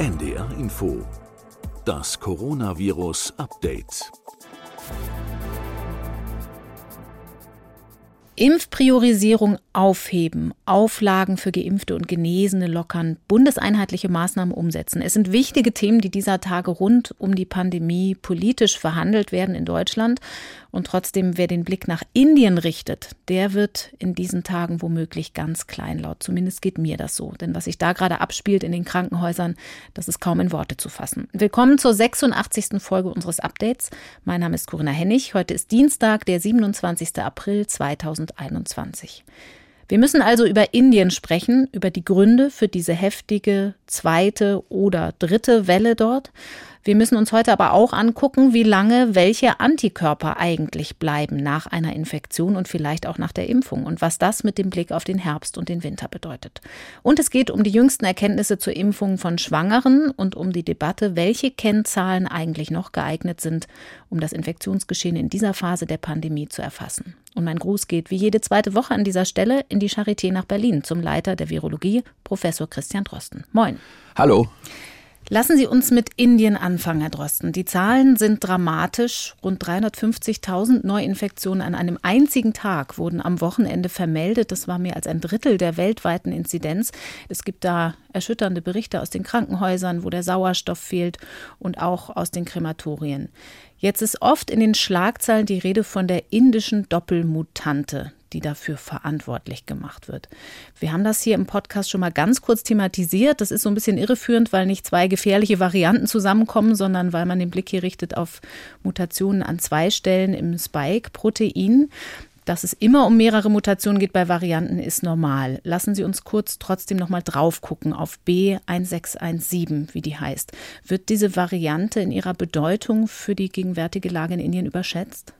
NDR Info. Das Coronavirus Update. Impfpriorisierung aufheben, Auflagen für Geimpfte und Genesene lockern, bundeseinheitliche Maßnahmen umsetzen. Es sind wichtige Themen, die dieser Tage rund um die Pandemie politisch verhandelt werden in Deutschland. Und trotzdem, wer den Blick nach Indien richtet, der wird in diesen Tagen womöglich ganz kleinlaut. Zumindest geht mir das so. Denn was sich da gerade abspielt in den Krankenhäusern, das ist kaum in Worte zu fassen. Willkommen zur 86. Folge unseres Updates. Mein Name ist Corinna Hennig. Heute ist Dienstag, der 27. April 2021. Wir müssen also über Indien sprechen, über die Gründe für diese heftige zweite oder dritte Welle dort. Wir müssen uns heute aber auch angucken, wie lange welche Antikörper eigentlich bleiben nach einer Infektion und vielleicht auch nach der Impfung und was das mit dem Blick auf den Herbst und den Winter bedeutet. Und es geht um die jüngsten Erkenntnisse zur Impfung von Schwangeren und um die Debatte, welche Kennzahlen eigentlich noch geeignet sind, um das Infektionsgeschehen in dieser Phase der Pandemie zu erfassen. Und mein Gruß geht wie jede zweite Woche an dieser Stelle in die Charité nach Berlin zum Leiter der Virologie, Professor Christian Drosten. Moin. Hallo. Lassen Sie uns mit Indien anfangen, Herr Drosten. Die Zahlen sind dramatisch. Rund 350.000 Neuinfektionen an einem einzigen Tag wurden am Wochenende vermeldet. Das war mehr als ein Drittel der weltweiten Inzidenz. Es gibt da erschütternde Berichte aus den Krankenhäusern, wo der Sauerstoff fehlt und auch aus den Krematorien. Jetzt ist oft in den Schlagzeilen die Rede von der indischen Doppelmutante die dafür verantwortlich gemacht wird. Wir haben das hier im Podcast schon mal ganz kurz thematisiert. Das ist so ein bisschen irreführend, weil nicht zwei gefährliche Varianten zusammenkommen, sondern weil man den Blick hier richtet auf Mutationen an zwei Stellen im Spike-Protein. Dass es immer um mehrere Mutationen geht bei Varianten, ist normal. Lassen Sie uns kurz trotzdem noch mal drauf gucken auf B1617, wie die heißt. Wird diese Variante in ihrer Bedeutung für die gegenwärtige Lage in Indien überschätzt?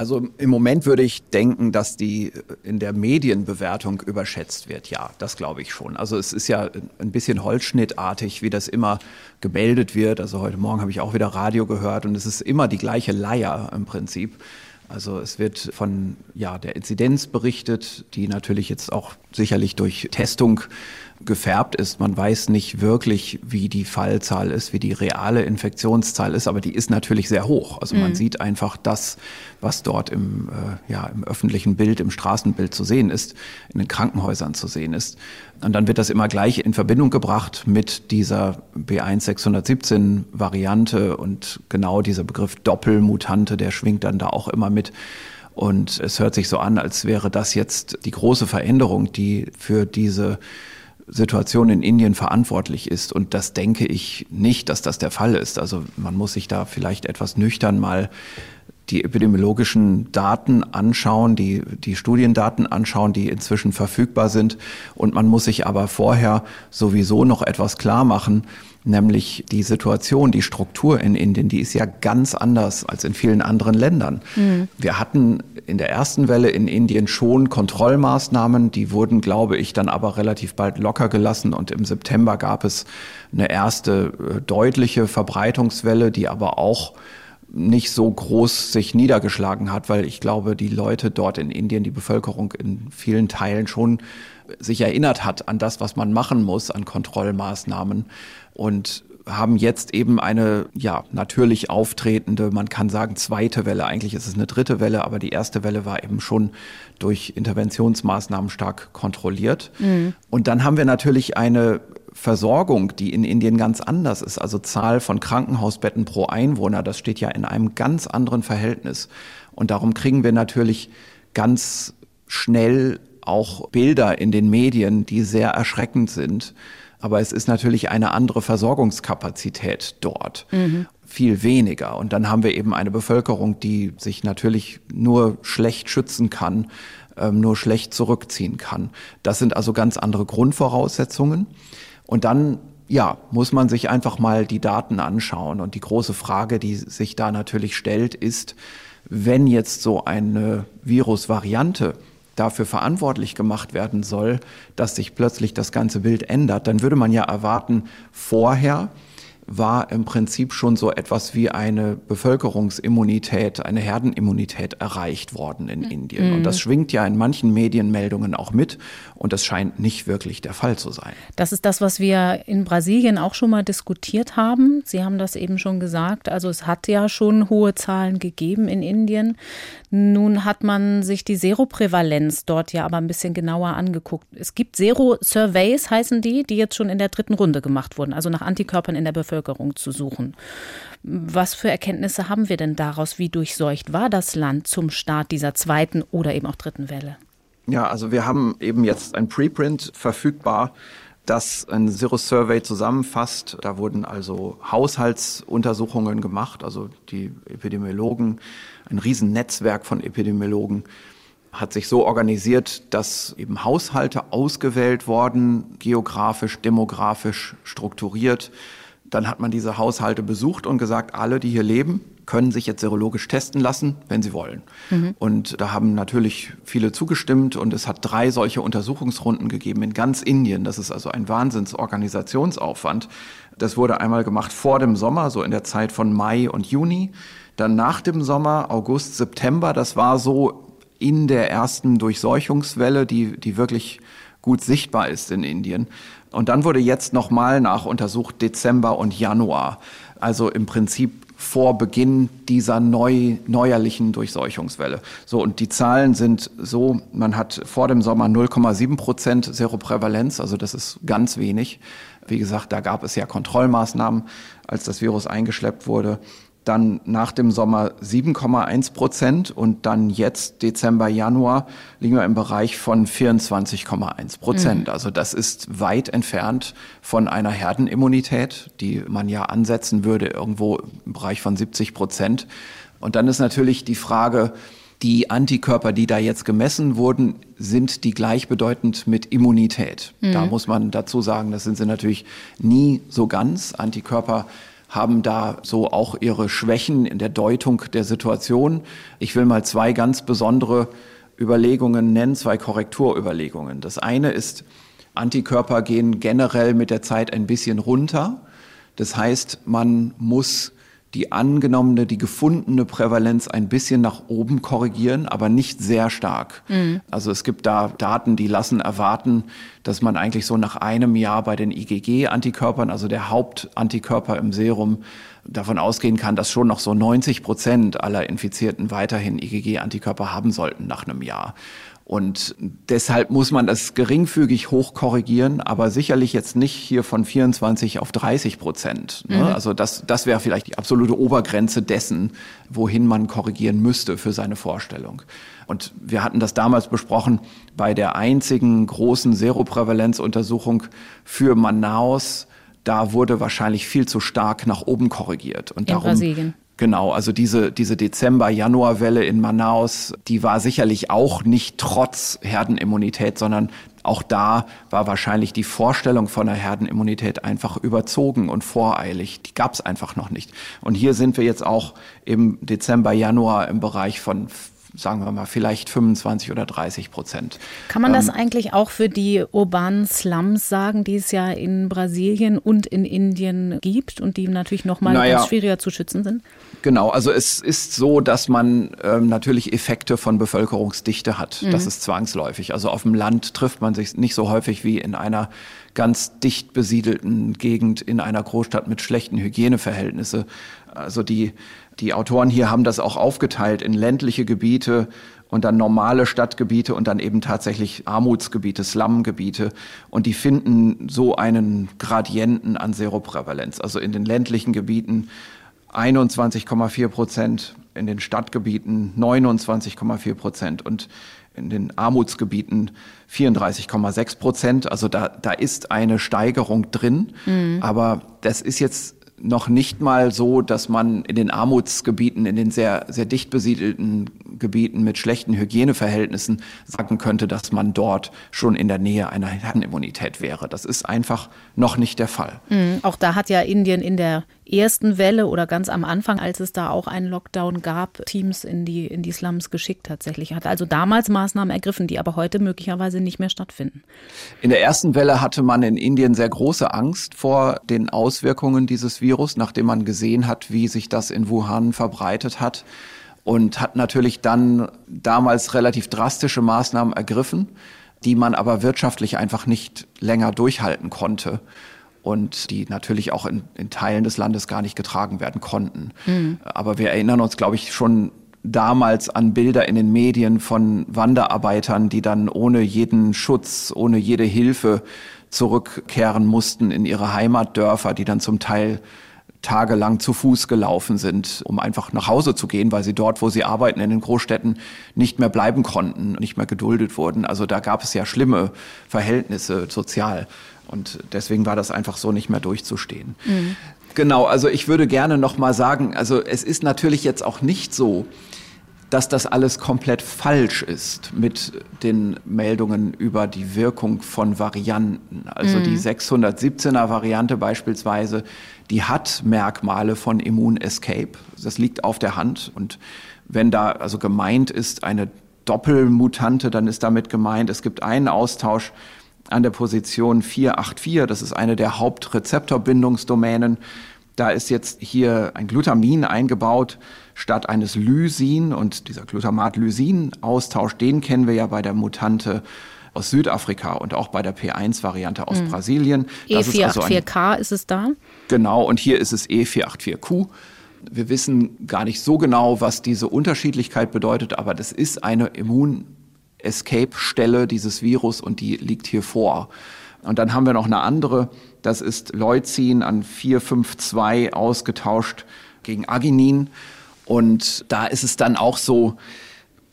Also im Moment würde ich denken, dass die in der Medienbewertung überschätzt wird. Ja, das glaube ich schon. Also es ist ja ein bisschen holzschnittartig, wie das immer gemeldet wird. Also heute Morgen habe ich auch wieder Radio gehört und es ist immer die gleiche Leier im Prinzip. Also es wird von ja, der Inzidenz berichtet, die natürlich jetzt auch sicherlich durch Testung gefärbt ist. Man weiß nicht wirklich, wie die Fallzahl ist, wie die reale Infektionszahl ist, aber die ist natürlich sehr hoch. Also man mhm. sieht einfach das, was dort im, äh, ja, im öffentlichen Bild, im Straßenbild zu sehen ist, in den Krankenhäusern zu sehen ist. Und dann wird das immer gleich in Verbindung gebracht mit dieser B1617 Variante und genau dieser Begriff Doppelmutante, der schwingt dann da auch immer mit. Und es hört sich so an, als wäre das jetzt die große Veränderung, die für diese Situation in Indien verantwortlich ist. Und das denke ich nicht, dass das der Fall ist. Also man muss sich da vielleicht etwas nüchtern mal die epidemiologischen Daten anschauen, die, die Studiendaten anschauen, die inzwischen verfügbar sind. Und man muss sich aber vorher sowieso noch etwas klar machen, nämlich die Situation, die Struktur in Indien, die ist ja ganz anders als in vielen anderen Ländern. Mhm. Wir hatten in der ersten Welle in Indien schon Kontrollmaßnahmen, die wurden, glaube ich, dann aber relativ bald locker gelassen und im September gab es eine erste äh, deutliche Verbreitungswelle, die aber auch nicht so groß sich niedergeschlagen hat, weil ich glaube, die Leute dort in Indien, die Bevölkerung in vielen Teilen schon sich erinnert hat an das, was man machen muss, an Kontrollmaßnahmen und haben jetzt eben eine ja natürlich auftretende, man kann sagen zweite Welle. Eigentlich ist es eine dritte Welle, aber die erste Welle war eben schon durch Interventionsmaßnahmen stark kontrolliert. Mhm. Und dann haben wir natürlich eine Versorgung, die in Indien ganz anders ist, also Zahl von Krankenhausbetten pro Einwohner, das steht ja in einem ganz anderen Verhältnis. Und darum kriegen wir natürlich ganz schnell auch Bilder in den Medien, die sehr erschreckend sind. Aber es ist natürlich eine andere Versorgungskapazität dort. Mhm. Viel weniger. Und dann haben wir eben eine Bevölkerung, die sich natürlich nur schlecht schützen kann, ähm, nur schlecht zurückziehen kann. Das sind also ganz andere Grundvoraussetzungen. Und dann ja, muss man sich einfach mal die Daten anschauen. Und die große Frage, die sich da natürlich stellt, ist, wenn jetzt so eine Virusvariante dafür verantwortlich gemacht werden soll, dass sich plötzlich das ganze Bild ändert, dann würde man ja erwarten, vorher war im Prinzip schon so etwas wie eine Bevölkerungsimmunität, eine Herdenimmunität erreicht worden in Indien. Mhm. Und das schwingt ja in manchen Medienmeldungen auch mit. Und das scheint nicht wirklich der Fall zu sein. Das ist das, was wir in Brasilien auch schon mal diskutiert haben. Sie haben das eben schon gesagt. Also es hat ja schon hohe Zahlen gegeben in Indien. Nun hat man sich die Seroprävalenz dort ja aber ein bisschen genauer angeguckt. Es gibt Zero-Surveys, heißen die, die jetzt schon in der dritten Runde gemacht wurden, also nach Antikörpern in der Bevölkerung zu suchen. Was für Erkenntnisse haben wir denn daraus? Wie durchseucht war das Land zum Start dieser zweiten oder eben auch dritten Welle? Ja, also wir haben eben jetzt ein Preprint verfügbar, das ein Zero Survey zusammenfasst. Da wurden also Haushaltsuntersuchungen gemacht, also die Epidemiologen, ein Riesennetzwerk von Epidemiologen hat sich so organisiert, dass eben Haushalte ausgewählt worden, geografisch, demografisch strukturiert. Dann hat man diese Haushalte besucht und gesagt, alle, die hier leben, können sich jetzt serologisch testen lassen, wenn sie wollen. Mhm. Und da haben natürlich viele zugestimmt und es hat drei solche Untersuchungsrunden gegeben in ganz Indien. Das ist also ein Wahnsinnsorganisationsaufwand. Das wurde einmal gemacht vor dem Sommer, so in der Zeit von Mai und Juni. Dann nach dem Sommer, August, September. Das war so in der ersten Durchseuchungswelle, die, die wirklich gut sichtbar ist in Indien. Und dann wurde jetzt nochmal nachuntersucht Dezember und Januar. Also im Prinzip vor Beginn dieser neu, neuerlichen Durchseuchungswelle. So, und die Zahlen sind so, man hat vor dem Sommer 0,7 Prozent Seroprävalenz, also das ist ganz wenig. Wie gesagt, da gab es ja Kontrollmaßnahmen, als das Virus eingeschleppt wurde dann nach dem Sommer 7,1 Prozent und dann jetzt Dezember, Januar liegen wir im Bereich von 24,1 Prozent. Mhm. Also das ist weit entfernt von einer Herdenimmunität, die man ja ansetzen würde irgendwo im Bereich von 70 Prozent. Und dann ist natürlich die Frage, die Antikörper, die da jetzt gemessen wurden, sind die gleichbedeutend mit Immunität. Mhm. Da muss man dazu sagen, das sind sie natürlich nie so ganz. Antikörper haben da so auch ihre Schwächen in der Deutung der Situation. Ich will mal zwei ganz besondere Überlegungen nennen, zwei Korrekturüberlegungen. Das eine ist, Antikörper gehen generell mit der Zeit ein bisschen runter. Das heißt, man muss die angenommene, die gefundene Prävalenz ein bisschen nach oben korrigieren, aber nicht sehr stark. Mhm. Also es gibt da Daten, die lassen erwarten, dass man eigentlich so nach einem Jahr bei den IgG-Antikörpern, also der Hauptantikörper im Serum, davon ausgehen kann, dass schon noch so 90 Prozent aller Infizierten weiterhin IgG-Antikörper haben sollten nach einem Jahr. Und deshalb muss man das geringfügig hoch korrigieren, aber sicherlich jetzt nicht hier von 24 auf 30 Prozent. Ne? Mhm. Also das, das wäre vielleicht die absolute Obergrenze dessen, wohin man korrigieren müsste für seine Vorstellung. Und wir hatten das damals besprochen bei der einzigen großen Seroprävalenzuntersuchung für Manaus. Da wurde wahrscheinlich viel zu stark nach oben korrigiert. Und In darum, Brasilien. Genau, also diese, diese Dezember-Januar-Welle in Manaus, die war sicherlich auch nicht trotz Herdenimmunität, sondern auch da war wahrscheinlich die Vorstellung von einer Herdenimmunität einfach überzogen und voreilig. Die gab es einfach noch nicht. Und hier sind wir jetzt auch im Dezember, Januar im Bereich von sagen wir mal, vielleicht 25 oder 30 Prozent. Kann man das ähm, eigentlich auch für die urbanen Slums sagen, die es ja in Brasilien und in Indien gibt und die natürlich noch mal naja, schwieriger zu schützen sind? Genau, also es ist so, dass man ähm, natürlich Effekte von Bevölkerungsdichte hat. Mhm. Das ist zwangsläufig. Also auf dem Land trifft man sich nicht so häufig wie in einer ganz dicht besiedelten Gegend, in einer Großstadt mit schlechten Hygieneverhältnissen. Also die die Autoren hier haben das auch aufgeteilt in ländliche Gebiete und dann normale Stadtgebiete und dann eben tatsächlich Armutsgebiete, Slumgebiete. Und die finden so einen Gradienten an Seroprävalenz. Also in den ländlichen Gebieten 21,4 Prozent, in den Stadtgebieten 29,4 Prozent und in den Armutsgebieten 34,6 Prozent. Also da, da ist eine Steigerung drin. Mhm. Aber das ist jetzt noch nicht mal so, dass man in den Armutsgebieten, in den sehr, sehr dicht besiedelten Gebieten mit schlechten Hygieneverhältnissen sagen könnte, dass man dort schon in der Nähe einer Herdenimmunität wäre. Das ist einfach noch nicht der Fall. Mhm. Auch da hat ja Indien in der ersten Welle oder ganz am Anfang, als es da auch einen Lockdown gab, Teams in die, in die Slums geschickt tatsächlich. Hat also damals Maßnahmen ergriffen, die aber heute möglicherweise nicht mehr stattfinden. In der ersten Welle hatte man in Indien sehr große Angst vor den Auswirkungen dieses Virus, nachdem man gesehen hat, wie sich das in Wuhan verbreitet hat und hat natürlich dann damals relativ drastische Maßnahmen ergriffen, die man aber wirtschaftlich einfach nicht länger durchhalten konnte und die natürlich auch in, in Teilen des Landes gar nicht getragen werden konnten. Mhm. Aber wir erinnern uns, glaube ich, schon damals an Bilder in den Medien von Wanderarbeitern, die dann ohne jeden Schutz, ohne jede Hilfe zurückkehren mussten in ihre Heimatdörfer, die dann zum Teil tagelang zu Fuß gelaufen sind, um einfach nach Hause zu gehen, weil sie dort, wo sie arbeiten, in den Großstädten nicht mehr bleiben konnten, nicht mehr geduldet wurden. Also da gab es ja schlimme Verhältnisse sozial. Und deswegen war das einfach so nicht mehr durchzustehen. Mhm. Genau, also ich würde gerne noch mal sagen, also es ist natürlich jetzt auch nicht so, dass das alles komplett falsch ist mit den Meldungen über die Wirkung von Varianten. Also mhm. die 617er Variante beispielsweise, die hat Merkmale von Immune Escape. Das liegt auf der Hand. Und wenn da also gemeint ist eine Doppelmutante, dann ist damit gemeint, es gibt einen Austausch an der Position 484. Das ist eine der Hauptrezeptorbindungsdomänen. Da ist jetzt hier ein Glutamin eingebaut statt eines Lysin. Und dieser Glutamat-Lysin-Austausch, den kennen wir ja bei der Mutante aus Südafrika und auch bei der P1-Variante aus mhm. Brasilien. E484K also ist es da? Genau, und hier ist es E484Q. Wir wissen gar nicht so genau, was diese Unterschiedlichkeit bedeutet, aber das ist eine Immun-Escape-Stelle dieses Virus und die liegt hier vor. Und dann haben wir noch eine andere, das ist Leucin an 452 ausgetauscht gegen Arginin. Und da ist es dann auch so,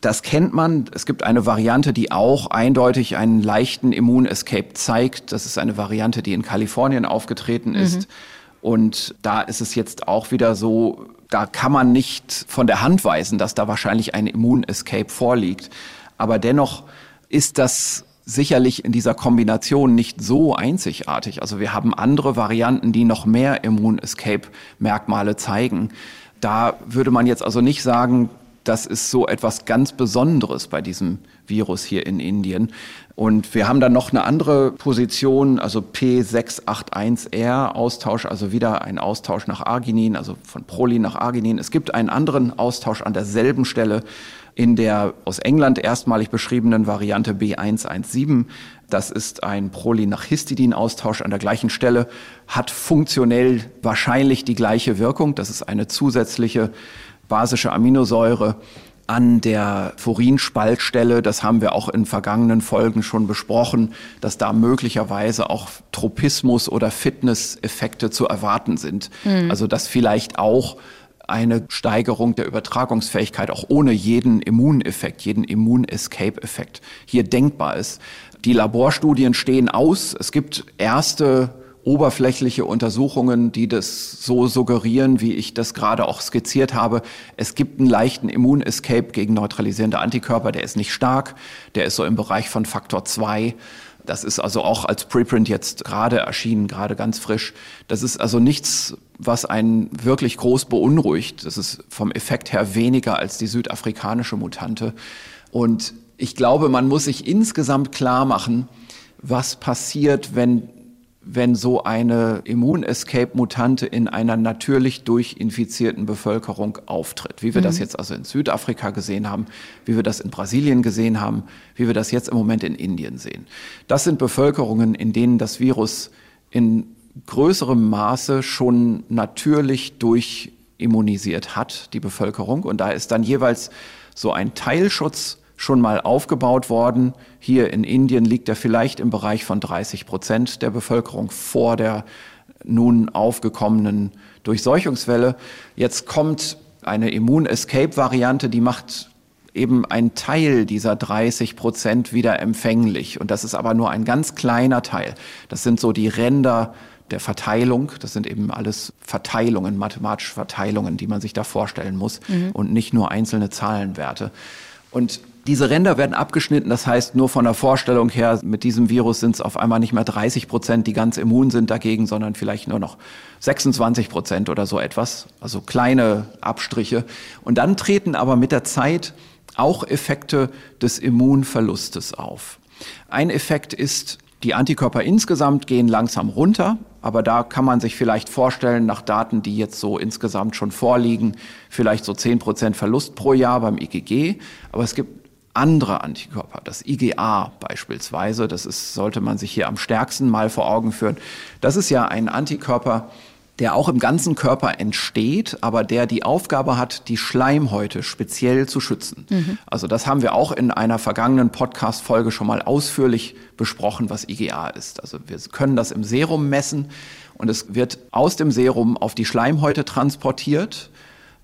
das kennt man. Es gibt eine Variante, die auch eindeutig einen leichten Immunescape zeigt. Das ist eine Variante, die in Kalifornien aufgetreten ist. Mhm. Und da ist es jetzt auch wieder so, da kann man nicht von der Hand weisen, dass da wahrscheinlich ein Immunescape vorliegt. Aber dennoch ist das sicherlich in dieser Kombination nicht so einzigartig. Also wir haben andere Varianten, die noch mehr Immunescape-Merkmale zeigen. Da würde man jetzt also nicht sagen, das ist so etwas ganz Besonderes bei diesem Virus hier in Indien. Und wir haben dann noch eine andere Position, also P681R Austausch, also wieder ein Austausch nach Arginin, also von Prolin nach Arginin. Es gibt einen anderen Austausch an derselben Stelle in der aus England erstmalig beschriebenen Variante B117. Das ist ein Prolin nach Histidin Austausch an der gleichen Stelle, hat funktionell wahrscheinlich die gleiche Wirkung. Das ist eine zusätzliche basische Aminosäure an der Furinspaltstelle. Das haben wir auch in vergangenen Folgen schon besprochen, dass da möglicherweise auch Tropismus oder Fitnesseffekte zu erwarten sind. Mhm. Also dass vielleicht auch eine Steigerung der Übertragungsfähigkeit auch ohne jeden Immuneffekt, jeden Immun-Escape-Effekt hier denkbar ist. Die Laborstudien stehen aus. Es gibt erste oberflächliche Untersuchungen, die das so suggerieren, wie ich das gerade auch skizziert habe. Es gibt einen leichten Immunescape gegen neutralisierende Antikörper, der ist nicht stark, der ist so im Bereich von Faktor 2. Das ist also auch als Preprint jetzt gerade erschienen, gerade ganz frisch. Das ist also nichts, was einen wirklich groß beunruhigt. Das ist vom Effekt her weniger als die südafrikanische Mutante. Und ich glaube, man muss sich insgesamt klar machen, was passiert, wenn wenn so eine Immun-Escape-Mutante in einer natürlich durchinfizierten Bevölkerung auftritt. Wie wir mhm. das jetzt also in Südafrika gesehen haben, wie wir das in Brasilien gesehen haben, wie wir das jetzt im Moment in Indien sehen. Das sind Bevölkerungen, in denen das Virus in größerem Maße schon natürlich durchimmunisiert hat, die Bevölkerung. Und da ist dann jeweils so ein Teilschutz schon mal aufgebaut worden. Hier in Indien liegt er vielleicht im Bereich von 30 Prozent der Bevölkerung vor der nun aufgekommenen Durchseuchungswelle. Jetzt kommt eine Immun-Escape-Variante, die macht eben einen Teil dieser 30 Prozent wieder empfänglich. Und das ist aber nur ein ganz kleiner Teil. Das sind so die Ränder der Verteilung. Das sind eben alles Verteilungen, mathematische Verteilungen, die man sich da vorstellen muss mhm. und nicht nur einzelne Zahlenwerte. Und diese Ränder werden abgeschnitten, das heißt nur von der Vorstellung her, mit diesem Virus sind es auf einmal nicht mehr 30 Prozent, die ganz immun sind dagegen, sondern vielleicht nur noch 26 Prozent oder so etwas, also kleine Abstriche. Und dann treten aber mit der Zeit auch Effekte des Immunverlustes auf. Ein Effekt ist, die Antikörper insgesamt gehen langsam runter, aber da kann man sich vielleicht vorstellen, nach Daten, die jetzt so insgesamt schon vorliegen, vielleicht so 10 Prozent Verlust pro Jahr beim IgG. Aber es gibt andere Antikörper, das IgA beispielsweise, das ist, sollte man sich hier am stärksten mal vor Augen führen. Das ist ja ein Antikörper, der auch im ganzen Körper entsteht, aber der die Aufgabe hat, die Schleimhäute speziell zu schützen. Mhm. Also das haben wir auch in einer vergangenen Podcast-Folge schon mal ausführlich besprochen, was IgA ist. Also wir können das im Serum messen und es wird aus dem Serum auf die Schleimhäute transportiert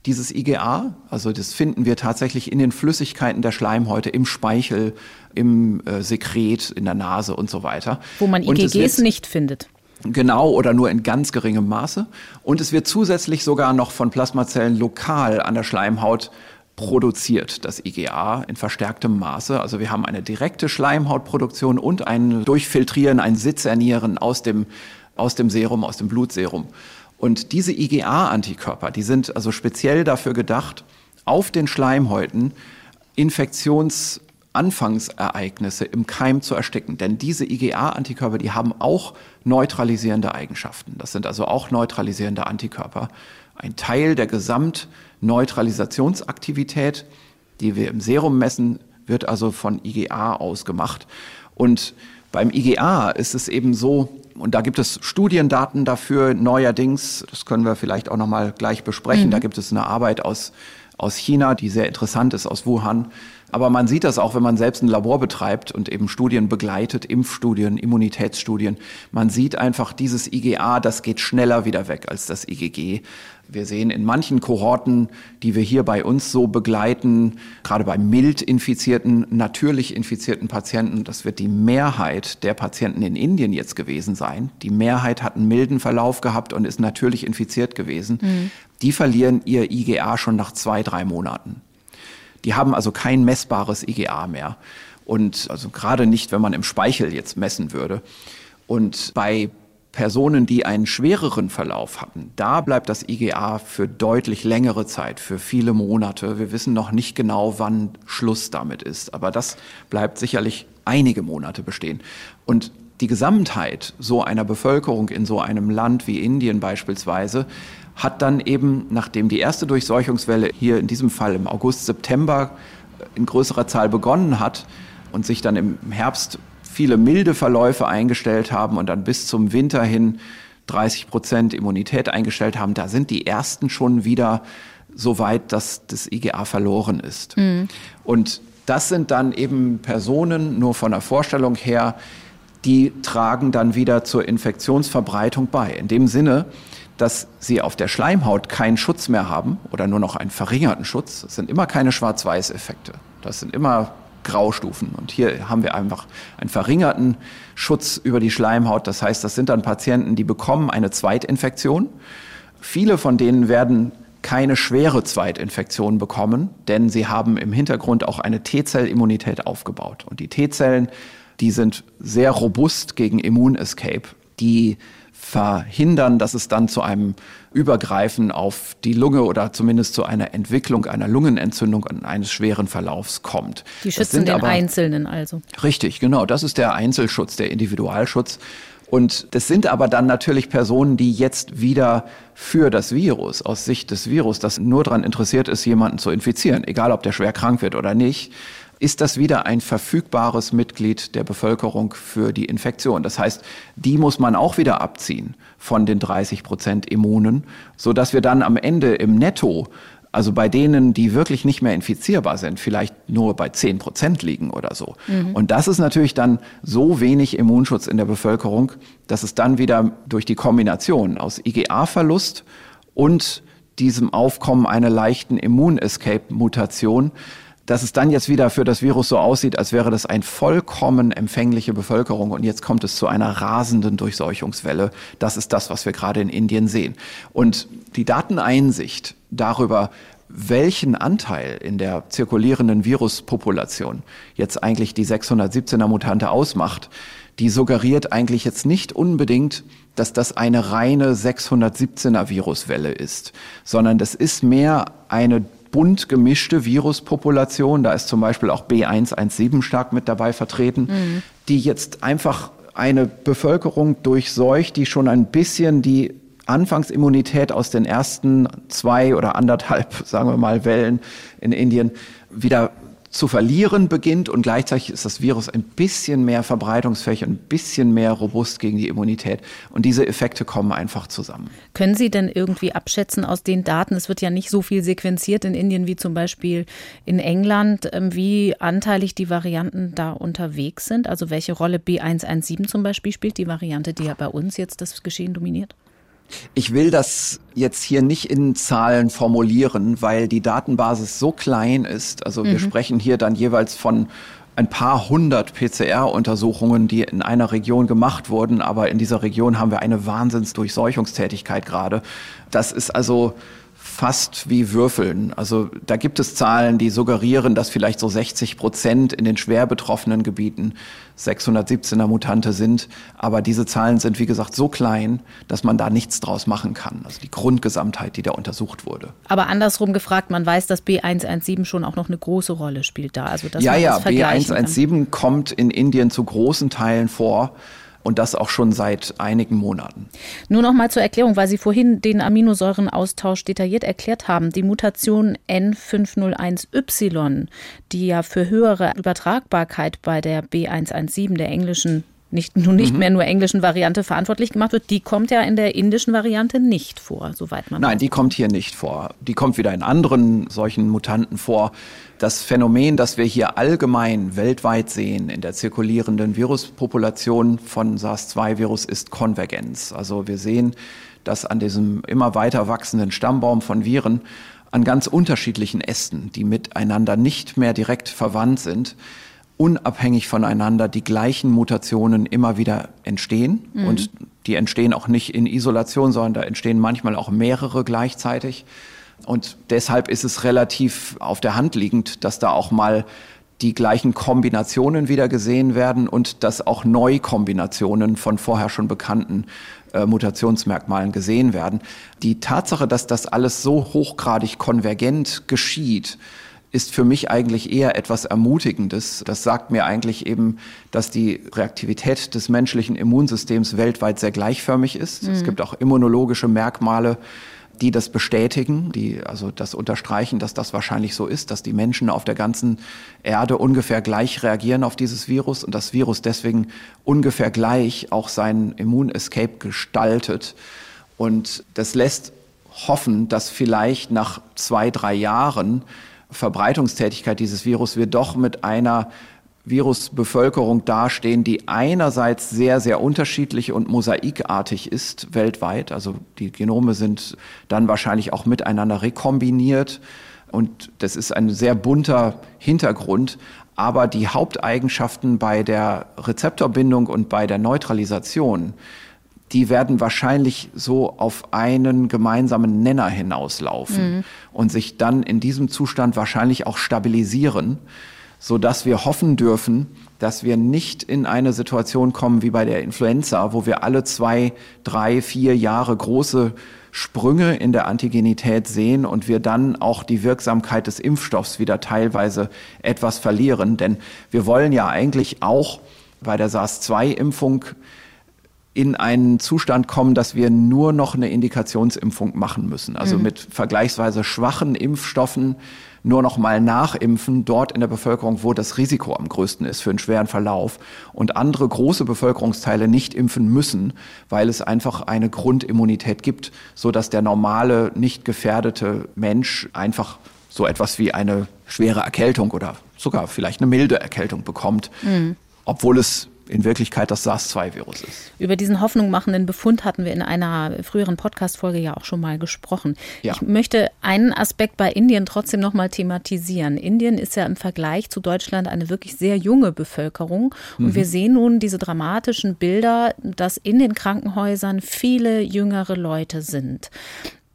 dieses IgA. Also das finden wir tatsächlich in den Flüssigkeiten der Schleimhäute, im Speichel, im äh, Sekret, in der Nase und so weiter. Wo man IgGs nicht findet. Genau oder nur in ganz geringem Maße. Und es wird zusätzlich sogar noch von Plasmazellen lokal an der Schleimhaut produziert, das IgA in verstärktem Maße. Also wir haben eine direkte Schleimhautproduktion und ein Durchfiltrieren, ein Sitzernieren aus dem, aus dem Serum, aus dem Blutserum. Und diese IgA-Antikörper, die sind also speziell dafür gedacht, auf den Schleimhäuten Infektionsanfangsereignisse im Keim zu ersticken. Denn diese IgA-Antikörper, die haben auch neutralisierende Eigenschaften. Das sind also auch neutralisierende Antikörper. Ein Teil der Gesamtneutralisationsaktivität, die wir im Serum messen, wird also von IgA ausgemacht. Und beim IgA ist es eben so, und da gibt es Studiendaten dafür neuerdings, das können wir vielleicht auch noch mal gleich besprechen. Mhm. Da gibt es eine Arbeit aus aus China, die sehr interessant ist aus Wuhan, aber man sieht das auch, wenn man selbst ein Labor betreibt und eben Studien begleitet, Impfstudien, Immunitätsstudien. Man sieht einfach dieses IgA, das geht schneller wieder weg als das IgG. Wir sehen in manchen Kohorten, die wir hier bei uns so begleiten, gerade bei mild infizierten, natürlich infizierten Patienten, das wird die Mehrheit der Patienten in Indien jetzt gewesen sein. Die Mehrheit hat einen milden Verlauf gehabt und ist natürlich infiziert gewesen. Mhm. Die verlieren ihr IgA schon nach zwei, drei Monaten. Die haben also kein messbares IgA mehr. Und also gerade nicht, wenn man im Speichel jetzt messen würde. Und bei Personen, die einen schwereren Verlauf hatten, da bleibt das IgA für deutlich längere Zeit, für viele Monate. Wir wissen noch nicht genau, wann Schluss damit ist, aber das bleibt sicherlich einige Monate bestehen. Und die Gesamtheit so einer Bevölkerung in so einem Land wie Indien beispielsweise hat dann eben, nachdem die erste Durchseuchungswelle hier in diesem Fall im August, September in größerer Zahl begonnen hat und sich dann im Herbst viele milde Verläufe eingestellt haben und dann bis zum Winter hin 30 Prozent Immunität eingestellt haben, da sind die ersten schon wieder so weit, dass das IgA verloren ist. Mhm. Und das sind dann eben Personen, nur von der Vorstellung her, die tragen dann wieder zur Infektionsverbreitung bei. In dem Sinne, dass sie auf der Schleimhaut keinen Schutz mehr haben oder nur noch einen verringerten Schutz. Das sind immer keine Schwarz-Weiß-Effekte. Das sind immer Graustufen. Und hier haben wir einfach einen verringerten Schutz über die Schleimhaut. Das heißt, das sind dann Patienten, die bekommen eine Zweitinfektion. Viele von denen werden keine schwere Zweitinfektion bekommen, denn sie haben im Hintergrund auch eine T-Zellimmunität aufgebaut. Und die T-Zellen, die sind sehr robust gegen Immunescape. Die verhindern, dass es dann zu einem Übergreifen auf die Lunge oder zumindest zu einer Entwicklung einer Lungenentzündung und eines schweren Verlaufs kommt. Die schützen den aber, Einzelnen also. Richtig, genau. Das ist der Einzelschutz, der Individualschutz. Und das sind aber dann natürlich Personen, die jetzt wieder für das Virus, aus Sicht des Virus, das nur daran interessiert ist, jemanden zu infizieren, egal ob der schwer krank wird oder nicht, ist das wieder ein verfügbares Mitglied der Bevölkerung für die Infektion. Das heißt, die muss man auch wieder abziehen von den 30 Prozent Immunen, so dass wir dann am Ende im Netto also bei denen, die wirklich nicht mehr infizierbar sind, vielleicht nur bei 10 Prozent liegen oder so. Mhm. Und das ist natürlich dann so wenig Immunschutz in der Bevölkerung, dass es dann wieder durch die Kombination aus IgA-Verlust und diesem Aufkommen einer leichten Immun-Escape-Mutation dass es dann jetzt wieder für das Virus so aussieht, als wäre das eine vollkommen empfängliche Bevölkerung und jetzt kommt es zu einer rasenden Durchseuchungswelle. Das ist das, was wir gerade in Indien sehen. Und die Dateneinsicht darüber, welchen Anteil in der zirkulierenden Viruspopulation jetzt eigentlich die 617er Mutante ausmacht, die suggeriert eigentlich jetzt nicht unbedingt, dass das eine reine 617er Viruswelle ist, sondern das ist mehr eine bunt gemischte Viruspopulation. Da ist zum Beispiel auch B117 stark mit dabei vertreten, mhm. die jetzt einfach eine Bevölkerung durchseucht, die schon ein bisschen die Anfangsimmunität aus den ersten zwei oder anderthalb, sagen wir mal, Wellen in Indien wieder zu verlieren beginnt und gleichzeitig ist das Virus ein bisschen mehr verbreitungsfähig, ein bisschen mehr robust gegen die Immunität. Und diese Effekte kommen einfach zusammen. Können Sie denn irgendwie abschätzen aus den Daten? Es wird ja nicht so viel sequenziert in Indien wie zum Beispiel in England, ähm, wie anteilig die Varianten da unterwegs sind. Also welche Rolle B117 zum Beispiel spielt, die Variante, die ja bei uns jetzt das Geschehen dominiert? Ich will das jetzt hier nicht in Zahlen formulieren, weil die Datenbasis so klein ist. Also mhm. wir sprechen hier dann jeweils von ein paar hundert PCR-Untersuchungen, die in einer Region gemacht wurden, aber in dieser Region haben wir eine Wahnsinnsdurchseuchungstätigkeit gerade. Das ist also fast wie Würfeln. Also da gibt es Zahlen, die suggerieren, dass vielleicht so 60 Prozent in den schwer betroffenen Gebieten 617er Mutante sind. Aber diese Zahlen sind, wie gesagt, so klein, dass man da nichts draus machen kann. Also die Grundgesamtheit, die da untersucht wurde. Aber andersrum gefragt, man weiß, dass B117 schon auch noch eine große Rolle spielt da. Also dass ja, ja, B117 kommt in Indien zu großen Teilen vor und das auch schon seit einigen Monaten. Nur noch mal zur Erklärung, weil Sie vorhin den Aminosäurenaustausch detailliert erklärt haben. Die Mutation N501Y, die ja für höhere Übertragbarkeit bei der B117 der englischen nicht, nun nicht mhm. mehr nur englischen Variante verantwortlich gemacht wird, die kommt ja in der indischen Variante nicht vor, soweit man Nein, weiß. die kommt hier nicht vor. Die kommt wieder in anderen solchen Mutanten vor. Das Phänomen, das wir hier allgemein weltweit sehen in der zirkulierenden Viruspopulation von SARS-2-Virus ist Konvergenz. Also wir sehen, dass an diesem immer weiter wachsenden Stammbaum von Viren an ganz unterschiedlichen Ästen, die miteinander nicht mehr direkt verwandt sind, unabhängig voneinander die gleichen Mutationen immer wieder entstehen. Mhm. Und die entstehen auch nicht in Isolation, sondern da entstehen manchmal auch mehrere gleichzeitig. Und deshalb ist es relativ auf der Hand liegend, dass da auch mal die gleichen Kombinationen wieder gesehen werden und dass auch Neukombinationen von vorher schon bekannten äh, Mutationsmerkmalen gesehen werden. Die Tatsache, dass das alles so hochgradig konvergent geschieht, ist für mich eigentlich eher etwas Ermutigendes. Das sagt mir eigentlich eben, dass die Reaktivität des menschlichen Immunsystems weltweit sehr gleichförmig ist. Mhm. Es gibt auch immunologische Merkmale, die das bestätigen, die also das unterstreichen, dass das wahrscheinlich so ist, dass die Menschen auf der ganzen Erde ungefähr gleich reagieren auf dieses Virus und das Virus deswegen ungefähr gleich auch seinen Immunescape gestaltet. Und das lässt hoffen, dass vielleicht nach zwei, drei Jahren Verbreitungstätigkeit dieses Virus wir doch mit einer Virusbevölkerung dastehen, die einerseits sehr, sehr unterschiedlich und mosaikartig ist weltweit. Also die Genome sind dann wahrscheinlich auch miteinander rekombiniert. Und das ist ein sehr bunter Hintergrund. Aber die Haupteigenschaften bei der Rezeptorbindung und bei der Neutralisation, die werden wahrscheinlich so auf einen gemeinsamen Nenner hinauslaufen mhm. und sich dann in diesem Zustand wahrscheinlich auch stabilisieren, so dass wir hoffen dürfen, dass wir nicht in eine Situation kommen wie bei der Influenza, wo wir alle zwei, drei, vier Jahre große Sprünge in der Antigenität sehen und wir dann auch die Wirksamkeit des Impfstoffs wieder teilweise etwas verlieren. Denn wir wollen ja eigentlich auch bei der SARS-2-Impfung in einen Zustand kommen, dass wir nur noch eine Indikationsimpfung machen müssen. Also mhm. mit vergleichsweise schwachen Impfstoffen nur noch mal nachimpfen, dort in der Bevölkerung, wo das Risiko am größten ist für einen schweren Verlauf und andere große Bevölkerungsteile nicht impfen müssen, weil es einfach eine Grundimmunität gibt, so dass der normale, nicht gefährdete Mensch einfach so etwas wie eine schwere Erkältung oder sogar vielleicht eine milde Erkältung bekommt. Mhm obwohl es in Wirklichkeit das SARS-2-Virus ist. Über diesen Hoffnung machenden Befund hatten wir in einer früheren Podcast-Folge ja auch schon mal gesprochen. Ja. Ich möchte einen Aspekt bei Indien trotzdem noch mal thematisieren. Indien ist ja im Vergleich zu Deutschland eine wirklich sehr junge Bevölkerung. Und mhm. wir sehen nun diese dramatischen Bilder, dass in den Krankenhäusern viele jüngere Leute sind.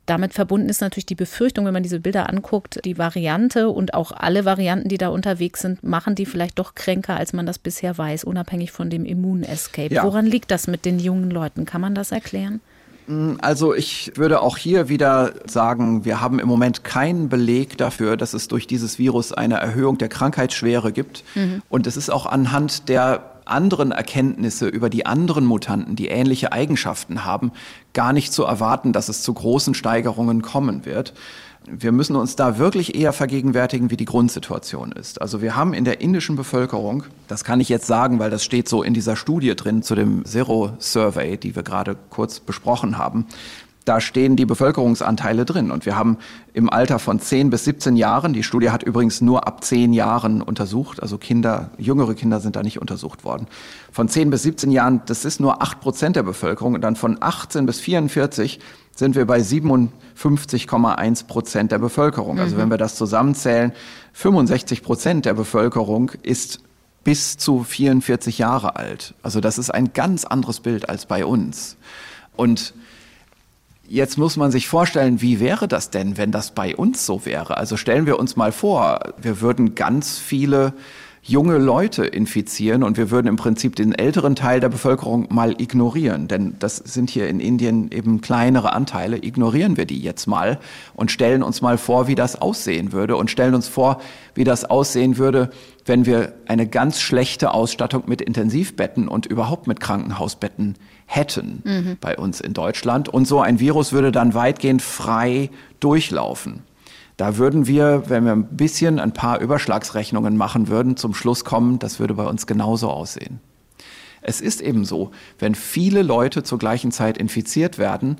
Damit verbunden ist natürlich die Befürchtung, wenn man diese Bilder anguckt, die Variante und auch alle Varianten, die da unterwegs sind, machen die vielleicht doch kränker, als man das bisher weiß, unabhängig von dem Immunescape. Ja. Woran liegt das mit den jungen Leuten? Kann man das erklären? Mm, also ich würde auch hier wieder sagen, wir haben im Moment keinen Beleg dafür, dass es durch dieses Virus eine Erhöhung der Krankheitsschwere gibt. Mhm. Und es ist auch anhand der anderen Erkenntnisse über die anderen Mutanten, die ähnliche Eigenschaften haben, gar nicht zu erwarten, dass es zu großen Steigerungen kommen wird. Wir müssen uns da wirklich eher vergegenwärtigen, wie die Grundsituation ist. Also wir haben in der indischen Bevölkerung, das kann ich jetzt sagen, weil das steht so in dieser Studie drin zu dem Zero Survey, die wir gerade kurz besprochen haben, da stehen die Bevölkerungsanteile drin. Und wir haben im Alter von 10 bis 17 Jahren, die Studie hat übrigens nur ab 10 Jahren untersucht, also Kinder, jüngere Kinder sind da nicht untersucht worden. Von 10 bis 17 Jahren, das ist nur 8 Prozent der Bevölkerung. Und dann von 18 bis 44 sind wir bei 57,1 Prozent der Bevölkerung. Also mhm. wenn wir das zusammenzählen, 65 Prozent der Bevölkerung ist bis zu 44 Jahre alt. Also das ist ein ganz anderes Bild als bei uns. Und Jetzt muss man sich vorstellen, wie wäre das denn, wenn das bei uns so wäre? Also stellen wir uns mal vor, wir würden ganz viele junge Leute infizieren und wir würden im Prinzip den älteren Teil der Bevölkerung mal ignorieren. Denn das sind hier in Indien eben kleinere Anteile. Ignorieren wir die jetzt mal und stellen uns mal vor, wie das aussehen würde und stellen uns vor, wie das aussehen würde, wenn wir eine ganz schlechte Ausstattung mit Intensivbetten und überhaupt mit Krankenhausbetten hätten mhm. bei uns in Deutschland. Und so ein Virus würde dann weitgehend frei durchlaufen. Da würden wir, wenn wir ein bisschen ein paar Überschlagsrechnungen machen würden, zum Schluss kommen, das würde bei uns genauso aussehen. Es ist eben so, wenn viele Leute zur gleichen Zeit infiziert werden,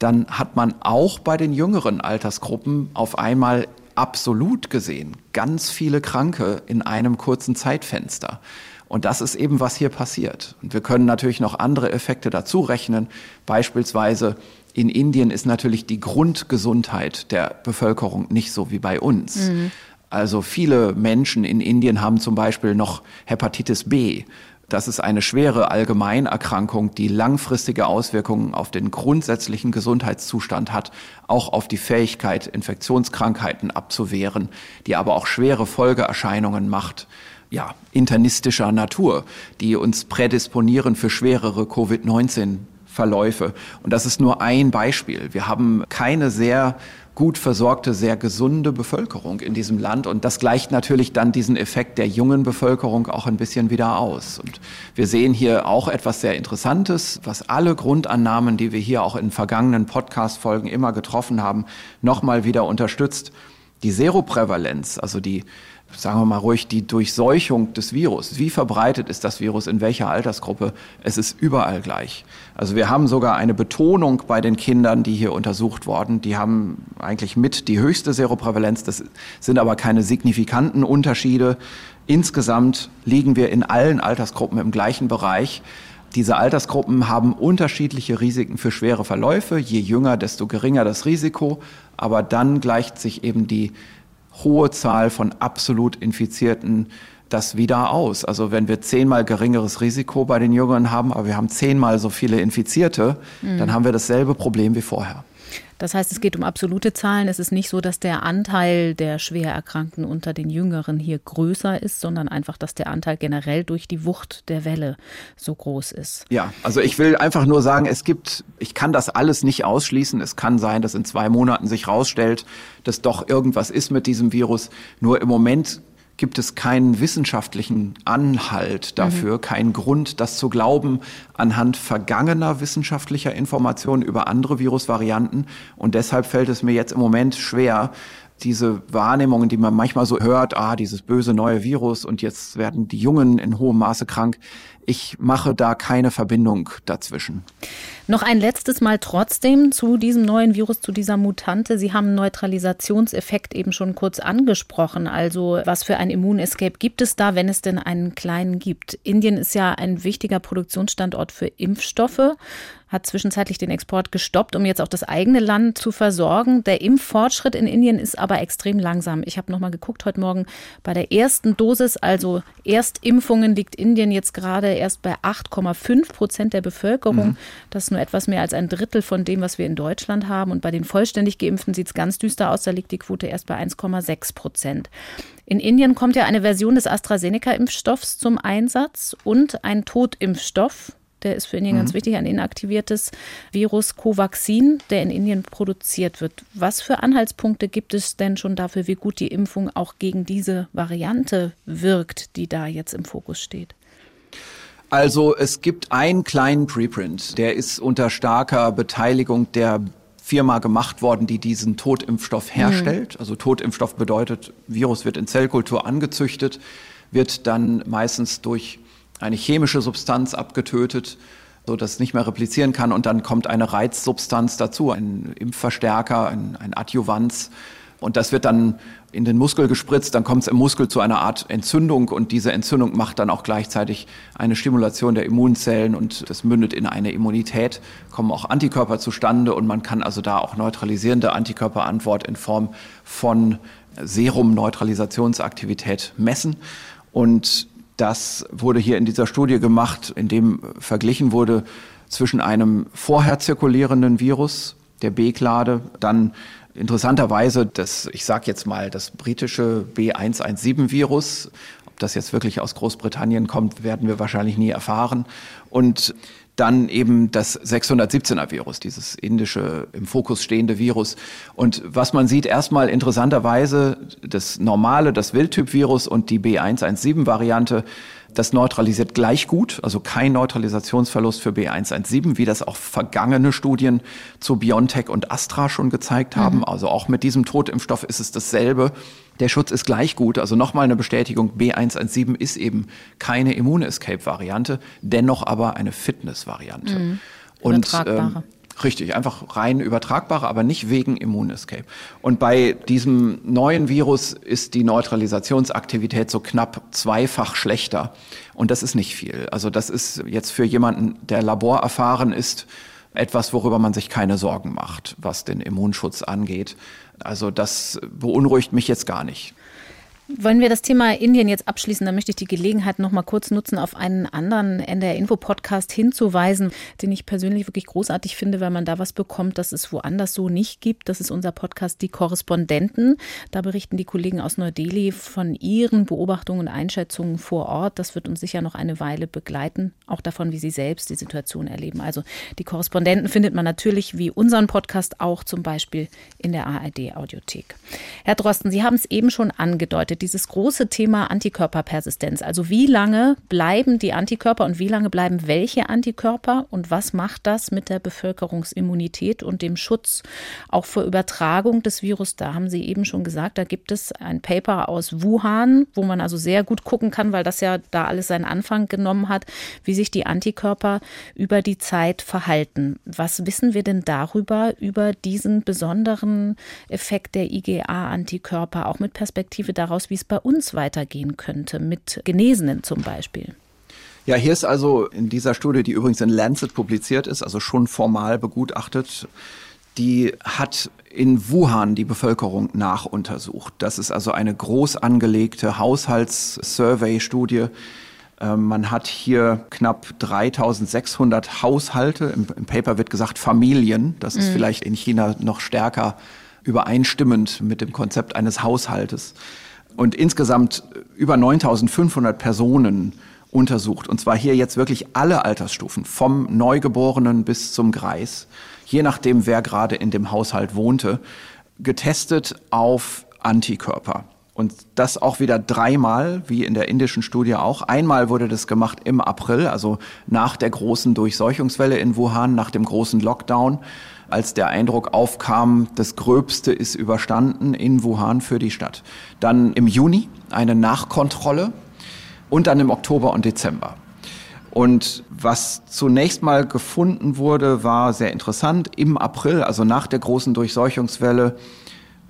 dann hat man auch bei den jüngeren Altersgruppen auf einmal absolut gesehen ganz viele Kranke in einem kurzen Zeitfenster. Und das ist eben, was hier passiert. Und wir können natürlich noch andere Effekte dazu rechnen. Beispielsweise in Indien ist natürlich die Grundgesundheit der Bevölkerung nicht so wie bei uns. Mhm. Also viele Menschen in Indien haben zum Beispiel noch Hepatitis B. Das ist eine schwere Allgemeinerkrankung, die langfristige Auswirkungen auf den grundsätzlichen Gesundheitszustand hat, auch auf die Fähigkeit, Infektionskrankheiten abzuwehren, die aber auch schwere Folgeerscheinungen macht ja, internistischer Natur, die uns prädisponieren für schwerere Covid-19 Verläufe. Und das ist nur ein Beispiel. Wir haben keine sehr gut versorgte, sehr gesunde Bevölkerung in diesem Land. Und das gleicht natürlich dann diesen Effekt der jungen Bevölkerung auch ein bisschen wieder aus. Und wir sehen hier auch etwas sehr Interessantes, was alle Grundannahmen, die wir hier auch in vergangenen Podcast-Folgen immer getroffen haben, nochmal wieder unterstützt. Die Seroprävalenz, also die sagen wir mal ruhig, die Durchseuchung des Virus. Wie verbreitet ist das Virus in welcher Altersgruppe? Es ist überall gleich. Also wir haben sogar eine Betonung bei den Kindern, die hier untersucht worden. Die haben eigentlich mit die höchste Seroprävalenz. Das sind aber keine signifikanten Unterschiede. Insgesamt liegen wir in allen Altersgruppen im gleichen Bereich. Diese Altersgruppen haben unterschiedliche Risiken für schwere Verläufe. Je jünger, desto geringer das Risiko. Aber dann gleicht sich eben die hohe Zahl von absolut Infizierten das wieder aus. Also wenn wir zehnmal geringeres Risiko bei den Jüngeren haben, aber wir haben zehnmal so viele Infizierte, mhm. dann haben wir dasselbe Problem wie vorher. Das heißt, es geht um absolute Zahlen. Es ist nicht so, dass der Anteil der Schwererkrankten unter den Jüngeren hier größer ist, sondern einfach, dass der Anteil generell durch die Wucht der Welle so groß ist. Ja, also ich will einfach nur sagen, es gibt, ich kann das alles nicht ausschließen. Es kann sein, dass in zwei Monaten sich rausstellt, dass doch irgendwas ist mit diesem Virus. Nur im Moment gibt es keinen wissenschaftlichen Anhalt dafür, mhm. keinen Grund, das zu glauben anhand vergangener wissenschaftlicher Informationen über andere Virusvarianten. Und deshalb fällt es mir jetzt im Moment schwer, diese Wahrnehmungen, die man manchmal so hört, ah, dieses böse neue Virus und jetzt werden die Jungen in hohem Maße krank. Ich mache da keine Verbindung dazwischen. Noch ein letztes Mal trotzdem zu diesem neuen Virus, zu dieser Mutante. Sie haben Neutralisationseffekt eben schon kurz angesprochen. Also was für ein Immunescape gibt es da, wenn es denn einen kleinen gibt? Indien ist ja ein wichtiger Produktionsstandort für Impfstoffe hat zwischenzeitlich den Export gestoppt, um jetzt auch das eigene Land zu versorgen. Der Impffortschritt in Indien ist aber extrem langsam. Ich habe noch mal geguckt heute Morgen bei der ersten Dosis, also Erstimpfungen, liegt Indien jetzt gerade erst bei 8,5 Prozent der Bevölkerung. Mhm. Das ist nur etwas mehr als ein Drittel von dem, was wir in Deutschland haben. Und bei den vollständig Geimpften sieht es ganz düster aus. Da liegt die Quote erst bei 1,6 Prozent. In Indien kommt ja eine Version des AstraZeneca-Impfstoffs zum Einsatz und ein Totimpfstoff der ist für Indien mhm. ganz wichtig, ein inaktiviertes Virus Covaxin, der in Indien produziert wird. Was für Anhaltspunkte gibt es denn schon dafür, wie gut die Impfung auch gegen diese Variante wirkt, die da jetzt im Fokus steht? Also es gibt einen kleinen Preprint, der ist unter starker Beteiligung der Firma gemacht worden, die diesen Totimpfstoff mhm. herstellt. Mhm. Also Totimpfstoff bedeutet, Virus wird in Zellkultur angezüchtet, wird dann meistens durch eine chemische Substanz abgetötet, so dass es nicht mehr replizieren kann. Und dann kommt eine Reizsubstanz dazu, ein Impfverstärker, ein, ein Adjuvanz. Und das wird dann in den Muskel gespritzt, dann kommt es im Muskel zu einer Art Entzündung und diese Entzündung macht dann auch gleichzeitig eine Stimulation der Immunzellen und das mündet in eine Immunität, kommen auch Antikörper zustande und man kann also da auch neutralisierende Antikörperantwort in Form von Serum-Neutralisationsaktivität messen. Und das wurde hier in dieser Studie gemacht, in dem verglichen wurde zwischen einem vorher zirkulierenden Virus, der B-Klade, dann interessanterweise das, ich sage jetzt mal, das britische B117-Virus. Ob das jetzt wirklich aus Großbritannien kommt, werden wir wahrscheinlich nie erfahren. Und dann eben das 617er Virus, dieses indische im Fokus stehende Virus. Und was man sieht, erstmal interessanterweise das normale, das Wildtyp-Virus und die B117-Variante, das neutralisiert gleich gut, also kein Neutralisationsverlust für B117, wie das auch vergangene Studien zu BioNTech und Astra schon gezeigt haben. Mhm. Also auch mit diesem Totimpfstoff ist es dasselbe. Der Schutz ist gleich gut. Also nochmal eine Bestätigung, B117 ist eben keine Immune-Escape-Variante, dennoch aber eine Fitness-Variante. Mhm. Und ähm, Richtig, einfach rein übertragbare, aber nicht wegen Immunescape. Und bei diesem neuen Virus ist die Neutralisationsaktivität so knapp zweifach schlechter. Und das ist nicht viel. Also das ist jetzt für jemanden, der laborerfahren ist, etwas, worüber man sich keine Sorgen macht, was den Immunschutz angeht. Also das beunruhigt mich jetzt gar nicht. Wollen wir das Thema Indien jetzt abschließen? Da möchte ich die Gelegenheit noch mal kurz nutzen, auf einen anderen NDR-Info-Podcast hinzuweisen, den ich persönlich wirklich großartig finde, weil man da was bekommt, das es woanders so nicht gibt. Das ist unser Podcast Die Korrespondenten. Da berichten die Kollegen aus Neu-Delhi von ihren Beobachtungen und Einschätzungen vor Ort. Das wird uns sicher noch eine Weile begleiten, auch davon, wie sie selbst die Situation erleben. Also die Korrespondenten findet man natürlich wie unseren Podcast auch zum Beispiel in der ARD-Audiothek. Herr Drosten, Sie haben es eben schon angedeutet dieses große Thema Antikörperpersistenz. Also wie lange bleiben die Antikörper und wie lange bleiben welche Antikörper und was macht das mit der Bevölkerungsimmunität und dem Schutz auch vor Übertragung des Virus? Da haben Sie eben schon gesagt, da gibt es ein Paper aus Wuhan, wo man also sehr gut gucken kann, weil das ja da alles seinen Anfang genommen hat, wie sich die Antikörper über die Zeit verhalten. Was wissen wir denn darüber, über diesen besonderen Effekt der IgA-Antikörper, auch mit Perspektive daraus, wie es bei uns weitergehen könnte, mit Genesenen zum Beispiel. Ja, hier ist also in dieser Studie, die übrigens in Lancet publiziert ist, also schon formal begutachtet, die hat in Wuhan die Bevölkerung nachuntersucht. Das ist also eine groß angelegte Haushaltssurvey-Studie. Ähm, man hat hier knapp 3600 Haushalte. Im, Im, Paper wird gesagt Familien. Das ist mhm. vielleicht in China noch stärker übereinstimmend mit dem Konzept eines Haushaltes und insgesamt über 9500 Personen untersucht. Und zwar hier jetzt wirklich alle Altersstufen, vom Neugeborenen bis zum Greis, je nachdem, wer gerade in dem Haushalt wohnte, getestet auf Antikörper. Und das auch wieder dreimal, wie in der indischen Studie auch. Einmal wurde das gemacht im April, also nach der großen Durchseuchungswelle in Wuhan, nach dem großen Lockdown als der Eindruck aufkam, das Gröbste ist überstanden in Wuhan für die Stadt. Dann im Juni eine Nachkontrolle und dann im Oktober und Dezember. Und was zunächst mal gefunden wurde, war sehr interessant. Im April, also nach der großen Durchseuchungswelle,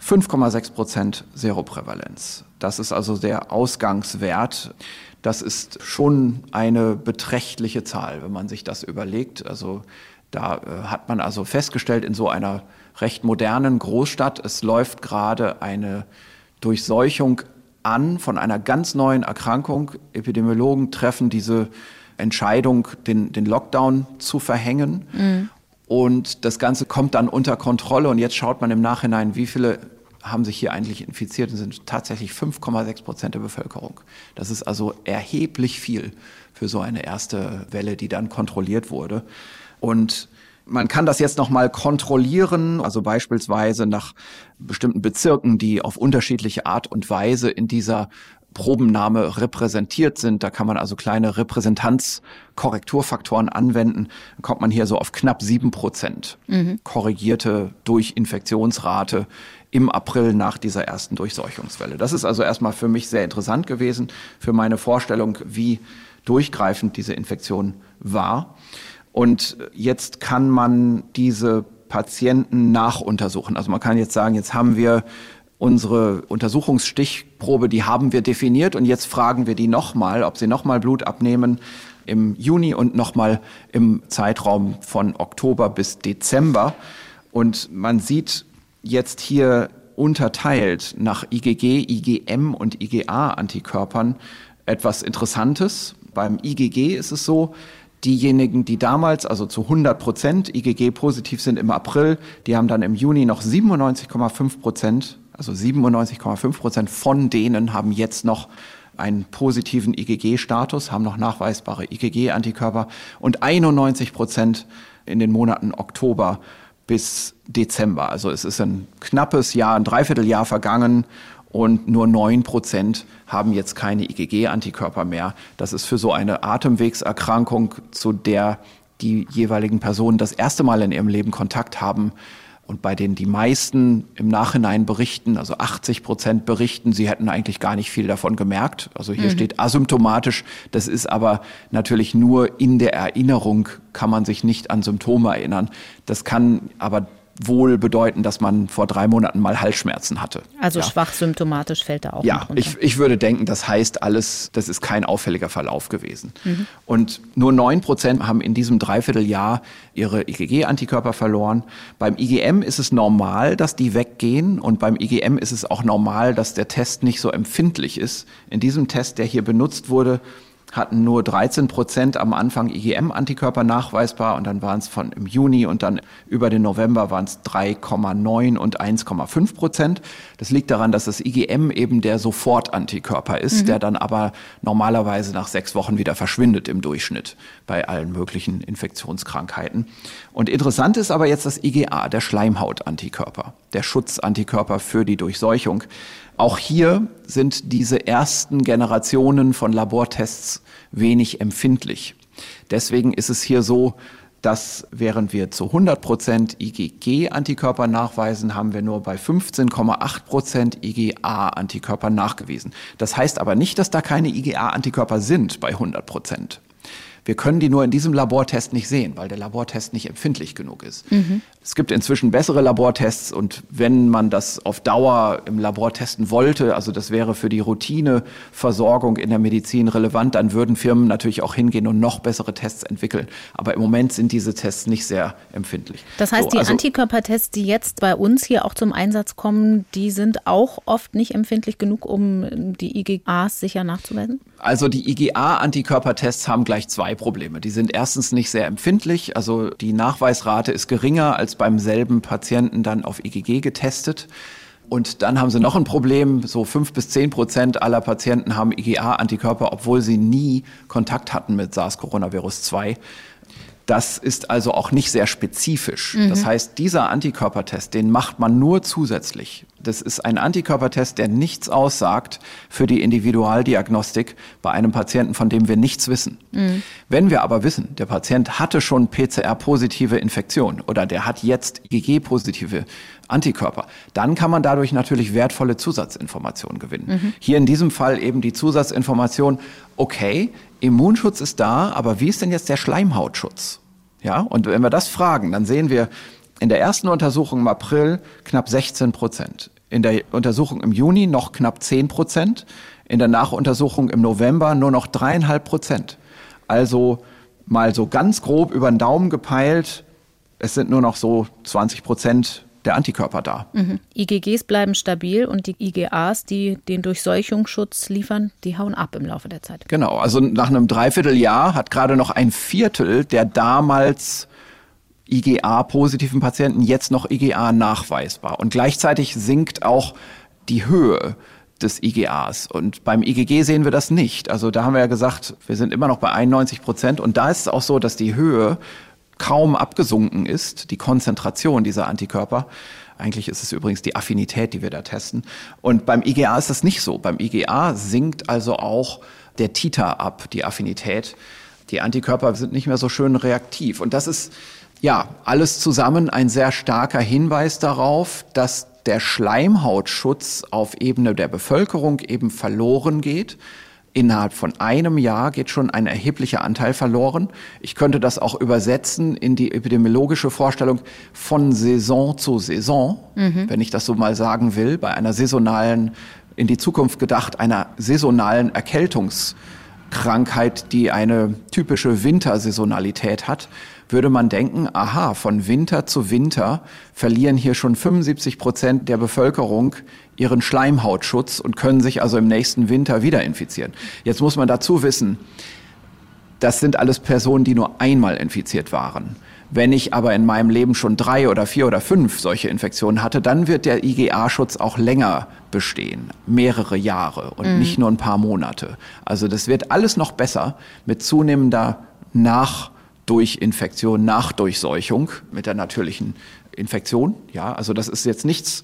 5,6 Prozent Seroprävalenz. Das ist also der Ausgangswert. Das ist schon eine beträchtliche Zahl, wenn man sich das überlegt. Also da äh, hat man also festgestellt, in so einer recht modernen Großstadt, es läuft gerade eine Durchseuchung an von einer ganz neuen Erkrankung. Epidemiologen treffen diese Entscheidung, den, den Lockdown zu verhängen. Mhm. Und das Ganze kommt dann unter Kontrolle. Und jetzt schaut man im Nachhinein, wie viele haben sich hier eigentlich infiziert und sind tatsächlich 5,6 Prozent der Bevölkerung. Das ist also erheblich viel für so eine erste Welle, die dann kontrolliert wurde. Und man kann das jetzt nochmal kontrollieren, also beispielsweise nach bestimmten Bezirken, die auf unterschiedliche Art und Weise in dieser Probennahme repräsentiert sind. Da kann man also kleine Repräsentanzkorrekturfaktoren anwenden. Dann kommt man hier so auf knapp sieben Prozent mhm. korrigierte Durchinfektionsrate im April nach dieser ersten Durchseuchungswelle. Das ist also erstmal für mich sehr interessant gewesen, für meine Vorstellung, wie durchgreifend diese Infektion war. Und jetzt kann man diese Patienten nachuntersuchen. Also man kann jetzt sagen, jetzt haben wir unsere Untersuchungsstichprobe, die haben wir definiert und jetzt fragen wir die nochmal, ob sie nochmal Blut abnehmen im Juni und nochmal im Zeitraum von Oktober bis Dezember. Und man sieht jetzt hier unterteilt nach IgG, IgM und IgA-Antikörpern etwas Interessantes. Beim IgG ist es so, diejenigen, die damals, also zu 100 Prozent IgG positiv sind im April, die haben dann im Juni noch 97,5 Prozent, also 97,5 Prozent von denen haben jetzt noch einen positiven IgG-Status, haben noch nachweisbare IgG-Antikörper und 91 Prozent in den Monaten Oktober bis Dezember. Also es ist ein knappes Jahr, ein Dreivierteljahr vergangen und nur neun Prozent haben jetzt keine IgG-Antikörper mehr. Das ist für so eine Atemwegserkrankung, zu der die jeweiligen Personen das erste Mal in ihrem Leben Kontakt haben, und bei denen die meisten im Nachhinein berichten, also 80 Prozent berichten, sie hätten eigentlich gar nicht viel davon gemerkt. Also hier mhm. steht asymptomatisch. Das ist aber natürlich nur in der Erinnerung, kann man sich nicht an Symptome erinnern. Das kann aber wohl bedeuten, dass man vor drei Monaten mal Halsschmerzen hatte. Also ja. schwach symptomatisch fällt da auch. Ja, ich, ich würde denken, das heißt alles, das ist kein auffälliger Verlauf gewesen. Mhm. Und nur neun Prozent haben in diesem Dreivierteljahr ihre IgG-Antikörper verloren. Beim IgM ist es normal, dass die weggehen und beim IgM ist es auch normal, dass der Test nicht so empfindlich ist. In diesem Test, der hier benutzt wurde, hatten nur 13 Prozent am Anfang IgM-Antikörper nachweisbar und dann waren es von im Juni und dann über den November waren es 3,9 und 1,5 Prozent. Das liegt daran, dass das IgM eben der Sofortantikörper ist, mhm. der dann aber normalerweise nach sechs Wochen wieder verschwindet im Durchschnitt bei allen möglichen Infektionskrankheiten. Und interessant ist aber jetzt das IgA, der Schleimhautantikörper, der Schutzantikörper für die Durchseuchung. Auch hier sind diese ersten Generationen von Labortests wenig empfindlich. Deswegen ist es hier so, dass während wir zu 100 Prozent IgG-Antikörper nachweisen, haben wir nur bei 15,8 Prozent IgA-Antikörper nachgewiesen. Das heißt aber nicht, dass da keine IgA-Antikörper sind bei 100 Prozent. Wir können die nur in diesem Labortest nicht sehen, weil der Labortest nicht empfindlich genug ist. Mhm. Es gibt inzwischen bessere Labortests und wenn man das auf Dauer im Labor testen wollte, also das wäre für die Routineversorgung in der Medizin relevant, dann würden Firmen natürlich auch hingehen und noch bessere Tests entwickeln. Aber im Moment sind diese Tests nicht sehr empfindlich. Das heißt, so, die also, Antikörpertests, die jetzt bei uns hier auch zum Einsatz kommen, die sind auch oft nicht empfindlich genug, um die IgAs sicher nachzuweisen? Also die IgA-Antikörpertests haben gleich zwei Probleme. Die sind erstens nicht sehr empfindlich, also die Nachweisrate ist geringer als beim selben Patienten dann auf IgG getestet. Und dann haben sie noch ein Problem. So fünf bis zehn Prozent aller Patienten haben IgA-Antikörper, obwohl sie nie Kontakt hatten mit SARS-Coronavirus 2. Das ist also auch nicht sehr spezifisch. Mhm. Das heißt, dieser Antikörpertest, den macht man nur zusätzlich Das ist ein Antikörpertest, der nichts aussagt für die Individualdiagnostik bei einem Patienten, von dem wir nichts wissen. Mhm. Wenn wir aber wissen, der Patient hatte schon PCR-positive Infektion oder der hat jetzt IgG-positive Antikörper, dann kann man dadurch natürlich wertvolle Zusatzinformationen gewinnen. Mhm. Hier in diesem Fall eben die Zusatzinformation, okay, Immunschutz ist da, aber wie ist denn jetzt der Schleimhautschutz? Ja, und wenn wir das fragen, dann sehen wir in der ersten Untersuchung im April knapp 16 Prozent, in der Untersuchung im Juni noch knapp 10 Prozent, in der Nachuntersuchung im November nur noch dreieinhalb Prozent. Also mal so ganz grob über den Daumen gepeilt, es sind nur noch so 20 Prozent der Antikörper da. Mhm. IgGs bleiben stabil und die IgAs, die den Durchseuchungsschutz liefern, die hauen ab im Laufe der Zeit. Genau, also nach einem Dreivierteljahr hat gerade noch ein Viertel der damals IgA-positiven Patienten jetzt noch IgA nachweisbar. Und gleichzeitig sinkt auch die Höhe des IgAs. Und beim IgG sehen wir das nicht. Also da haben wir ja gesagt, wir sind immer noch bei 91 Prozent. Und da ist es auch so, dass die Höhe kaum abgesunken ist, die Konzentration dieser Antikörper. Eigentlich ist es übrigens die Affinität, die wir da testen. Und beim IgA ist das nicht so. Beim IgA sinkt also auch der Titer ab, die Affinität. Die Antikörper sind nicht mehr so schön reaktiv. Und das ist ja, alles zusammen ein sehr starker Hinweis darauf, dass der Schleimhautschutz auf Ebene der Bevölkerung eben verloren geht. Innerhalb von einem Jahr geht schon ein erheblicher Anteil verloren. Ich könnte das auch übersetzen in die epidemiologische Vorstellung von Saison zu Saison, mhm. wenn ich das so mal sagen will, bei einer saisonalen, in die Zukunft gedacht, einer saisonalen Erkältungskrankheit, die eine typische Wintersaisonalität hat würde man denken, aha, von Winter zu Winter verlieren hier schon 75 Prozent der Bevölkerung ihren Schleimhautschutz und können sich also im nächsten Winter wieder infizieren. Jetzt muss man dazu wissen, das sind alles Personen, die nur einmal infiziert waren. Wenn ich aber in meinem Leben schon drei oder vier oder fünf solche Infektionen hatte, dann wird der IgA-Schutz auch länger bestehen, mehrere Jahre und mhm. nicht nur ein paar Monate. Also das wird alles noch besser mit zunehmender Nach- durch Infektion nach Durchseuchung mit der natürlichen Infektion. Ja, also das ist jetzt nichts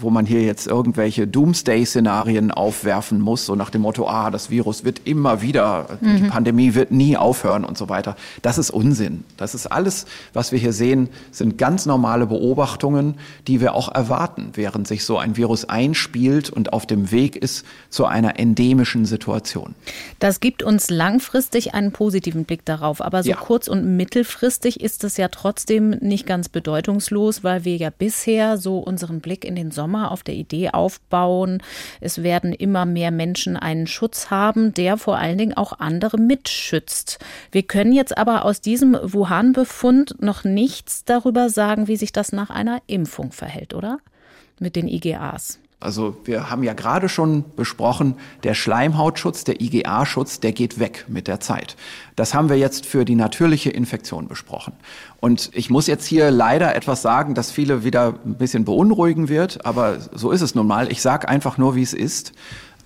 wo man hier jetzt irgendwelche Doomsday-Szenarien aufwerfen muss, so nach dem Motto, ah, das Virus wird immer wieder, mhm. die Pandemie wird nie aufhören und so weiter. Das ist Unsinn. Das ist alles, was wir hier sehen, sind ganz normale Beobachtungen, die wir auch erwarten, während sich so ein Virus einspielt und auf dem Weg ist zu einer endemischen Situation. Das gibt uns langfristig einen positiven Blick darauf, aber so ja. kurz- und mittelfristig ist es ja trotzdem nicht ganz bedeutungslos, weil wir ja bisher so unseren Blick in den Sommer Sommer auf der Idee aufbauen, es werden immer mehr Menschen einen Schutz haben, der vor allen Dingen auch andere mitschützt. Wir können jetzt aber aus diesem Wuhan-Befund noch nichts darüber sagen, wie sich das nach einer Impfung verhält, oder? Mit den IGAs. Also wir haben ja gerade schon besprochen, der Schleimhautschutz, der IgA-Schutz, der geht weg mit der Zeit. Das haben wir jetzt für die natürliche Infektion besprochen. Und ich muss jetzt hier leider etwas sagen, das viele wieder ein bisschen beunruhigen wird, aber so ist es nun mal. Ich sage einfach nur, wie es ist.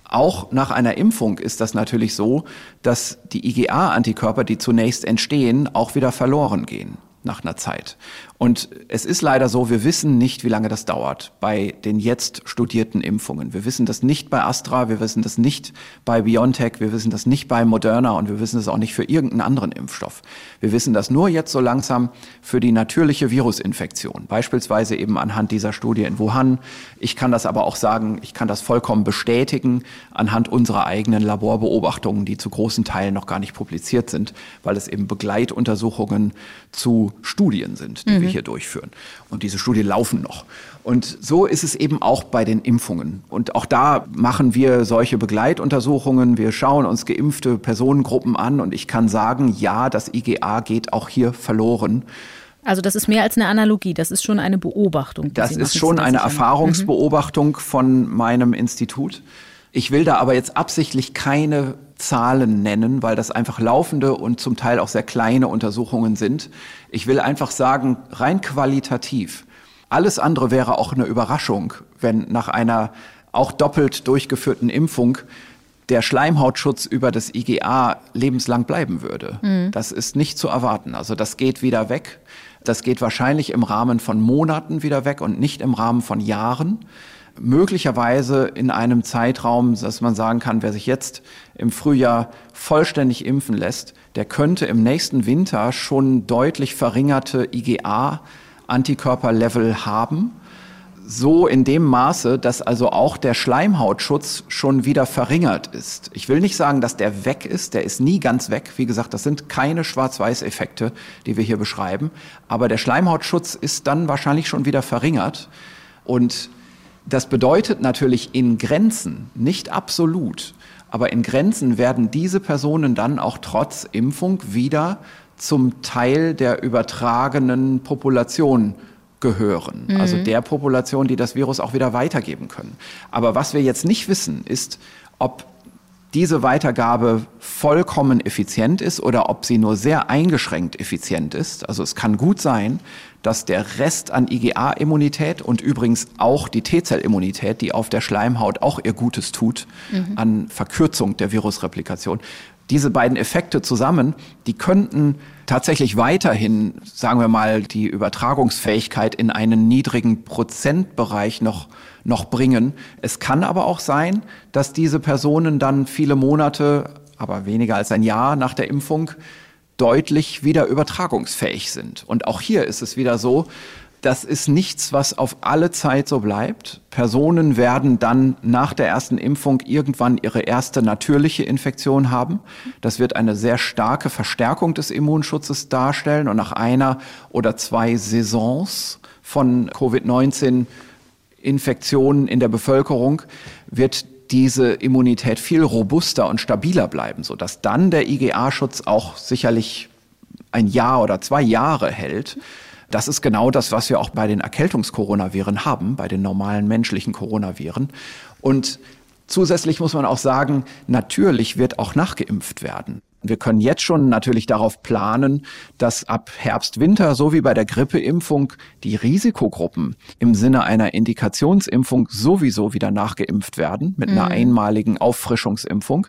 Auch nach einer Impfung ist das natürlich so, dass die IgA-Antikörper, die zunächst entstehen, auch wieder verloren gehen nach einer Zeit. Und es ist leider so, wir wissen nicht, wie lange das dauert bei den jetzt studierten Impfungen. Wir wissen das nicht bei Astra, wir wissen das nicht bei BioNTech, wir wissen das nicht bei Moderna und wir wissen das auch nicht für irgendeinen anderen Impfstoff. Wir wissen das nur jetzt so langsam für die natürliche Virusinfektion, beispielsweise eben anhand dieser Studie in Wuhan. Ich kann das aber auch sagen, ich kann das vollkommen bestätigen anhand unserer eigenen Laborbeobachtungen, die zu großen Teilen noch gar nicht publiziert sind, weil es eben Begleituntersuchungen zu Studien sind, die mhm. wir hier durchführen. Und diese Studien laufen noch. Und so ist es eben auch bei den Impfungen. Und auch da machen wir solche Begleituntersuchungen. Wir schauen uns geimpfte Personengruppen an und ich kann sagen, ja, das IgA geht auch hier verloren. Also das ist mehr als eine Analogie, das ist schon eine Beobachtung. Das Sie ist schon eine Erfahrungsbeobachtung mhm. von meinem Institut. Ich will da aber jetzt absichtlich keine Zahlen nennen, weil das einfach laufende und zum Teil auch sehr kleine Untersuchungen sind. Ich will einfach sagen, rein qualitativ. Alles andere wäre auch eine Überraschung, wenn nach einer auch doppelt durchgeführten Impfung der Schleimhautschutz über das IgA lebenslang bleiben würde. Mhm. Das ist nicht zu erwarten. Also das geht wieder weg. Das geht wahrscheinlich im Rahmen von Monaten wieder weg und nicht im Rahmen von Jahren möglicherweise in einem Zeitraum, dass man sagen kann, wer sich jetzt im Frühjahr vollständig impfen lässt, der könnte im nächsten Winter schon deutlich verringerte IgA-Antikörperlevel haben so in dem Maße, dass also auch der Schleimhautschutz schon wieder verringert ist. Ich will nicht sagen, dass der weg ist, der ist nie ganz weg. Wie gesagt, das sind keine Schwarz-Weiß-Effekte, die wir hier beschreiben. Aber der Schleimhautschutz ist dann wahrscheinlich schon wieder verringert. Und das bedeutet natürlich in Grenzen, nicht absolut, aber in Grenzen werden diese Personen dann auch trotz Impfung wieder zum Teil der übertragenen Population gehören. Mhm. Also der Population, die das Virus auch wieder weitergeben können. Aber was wir jetzt nicht wissen, ist, ob diese Weitergabe vollkommen effizient ist oder ob sie nur sehr eingeschränkt effizient ist. Also es kann gut sein, dass der Rest an IgA-Immunität und übrigens auch die T-Zell-Immunität, die auf der Schleimhaut auch ihr Gutes tut, mhm. an Verkürzung der Virusreplikation, diese beiden Effekte zusammen, die könnten tatsächlich weiterhin, sagen wir mal, die Übertragungsfähigkeit in einen niedrigen Prozentbereich noch, noch bringen. Es kann aber auch sein, dass diese Personen dann viele Monate, aber weniger als ein Jahr nach der Impfung deutlich wieder übertragungsfähig sind. Und auch hier ist es wieder so, das ist nichts, was auf alle Zeit so bleibt. Personen werden dann nach der ersten Impfung irgendwann ihre erste natürliche Infektion haben. Das wird eine sehr starke Verstärkung des Immunschutzes darstellen und nach einer oder zwei Saisons von Covid-19 Infektionen in der Bevölkerung wird diese Immunität viel robuster und stabiler bleiben, sodass dann der IgA-Schutz auch sicherlich ein Jahr oder zwei Jahre hält. Das ist genau das, was wir auch bei den Erkältungskoronaviren haben, bei den normalen menschlichen Coronaviren. Und zusätzlich muss man auch sagen, natürlich wird auch nachgeimpft werden. Wir können jetzt schon natürlich darauf planen, dass ab Herbst, Winter, so wie bei der Grippeimpfung, die Risikogruppen im Sinne einer Indikationsimpfung sowieso wieder nachgeimpft werden mit einer mhm. einmaligen Auffrischungsimpfung.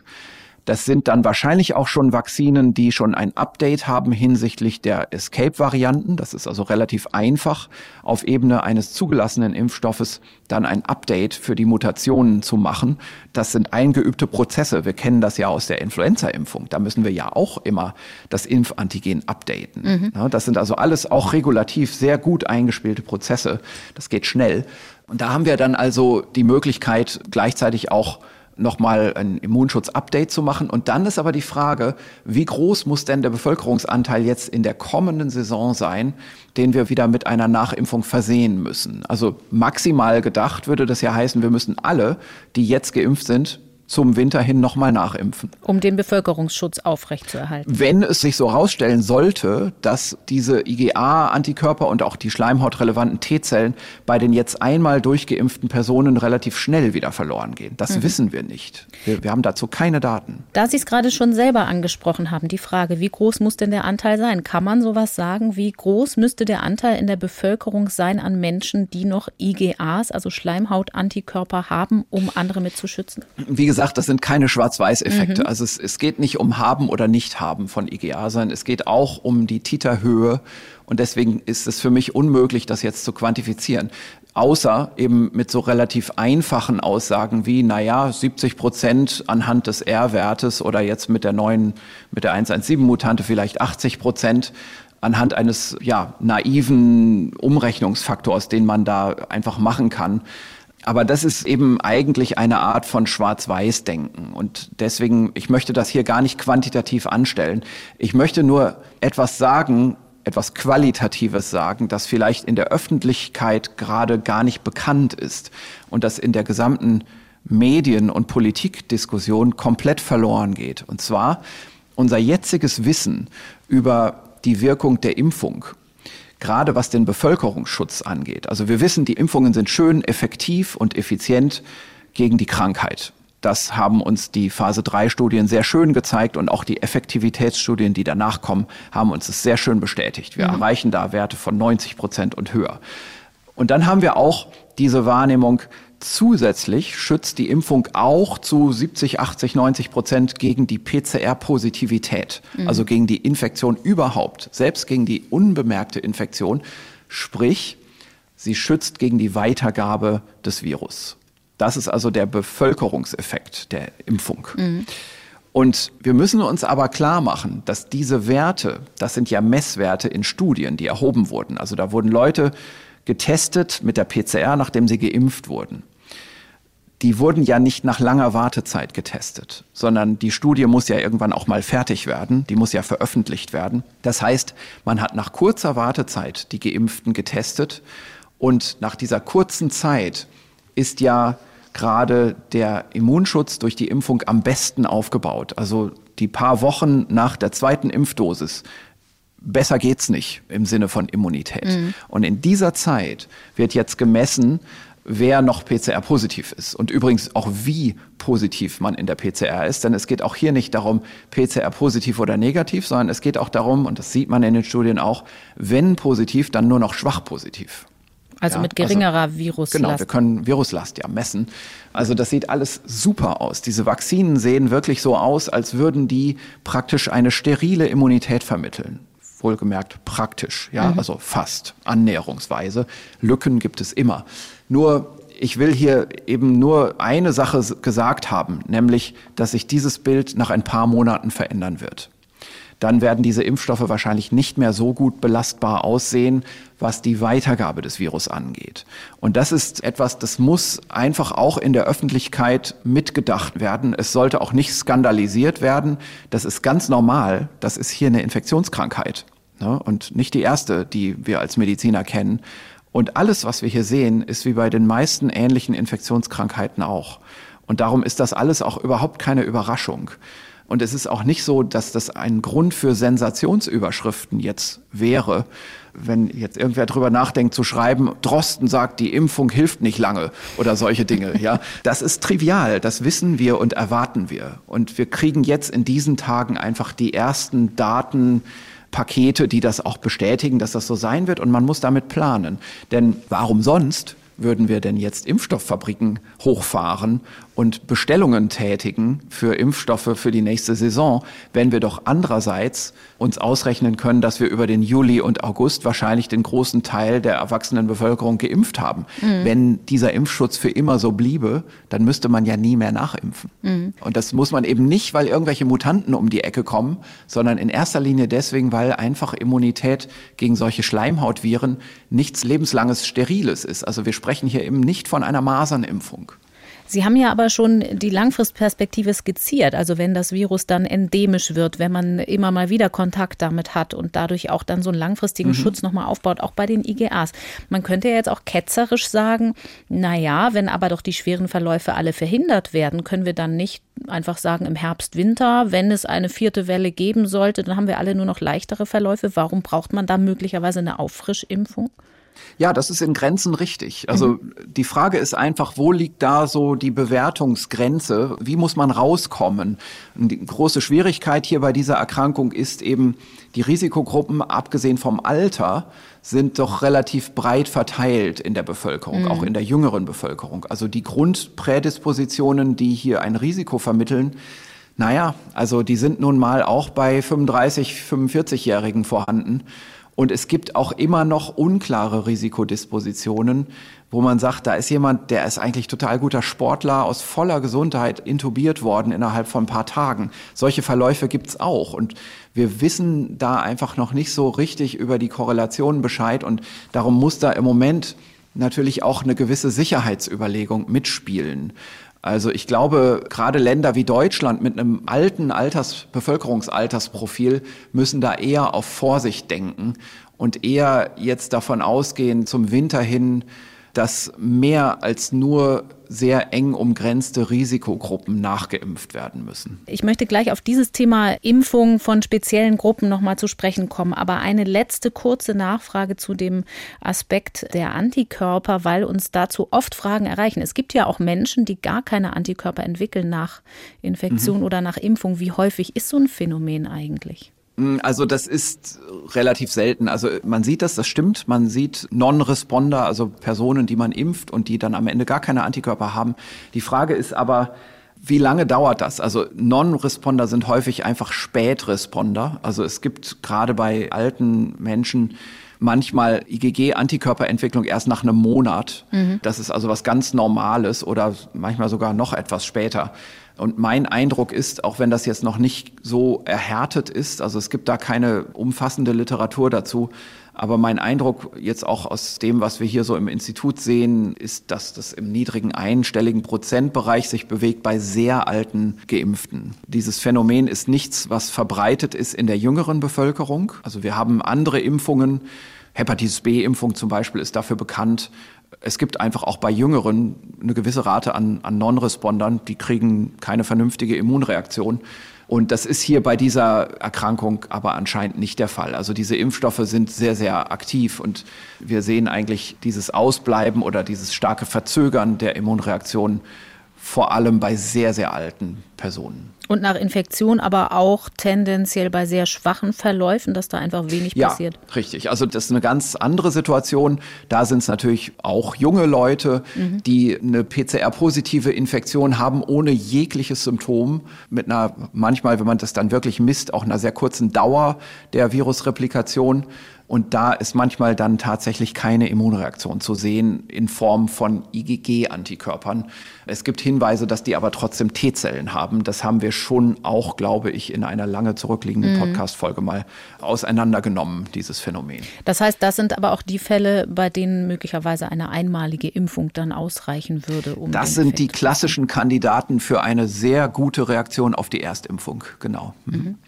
Das sind dann wahrscheinlich auch schon Vakzinen, die schon ein Update haben hinsichtlich der Escape-Varianten. Das ist also relativ einfach, auf Ebene eines zugelassenen Impfstoffes dann ein Update für die Mutationen zu machen. Das sind eingeübte Prozesse. Wir kennen das ja aus der Influenza-Impfung. Da müssen wir ja auch immer das Impfantigen updaten. Mhm. Das sind also alles auch regulativ sehr gut eingespielte Prozesse. Das geht schnell. Und da haben wir dann also die Möglichkeit, gleichzeitig auch nochmal ein Immunschutz-Update zu machen. Und dann ist aber die Frage, wie groß muss denn der Bevölkerungsanteil jetzt in der kommenden Saison sein, den wir wieder mit einer Nachimpfung versehen müssen? Also maximal gedacht würde das ja heißen, wir müssen alle, die jetzt geimpft sind, zum Winter hin nochmal nachimpfen. Um den Bevölkerungsschutz aufrechtzuerhalten. Wenn es sich so herausstellen sollte, dass diese IgA-Antikörper und auch die schleimhautrelevanten T-Zellen bei den jetzt einmal durchgeimpften Personen relativ schnell wieder verloren gehen. Das mhm. wissen wir nicht. Wir, wir haben dazu keine Daten. Da Sie es gerade schon selber angesprochen haben, die Frage, wie groß muss denn der Anteil sein? Kann man sowas sagen? Wie groß müsste der Anteil in der Bevölkerung sein an Menschen, die noch IgAs, also Schleimhautantikörper haben, um andere mit zu schützen? Wie gesagt, gesagt, das sind keine Schwarz-Weiß-Effekte. Mhm. Also es, es geht nicht um Haben oder Nicht-Haben von IgA, sondern es geht auch um die Titerhöhe. Und deswegen ist es für mich unmöglich, das jetzt zu quantifizieren. Außer eben mit so relativ einfachen Aussagen wie, naja, 70 Prozent anhand des R-Wertes oder jetzt mit der neuen, mit der 117-Mutante vielleicht 80 Prozent anhand eines ja, naiven Umrechnungsfaktors, den man da einfach machen kann. Aber das ist eben eigentlich eine Art von Schwarz-Weiß-Denken. Und deswegen, ich möchte das hier gar nicht quantitativ anstellen. Ich möchte nur etwas sagen, etwas Qualitatives sagen, das vielleicht in der Öffentlichkeit gerade gar nicht bekannt ist und das in der gesamten Medien- und Politikdiskussion komplett verloren geht. Und zwar unser jetziges Wissen über die Wirkung der Impfung gerade was den Bevölkerungsschutz angeht. Also wir wissen, die Impfungen sind schön effektiv und effizient gegen die Krankheit. Das haben uns die Phase 3 Studien sehr schön gezeigt und auch die Effektivitätsstudien, die danach kommen, haben uns das sehr schön bestätigt. Wir mhm. erreichen da Werte von 90 Prozent und höher. Und dann haben wir auch diese Wahrnehmung, Zusätzlich schützt die Impfung auch zu 70, 80, 90 Prozent gegen die PCR-Positivität, mhm. also gegen die Infektion überhaupt, selbst gegen die unbemerkte Infektion. Sprich, sie schützt gegen die Weitergabe des Virus. Das ist also der Bevölkerungseffekt der Impfung. Mhm. Und wir müssen uns aber klar machen, dass diese Werte, das sind ja Messwerte in Studien, die erhoben wurden. Also da wurden Leute getestet mit der PCR, nachdem sie geimpft wurden. Die wurden ja nicht nach langer Wartezeit getestet, sondern die Studie muss ja irgendwann auch mal fertig werden, die muss ja veröffentlicht werden. Das heißt, man hat nach kurzer Wartezeit die Geimpften getestet und nach dieser kurzen Zeit ist ja gerade der Immunschutz durch die Impfung am besten aufgebaut. Also die paar Wochen nach der zweiten Impfdosis. Besser geht's nicht im Sinne von Immunität. Mhm. Und in dieser Zeit wird jetzt gemessen, wer noch PCR-positiv ist und übrigens auch wie positiv man in der PCR ist. Denn es geht auch hier nicht darum, PCR-positiv oder negativ, sondern es geht auch darum, und das sieht man in den Studien auch, wenn positiv, dann nur noch schwach positiv. Also ja, mit geringerer also, Viruslast. Genau, wir können Viruslast ja messen. Also das sieht alles super aus. Diese Vakzinen sehen wirklich so aus, als würden die praktisch eine sterile Immunität vermitteln. Wohlgemerkt praktisch, ja, mhm. also fast annäherungsweise. Lücken gibt es immer. Nur ich will hier eben nur eine Sache gesagt haben, nämlich, dass sich dieses Bild nach ein paar Monaten verändern wird dann werden diese Impfstoffe wahrscheinlich nicht mehr so gut belastbar aussehen, was die Weitergabe des Virus angeht. Und das ist etwas, das muss einfach auch in der Öffentlichkeit mitgedacht werden. Es sollte auch nicht skandalisiert werden. Das ist ganz normal. Das ist hier eine Infektionskrankheit. Ne? Und nicht die erste, die wir als Mediziner kennen. Und alles, was wir hier sehen, ist wie bei den meisten ähnlichen Infektionskrankheiten auch. Und darum ist das alles auch überhaupt keine Überraschung. Und es ist auch nicht so, dass das ein Grund für Sensationsüberschriften jetzt wäre, wenn jetzt irgendwer drüber nachdenkt zu schreiben, Drosten sagt, die Impfung hilft nicht lange oder solche Dinge, ja. Das ist trivial, das wissen wir und erwarten wir. Und wir kriegen jetzt in diesen Tagen einfach die ersten Datenpakete, die das auch bestätigen, dass das so sein wird und man muss damit planen. Denn warum sonst würden wir denn jetzt Impfstofffabriken hochfahren und Bestellungen tätigen für Impfstoffe für die nächste Saison, wenn wir doch andererseits uns ausrechnen können, dass wir über den Juli und August wahrscheinlich den großen Teil der erwachsenen Bevölkerung geimpft haben. Mhm. Wenn dieser Impfschutz für immer so bliebe, dann müsste man ja nie mehr nachimpfen. Mhm. Und das muss man eben nicht, weil irgendwelche Mutanten um die Ecke kommen, sondern in erster Linie deswegen, weil einfach Immunität gegen solche Schleimhautviren nichts lebenslanges Steriles ist. Also wir sprechen hier eben nicht von einer Masernimpfung. Sie haben ja aber schon die Langfristperspektive skizziert. Also wenn das Virus dann endemisch wird, wenn man immer mal wieder Kontakt damit hat und dadurch auch dann so einen langfristigen mhm. Schutz nochmal aufbaut, auch bei den IGAs. Man könnte ja jetzt auch ketzerisch sagen, na ja, wenn aber doch die schweren Verläufe alle verhindert werden, können wir dann nicht einfach sagen im Herbst, Winter, wenn es eine vierte Welle geben sollte, dann haben wir alle nur noch leichtere Verläufe. Warum braucht man da möglicherweise eine Auffrischimpfung? Ja, das ist in Grenzen richtig. Also mhm. die Frage ist einfach, wo liegt da so die Bewertungsgrenze? Wie muss man rauskommen? Die große Schwierigkeit hier bei dieser Erkrankung ist eben, die Risikogruppen, abgesehen vom Alter, sind doch relativ breit verteilt in der Bevölkerung, mhm. auch in der jüngeren Bevölkerung. Also die Grundprädispositionen, die hier ein Risiko vermitteln, naja, also die sind nun mal auch bei 35, 45-Jährigen vorhanden. Und es gibt auch immer noch unklare Risikodispositionen, wo man sagt, da ist jemand, der ist eigentlich total guter Sportler, aus voller Gesundheit intubiert worden innerhalb von ein paar Tagen. Solche Verläufe gibt's auch. Und wir wissen da einfach noch nicht so richtig über die Korrelationen Bescheid. Und darum muss da im Moment natürlich auch eine gewisse Sicherheitsüberlegung mitspielen. Also ich glaube, gerade Länder wie Deutschland mit einem alten Alters Bevölkerungsaltersprofil müssen da eher auf Vorsicht denken und eher jetzt davon ausgehen, zum Winter hin dass mehr als nur sehr eng umgrenzte Risikogruppen nachgeimpft werden müssen. Ich möchte gleich auf dieses Thema Impfung von speziellen Gruppen nochmal zu sprechen kommen. Aber eine letzte kurze Nachfrage zu dem Aspekt der Antikörper, weil uns dazu oft Fragen erreichen. Es gibt ja auch Menschen, die gar keine Antikörper entwickeln nach Infektion mhm. oder nach Impfung. Wie häufig ist so ein Phänomen eigentlich? Mm, also das ist relativ selten. Also man sieht das, das stimmt. Man sieht Non-Responder, also Personen, die man impft und die dann am Ende gar keine Antikörper haben. Die Frage ist aber, wie lange dauert das? Also Non-Responder sind häufig einfach Spätresponder. Also es gibt gerade bei alten Menschen manchmal IgG-Antikörperentwicklung erst nach einem Monat. Mhm. Das ist also was ganz Normales oder manchmal sogar noch etwas später. Und mein Eindruck ist, auch wenn das jetzt noch nicht so erhärtet ist, also es gibt da keine umfassende Literatur dazu, aber mein Eindruck jetzt auch aus dem, was wir hier so im Institut sehen, ist, dass das im niedrigen einstelligen Prozentbereich sich bewegt bei sehr alten Geimpften. Dieses Phänomen ist nichts, was verbreitet ist in der jüngeren Bevölkerung. Also wir haben andere Impfungen. Hepatitis B-Impfung zum Beispiel ist dafür bekannt. Es gibt einfach auch bei Jüngeren eine gewisse Rate an, an Non-Respondern, die kriegen keine vernünftige Immunreaktion. Und das ist hier bei dieser Erkrankung aber anscheinend nicht der Fall. Also diese Impfstoffe sind sehr, sehr aktiv und wir sehen eigentlich dieses Ausbleiben oder dieses starke Verzögern der Immunreaktion vor allem bei sehr, sehr alten Personen. Und nach Infektion aber auch tendenziell bei sehr schwachen Verläufen, dass da einfach wenig ja, passiert. Richtig. Also das ist eine ganz andere Situation. Da sind es natürlich auch junge Leute, mhm. die eine PCR-positive Infektion haben, ohne jegliches Symptom, mit einer manchmal, wenn man das dann wirklich misst, auch einer sehr kurzen Dauer der Virusreplikation. Und da ist manchmal dann tatsächlich keine Immunreaktion zu sehen in Form von IgG-Antikörpern. Es gibt Hinweise, dass die aber trotzdem T-Zellen haben. Das haben wir schon auch, glaube ich, in einer lange zurückliegenden mhm. Podcast-Folge mal auseinandergenommen, dieses Phänomen. Das heißt, das sind aber auch die Fälle, bei denen möglicherweise eine einmalige Impfung dann ausreichen würde. Um das sind die klassischen Kandidaten für eine sehr gute Reaktion auf die Erstimpfung, genau. Mhm.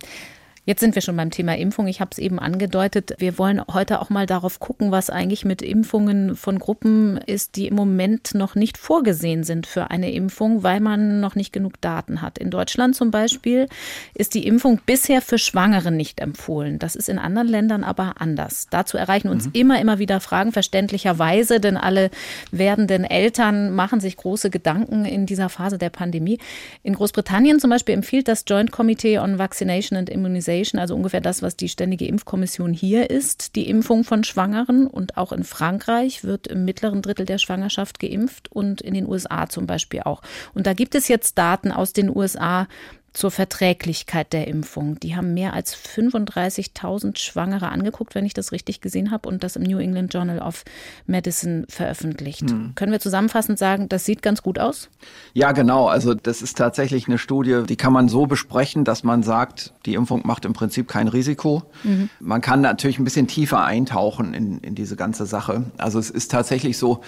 Jetzt sind wir schon beim Thema Impfung. Ich habe es eben angedeutet. Wir wollen heute auch mal darauf gucken, was eigentlich mit Impfungen von Gruppen ist, die im Moment noch nicht vorgesehen sind für eine Impfung, weil man noch nicht genug Daten hat. In Deutschland zum Beispiel ist die Impfung bisher für Schwangere nicht empfohlen. Das ist in anderen Ländern aber anders. Dazu erreichen uns mhm. immer, immer wieder Fragen, verständlicherweise, denn alle werdenden Eltern machen sich große Gedanken in dieser Phase der Pandemie. In Großbritannien zum Beispiel empfiehlt das Joint Committee on Vaccination and Immunization Immunization, also ungefähr das, was die Ständige Impfkommission hier ist, die Impfung von Schwangeren. Und auch in Frankreich wird im mittleren Drittel der Schwangerschaft geimpft und in den USA zum Beispiel auch. Und da gibt es jetzt Daten aus den USA, zur Verträglichkeit der Impfung. Die haben mehr als 35.000 Schwangere angeguckt, wenn ich das richtig gesehen habe, und das im New England Journal of Medicine veröffentlicht. Hm. Können wir zusammenfassend sagen, das sieht ganz gut aus? Ja, genau. Also das ist tatsächlich eine Studie, die kann man so besprechen, dass man sagt, die Impfung macht im Prinzip kein Risiko. Mhm. Man kann natürlich ein bisschen tiefer eintauchen in, in diese ganze Sache. Also es ist tatsächlich so,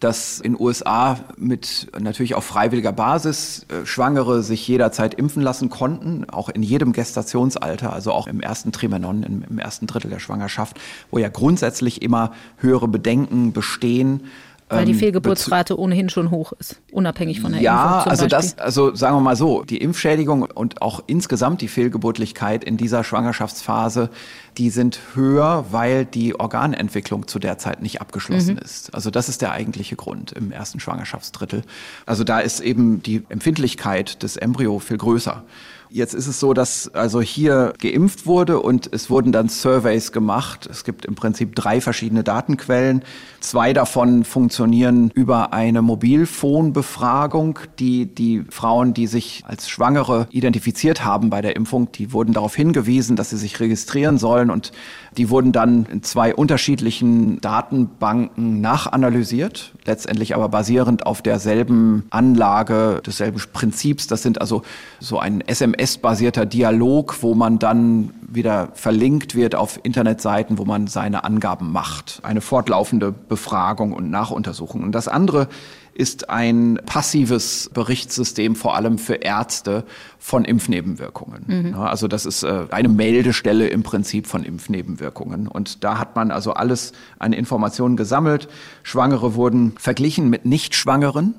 dass in USA mit natürlich auf freiwilliger Basis äh, Schwangere sich jederzeit impfen lassen konnten, auch in jedem Gestationsalter, also auch im ersten Trimenon, im, im ersten Drittel der Schwangerschaft, wo ja grundsätzlich immer höhere Bedenken bestehen weil die ähm, Fehlgeburtsrate ohnehin schon hoch ist, unabhängig von der ja, Impfung. Ja, also Beispiel. das, also sagen wir mal so, die Impfschädigung und auch insgesamt die Fehlgeburtlichkeit in dieser Schwangerschaftsphase, die sind höher, weil die Organentwicklung zu der Zeit nicht abgeschlossen mhm. ist. Also das ist der eigentliche Grund im ersten Schwangerschaftsdrittel. Also da ist eben die Empfindlichkeit des Embryo viel größer. Jetzt ist es so, dass also hier geimpft wurde und es wurden dann Surveys gemacht. Es gibt im Prinzip drei verschiedene Datenquellen. Zwei davon funktionieren über eine Mobilfonbefragung, die die Frauen, die sich als Schwangere identifiziert haben bei der Impfung, die wurden darauf hingewiesen, dass sie sich registrieren sollen und die wurden dann in zwei unterschiedlichen Datenbanken nachanalysiert, letztendlich aber basierend auf derselben Anlage, desselben Prinzips. Das sind also so ein SMS-basierter Dialog, wo man dann wieder verlinkt wird auf Internetseiten, wo man seine Angaben macht. Eine fortlaufende Befragung und Nachuntersuchung. Und das andere ist ein passives Berichtssystem, vor allem für Ärzte von Impfnebenwirkungen. Mhm. also das ist äh, eine Meldestelle im Prinzip von Impfnebenwirkungen. Und da hat man also alles an Informationen gesammelt. Schwangere wurden verglichen mit Nichtschwangeren,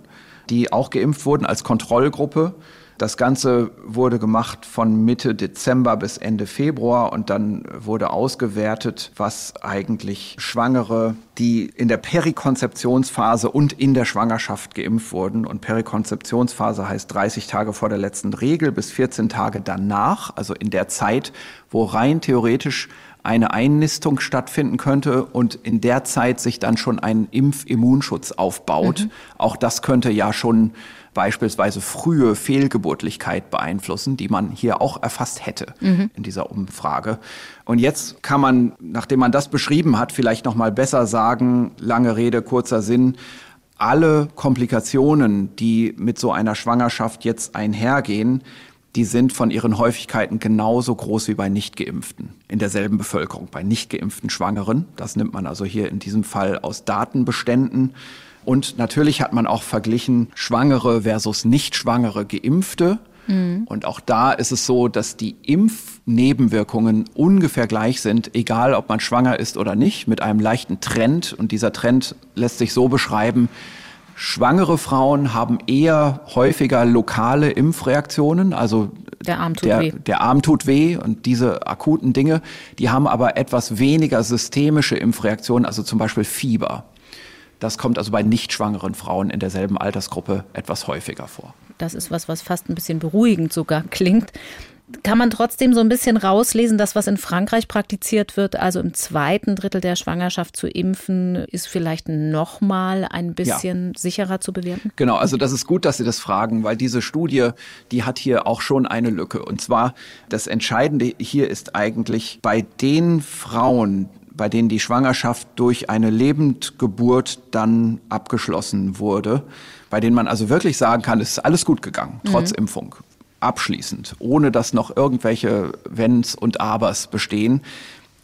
die auch geimpft wurden als Kontrollgruppe. Das Ganze wurde gemacht von Mitte Dezember bis Ende Februar und dann wurde ausgewertet, was eigentlich Schwangere, die in der Perikonzeptionsphase und in der Schwangerschaft geimpft wurden. Und Perikonzeptionsphase heißt 30 Tage vor der letzten Regel bis 14 Tage danach, also in der Zeit, wo rein theoretisch eine Einnistung stattfinden könnte und in der Zeit sich dann schon ein Impfimmunschutz aufbaut. Mhm. Auch das könnte ja schon beispielsweise frühe Fehlgeburtlichkeit beeinflussen, die man hier auch erfasst hätte mhm. in dieser Umfrage. Und jetzt kann man, nachdem man das beschrieben hat, vielleicht noch mal besser sagen, lange Rede, kurzer Sinn, alle Komplikationen, die mit so einer Schwangerschaft jetzt einhergehen, die sind von ihren Häufigkeiten genauso groß wie bei Nichtgeimpften in derselben Bevölkerung, bei nicht geimpften Schwangeren. Das nimmt man also hier in diesem Fall aus Datenbeständen. Und natürlich hat man auch verglichen Schwangere versus Nicht-Schwangere Geimpfte. Mhm. Und auch da ist es so, dass die Impfnebenwirkungen ungefähr gleich sind, egal ob man schwanger ist oder nicht, mit einem leichten Trend. Und dieser Trend lässt sich so beschreiben, Schwangere Frauen haben eher häufiger lokale Impfreaktionen, also der Arm tut der, weh. Der Arm tut weh und diese akuten Dinge, die haben aber etwas weniger systemische Impfreaktionen, also zum Beispiel Fieber. Das kommt also bei nicht schwangeren Frauen in derselben Altersgruppe etwas häufiger vor. Das ist was, was fast ein bisschen beruhigend sogar klingt kann man trotzdem so ein bisschen rauslesen, dass was in Frankreich praktiziert wird, also im zweiten Drittel der Schwangerschaft zu impfen, ist vielleicht noch mal ein bisschen ja. sicherer zu bewerten? Genau, also das ist gut, dass Sie das fragen, weil diese Studie, die hat hier auch schon eine Lücke. Und zwar das Entscheidende hier ist eigentlich bei den Frauen, bei denen die Schwangerschaft durch eine Lebendgeburt dann abgeschlossen wurde, bei denen man also wirklich sagen kann, es ist alles gut gegangen, trotz mhm. Impfung abschließend, ohne dass noch irgendwelche Wenns und Abers bestehen.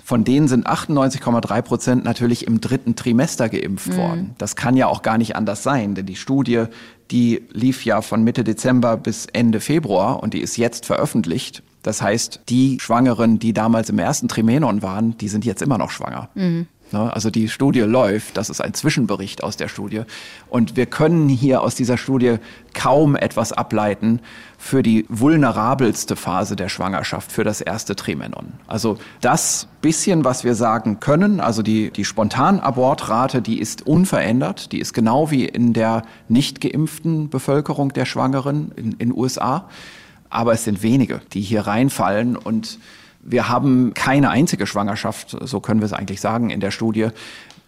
Von denen sind 98,3 Prozent natürlich im dritten Trimester geimpft mhm. worden. Das kann ja auch gar nicht anders sein, denn die Studie, die lief ja von Mitte Dezember bis Ende Februar und die ist jetzt veröffentlicht. Das heißt, die Schwangeren, die damals im ersten Trimenon waren, die sind jetzt immer noch schwanger. Mhm. Ne? Also die Studie läuft, das ist ein Zwischenbericht aus der Studie. Und wir können hier aus dieser Studie kaum etwas ableiten für die vulnerabelste Phase der Schwangerschaft, für das erste Trimenon. Also das bisschen, was wir sagen können, also die, die Spontanabortrate, die ist unverändert, die ist genau wie in der nicht geimpften Bevölkerung der Schwangeren in den USA. Aber es sind wenige, die hier reinfallen und wir haben keine einzige Schwangerschaft, so können wir es eigentlich sagen, in der Studie,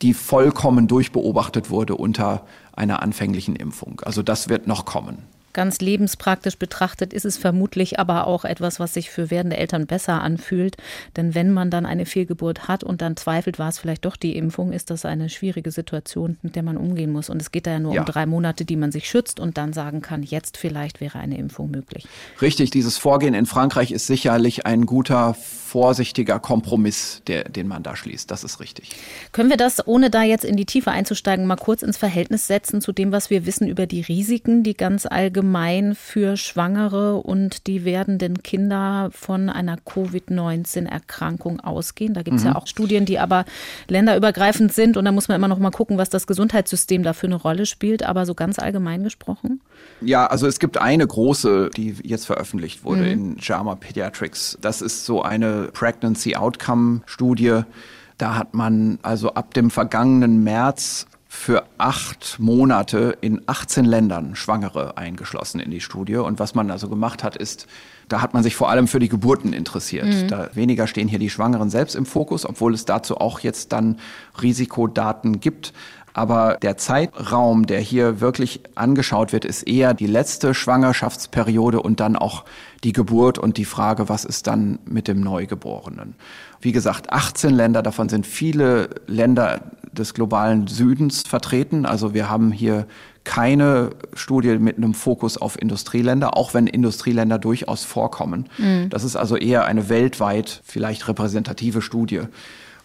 die vollkommen durchbeobachtet wurde unter einer anfänglichen Impfung. Also das wird noch kommen. Ganz lebenspraktisch betrachtet ist es vermutlich aber auch etwas, was sich für werdende Eltern besser anfühlt. Denn wenn man dann eine Fehlgeburt hat und dann zweifelt, war es vielleicht doch die Impfung, ist das eine schwierige Situation, mit der man umgehen muss. Und es geht da ja nur ja. um drei Monate, die man sich schützt und dann sagen kann, jetzt vielleicht wäre eine Impfung möglich. Richtig, dieses Vorgehen in Frankreich ist sicherlich ein guter vorsichtiger Kompromiss, der, den man da schließt. Das ist richtig. Können wir das, ohne da jetzt in die Tiefe einzusteigen, mal kurz ins Verhältnis setzen zu dem, was wir wissen über die Risiken, die ganz allgemein für Schwangere und die werdenden Kinder von einer Covid-19-Erkrankung ausgehen? Da gibt es mhm. ja auch Studien, die aber länderübergreifend sind und da muss man immer noch mal gucken, was das Gesundheitssystem da für eine Rolle spielt. Aber so ganz allgemein gesprochen? Ja, also es gibt eine große, die jetzt veröffentlicht wurde mhm. in JAMA Pediatrics. Das ist so eine Pregnancy Outcome Studie. Da hat man also ab dem vergangenen März für acht Monate in 18 Ländern Schwangere eingeschlossen in die Studie. Und was man also gemacht hat, ist, da hat man sich vor allem für die Geburten interessiert. Mhm. Da weniger stehen hier die Schwangeren selbst im Fokus, obwohl es dazu auch jetzt dann Risikodaten gibt. Aber der Zeitraum, der hier wirklich angeschaut wird, ist eher die letzte Schwangerschaftsperiode und dann auch die Geburt und die Frage, was ist dann mit dem Neugeborenen. Wie gesagt, 18 Länder, davon sind viele Länder des globalen Südens vertreten. Also wir haben hier keine Studie mit einem Fokus auf Industrieländer, auch wenn Industrieländer durchaus vorkommen. Mhm. Das ist also eher eine weltweit vielleicht repräsentative Studie.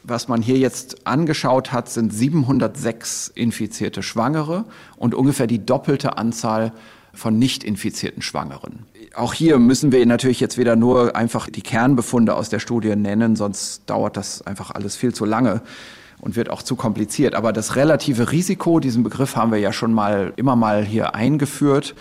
Was man hier jetzt angeschaut hat, sind 706 infizierte Schwangere und ungefähr die doppelte Anzahl von nicht infizierten Schwangeren. Auch hier müssen wir natürlich jetzt wieder nur einfach die Kernbefunde aus der Studie nennen, sonst dauert das einfach alles viel zu lange und wird auch zu kompliziert. Aber das relative Risiko, diesen Begriff haben wir ja schon mal immer mal hier eingeführt.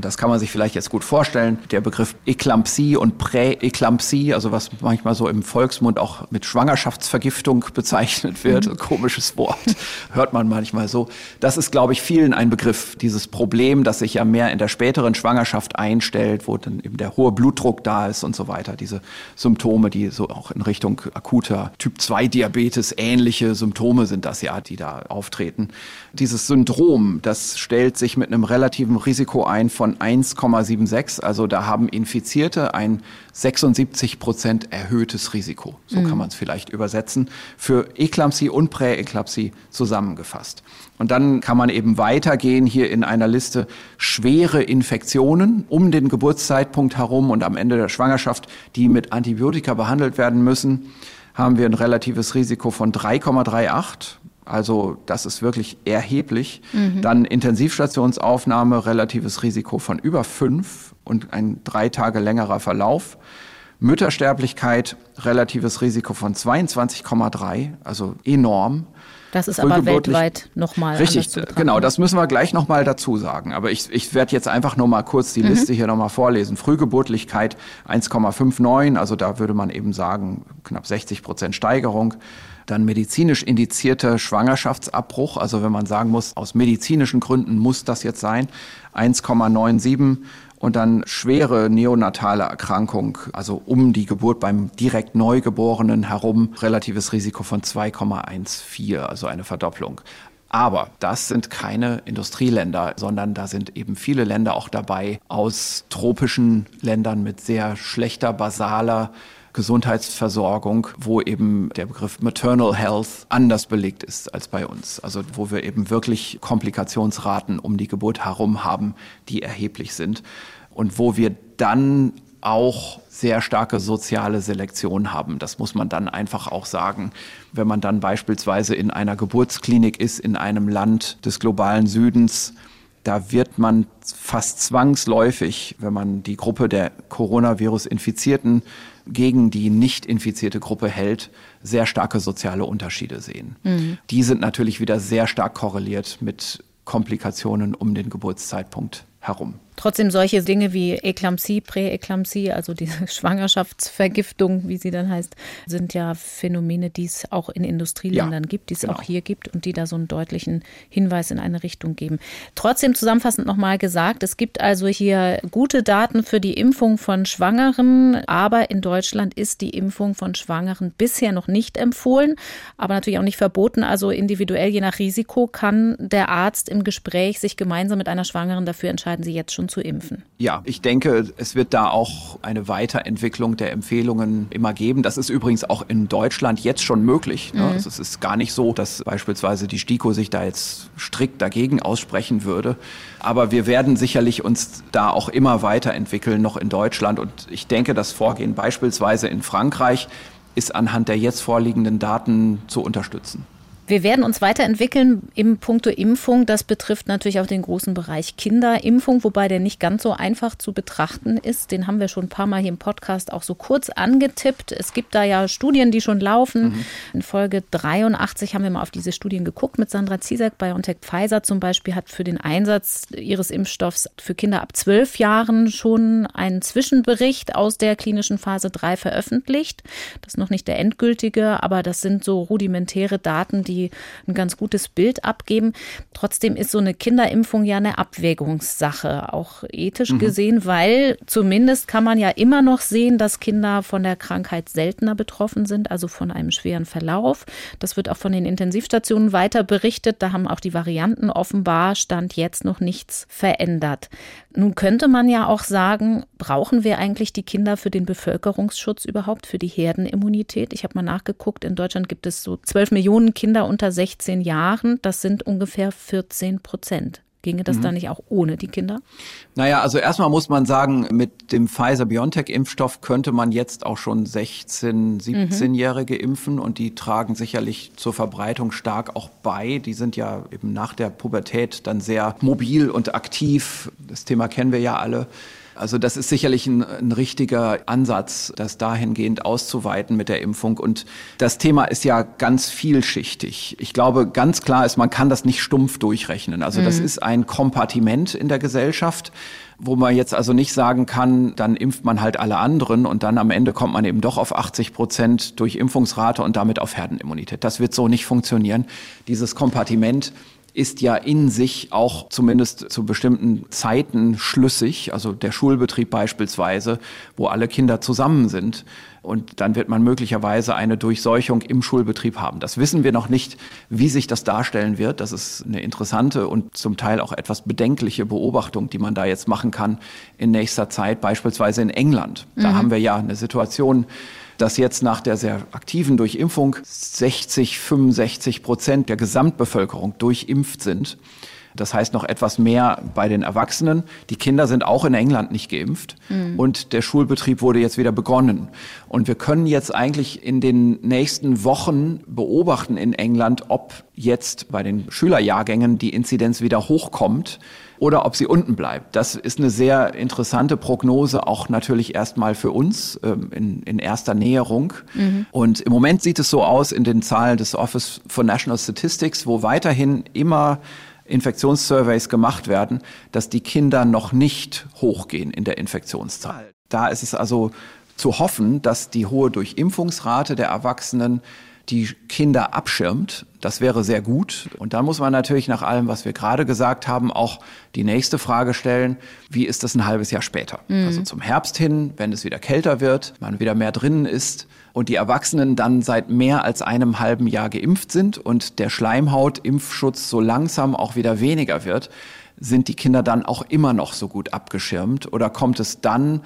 Das kann man sich vielleicht jetzt gut vorstellen, der Begriff Eklampsie und Präeklampsie, also was manchmal so im Volksmund auch mit Schwangerschaftsvergiftung bezeichnet wird, mhm. komisches Wort, hört man manchmal so. Das ist, glaube ich, vielen ein Begriff, dieses Problem, das sich ja mehr in der späteren Schwangerschaft einstellt, wo dann eben der hohe Blutdruck da ist und so weiter. Diese Symptome, die so auch in Richtung akuter Typ-2-Diabetes ähnliche Symptome sind das ja, die da auftreten. Dieses Syndrom, das stellt sich mit einem relativen Risiko ein von 1,76. Also da haben Infizierte ein 76 Prozent erhöhtes Risiko. So mhm. kann man es vielleicht übersetzen. Für Eklampsie und Präeklampsie zusammengefasst. Und dann kann man eben weitergehen hier in einer Liste schwere Infektionen um den Geburtszeitpunkt herum und am Ende der Schwangerschaft, die mit Antibiotika behandelt werden müssen, haben wir ein relatives Risiko von 3,38. Also das ist wirklich erheblich. Mhm. Dann Intensivstationsaufnahme, relatives Risiko von über fünf und ein drei Tage längerer Verlauf. Müttersterblichkeit, relatives Risiko von 22,3, also enorm. Das ist aber weltweit nochmal. Richtig, genau, das müssen wir gleich nochmal dazu sagen. Aber ich, ich werde jetzt einfach nur mal kurz die mhm. Liste hier nochmal vorlesen. Frühgeburtlichkeit 1,59, also da würde man eben sagen, knapp 60 Prozent Steigerung. Dann medizinisch indizierter Schwangerschaftsabbruch, also wenn man sagen muss, aus medizinischen Gründen muss das jetzt sein, 1,97 und dann schwere neonatale Erkrankung, also um die Geburt beim direkt Neugeborenen herum, relatives Risiko von 2,14, also eine Verdopplung. Aber das sind keine Industrieländer, sondern da sind eben viele Länder auch dabei aus tropischen Ländern mit sehr schlechter basaler Gesundheitsversorgung, wo eben der Begriff Maternal Health anders belegt ist als bei uns. Also wo wir eben wirklich Komplikationsraten um die Geburt herum haben, die erheblich sind. Und wo wir dann auch sehr starke soziale Selektion haben. Das muss man dann einfach auch sagen. Wenn man dann beispielsweise in einer Geburtsklinik ist, in einem Land des globalen Südens, da wird man fast zwangsläufig, wenn man die Gruppe der Coronavirus-Infizierten gegen die nicht infizierte Gruppe hält, sehr starke soziale Unterschiede sehen. Mhm. Die sind natürlich wieder sehr stark korreliert mit Komplikationen um den Geburtszeitpunkt herum. Trotzdem solche Dinge wie Eklampsie, Präeklampsie, also diese Schwangerschaftsvergiftung, wie sie dann heißt, sind ja Phänomene, die es auch in Industrieländern ja, gibt, die es genau. auch hier gibt und die da so einen deutlichen Hinweis in eine Richtung geben. Trotzdem zusammenfassend nochmal gesagt, es gibt also hier gute Daten für die Impfung von Schwangeren, aber in Deutschland ist die Impfung von Schwangeren bisher noch nicht empfohlen, aber natürlich auch nicht verboten. Also individuell je nach Risiko kann der Arzt im Gespräch sich gemeinsam mit einer Schwangeren dafür entscheiden, sie jetzt schon zu impfen. Ja, ich denke, es wird da auch eine Weiterentwicklung der Empfehlungen immer geben. Das ist übrigens auch in Deutschland jetzt schon möglich. Ne? Mhm. Also es ist gar nicht so, dass beispielsweise die STIKO sich da jetzt strikt dagegen aussprechen würde. Aber wir werden sicherlich uns da auch immer weiterentwickeln, noch in Deutschland. Und ich denke, das Vorgehen beispielsweise in Frankreich ist anhand der jetzt vorliegenden Daten zu unterstützen. Wir werden uns weiterentwickeln im Punkto Impfung. Das betrifft natürlich auch den großen Bereich Kinderimpfung, wobei der nicht ganz so einfach zu betrachten ist. Den haben wir schon ein paar Mal hier im Podcast auch so kurz angetippt. Es gibt da ja Studien, die schon laufen. Mhm. In Folge 83 haben wir mal auf diese Studien geguckt mit Sandra Zizek. BioNTech Pfizer zum Beispiel hat für den Einsatz ihres Impfstoffs für Kinder ab zwölf Jahren schon einen Zwischenbericht aus der klinischen Phase 3 veröffentlicht. Das ist noch nicht der endgültige, aber das sind so rudimentäre Daten, die ein ganz gutes Bild abgeben. Trotzdem ist so eine Kinderimpfung ja eine Abwägungssache, auch ethisch mhm. gesehen, weil zumindest kann man ja immer noch sehen, dass Kinder von der Krankheit seltener betroffen sind, also von einem schweren Verlauf. Das wird auch von den Intensivstationen weiter berichtet. Da haben auch die Varianten offenbar Stand jetzt noch nichts verändert. Nun könnte man ja auch sagen, brauchen wir eigentlich die Kinder für den Bevölkerungsschutz überhaupt, für die Herdenimmunität? Ich habe mal nachgeguckt, in Deutschland gibt es so 12 Millionen Kinder unter 16 Jahren. Das sind ungefähr 14 Prozent. Ginge das mhm. da nicht auch ohne die Kinder? Naja, also erstmal muss man sagen, mit dem Pfizer-BioNTech-Impfstoff könnte man jetzt auch schon 16-, 17-Jährige mhm. impfen und die tragen sicherlich zur Verbreitung stark auch bei. Die sind ja eben nach der Pubertät dann sehr mobil und aktiv. Das Thema kennen wir ja alle. Also das ist sicherlich ein, ein, richtiger Ansatz, das dahingehend auszuweiten mit der Impfung. Und das Thema ist ja ganz vielschichtig. Ich glaube, ganz klar ist, man kann das nicht stumpf durchrechnen. Also mhm. das ist ein Kompartiment in der Gesellschaft wo man jetzt also nicht sagen kann, dann impft man halt alle anderen und dann am Ende kommt man eben doch auf 80 Prozent durch Impfungsrate und damit auf Herdenimmunität. Das wird so nicht funktionieren. Dieses Kompartiment ist ja in sich auch zumindest zu bestimmten Zeiten schlüssig, also der Schulbetrieb beispielsweise, wo alle Kinder zusammen sind. Und dann wird man möglicherweise eine Durchseuchung im Schulbetrieb haben. Das wissen wir noch nicht, wie sich das darstellen wird. Das ist eine interessante und zum Teil auch etwas bedenkliche Beobachtung, die man da jetzt machen kann in nächster Zeit, beispielsweise in England. Da mhm. haben wir ja eine Situation, dass jetzt nach der sehr aktiven Durchimpfung 60, 65 Prozent der Gesamtbevölkerung durchimpft sind. Das heißt noch etwas mehr bei den Erwachsenen. Die Kinder sind auch in England nicht geimpft mhm. und der Schulbetrieb wurde jetzt wieder begonnen. Und wir können jetzt eigentlich in den nächsten Wochen beobachten in England, ob jetzt bei den Schülerjahrgängen die Inzidenz wieder hochkommt oder ob sie unten bleibt. Das ist eine sehr interessante Prognose, auch natürlich erstmal für uns ähm, in, in erster Näherung. Mhm. Und im Moment sieht es so aus in den Zahlen des Office for National Statistics, wo weiterhin immer Infektionssurveys gemacht werden, dass die Kinder noch nicht hochgehen in der Infektionszahl. Da ist es also zu hoffen, dass die hohe Durchimpfungsrate der Erwachsenen die Kinder abschirmt. Das wäre sehr gut. Und dann muss man natürlich nach allem, was wir gerade gesagt haben, auch die nächste Frage stellen, wie ist das ein halbes Jahr später? Mhm. Also zum Herbst hin, wenn es wieder kälter wird, man wieder mehr drinnen ist und die Erwachsenen dann seit mehr als einem halben Jahr geimpft sind und der Schleimhautimpfschutz so langsam auch wieder weniger wird, sind die Kinder dann auch immer noch so gut abgeschirmt oder kommt es dann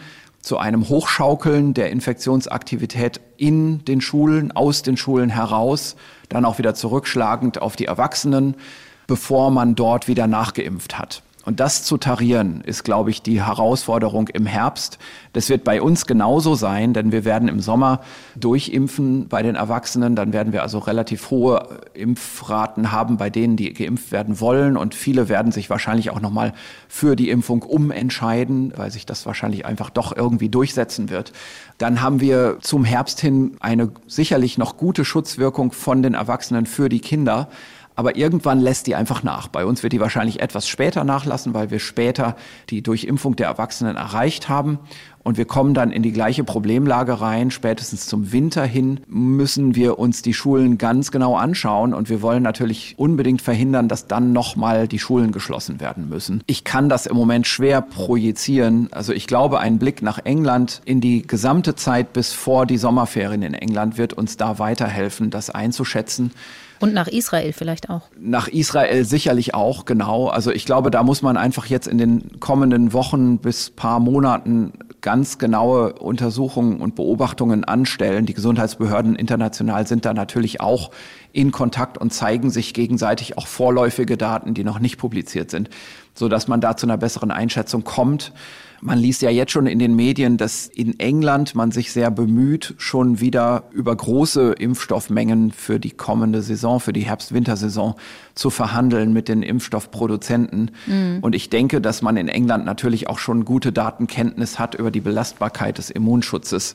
zu einem Hochschaukeln der Infektionsaktivität in den Schulen, aus den Schulen heraus, dann auch wieder zurückschlagend auf die Erwachsenen, bevor man dort wieder nachgeimpft hat. Und das zu tarieren, ist, glaube ich, die Herausforderung im Herbst. Das wird bei uns genauso sein, denn wir werden im Sommer durchimpfen bei den Erwachsenen. Dann werden wir also relativ hohe Impfraten haben bei denen, die geimpft werden wollen. Und viele werden sich wahrscheinlich auch nochmal für die Impfung umentscheiden, weil sich das wahrscheinlich einfach doch irgendwie durchsetzen wird. Dann haben wir zum Herbst hin eine sicherlich noch gute Schutzwirkung von den Erwachsenen für die Kinder. Aber irgendwann lässt die einfach nach. Bei uns wird die wahrscheinlich etwas später nachlassen, weil wir später die Durchimpfung der Erwachsenen erreicht haben. Und wir kommen dann in die gleiche Problemlage rein. Spätestens zum Winter hin müssen wir uns die Schulen ganz genau anschauen. Und wir wollen natürlich unbedingt verhindern, dass dann nochmal die Schulen geschlossen werden müssen. Ich kann das im Moment schwer projizieren. Also ich glaube, ein Blick nach England in die gesamte Zeit bis vor die Sommerferien in England wird uns da weiterhelfen, das einzuschätzen. Und nach Israel vielleicht auch. Nach Israel sicherlich auch, genau. Also ich glaube, da muss man einfach jetzt in den kommenden Wochen bis paar Monaten ganz genaue Untersuchungen und Beobachtungen anstellen. Die Gesundheitsbehörden international sind da natürlich auch in Kontakt und zeigen sich gegenseitig auch vorläufige Daten, die noch nicht publiziert sind, so dass man da zu einer besseren Einschätzung kommt. Man liest ja jetzt schon in den Medien, dass in England man sich sehr bemüht, schon wieder über große Impfstoffmengen für die kommende Saison, für die Herbst-Wintersaison zu verhandeln mit den Impfstoffproduzenten. Mhm. Und ich denke, dass man in England natürlich auch schon gute Datenkenntnis hat über die Belastbarkeit des Immunschutzes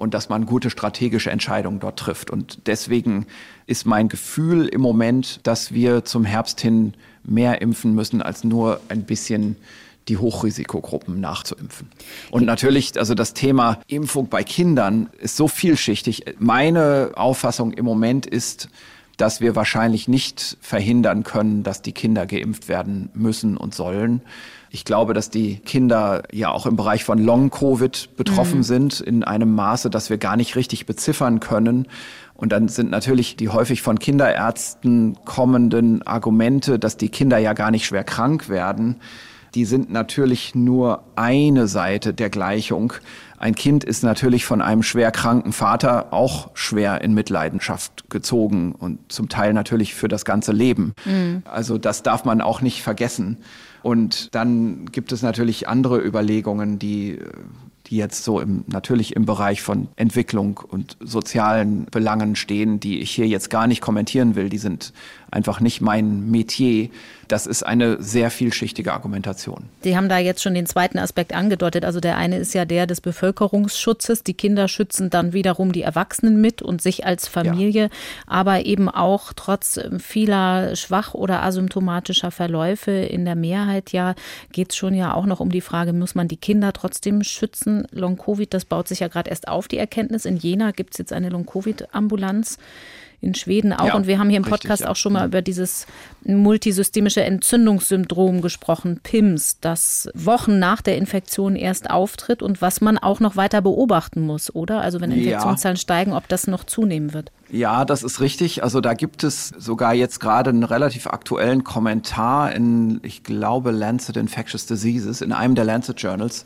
und dass man gute strategische Entscheidungen dort trifft. Und deswegen ist mein Gefühl im Moment, dass wir zum Herbst hin mehr impfen müssen als nur ein bisschen die Hochrisikogruppen nachzuimpfen. Und natürlich, also das Thema Impfung bei Kindern ist so vielschichtig. Meine Auffassung im Moment ist, dass wir wahrscheinlich nicht verhindern können, dass die Kinder geimpft werden müssen und sollen. Ich glaube, dass die Kinder ja auch im Bereich von Long-Covid betroffen mhm. sind in einem Maße, das wir gar nicht richtig beziffern können. Und dann sind natürlich die häufig von Kinderärzten kommenden Argumente, dass die Kinder ja gar nicht schwer krank werden, die sind natürlich nur eine Seite der Gleichung. Ein Kind ist natürlich von einem schwer kranken Vater auch schwer in Mitleidenschaft gezogen und zum Teil natürlich für das ganze Leben. Mhm. Also das darf man auch nicht vergessen. Und dann gibt es natürlich andere Überlegungen, die die jetzt so im, natürlich im Bereich von Entwicklung und sozialen Belangen stehen, die ich hier jetzt gar nicht kommentieren will. Die sind einfach nicht mein Metier. Das ist eine sehr vielschichtige Argumentation. Sie haben da jetzt schon den zweiten Aspekt angedeutet. Also der eine ist ja der des Bevölkerungsschutzes. Die Kinder schützen dann wiederum die Erwachsenen mit und sich als Familie, ja. aber eben auch trotz vieler schwach oder asymptomatischer Verläufe in der Mehrheit ja geht es schon ja auch noch um die Frage, muss man die Kinder trotzdem schützen? Long-Covid, das baut sich ja gerade erst auf, die Erkenntnis. In Jena gibt es jetzt eine Long-Covid-Ambulanz in Schweden auch. Ja, und wir haben hier im Podcast richtig, ja. auch schon mal mhm. über dieses multisystemische Entzündungssyndrom gesprochen, PIMS, das Wochen nach der Infektion erst auftritt und was man auch noch weiter beobachten muss, oder? Also wenn Infektionszahlen ja. steigen, ob das noch zunehmen wird. Ja, das ist richtig. Also da gibt es sogar jetzt gerade einen relativ aktuellen Kommentar in, ich glaube, Lancet Infectious Diseases, in einem der Lancet Journals,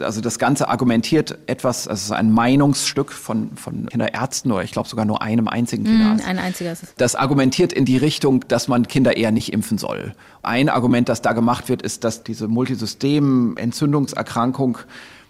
also das Ganze argumentiert etwas, also ein Meinungsstück von, von Kinderärzten oder ich glaube sogar nur einem einzigen mhm, Kinderarzt. Mm, ein einziger ist es. Das argumentiert in die Richtung, dass man Kinder eher nicht impfen soll. Ein Argument, das da gemacht wird, ist, dass diese Multisystem-Entzündungserkrankung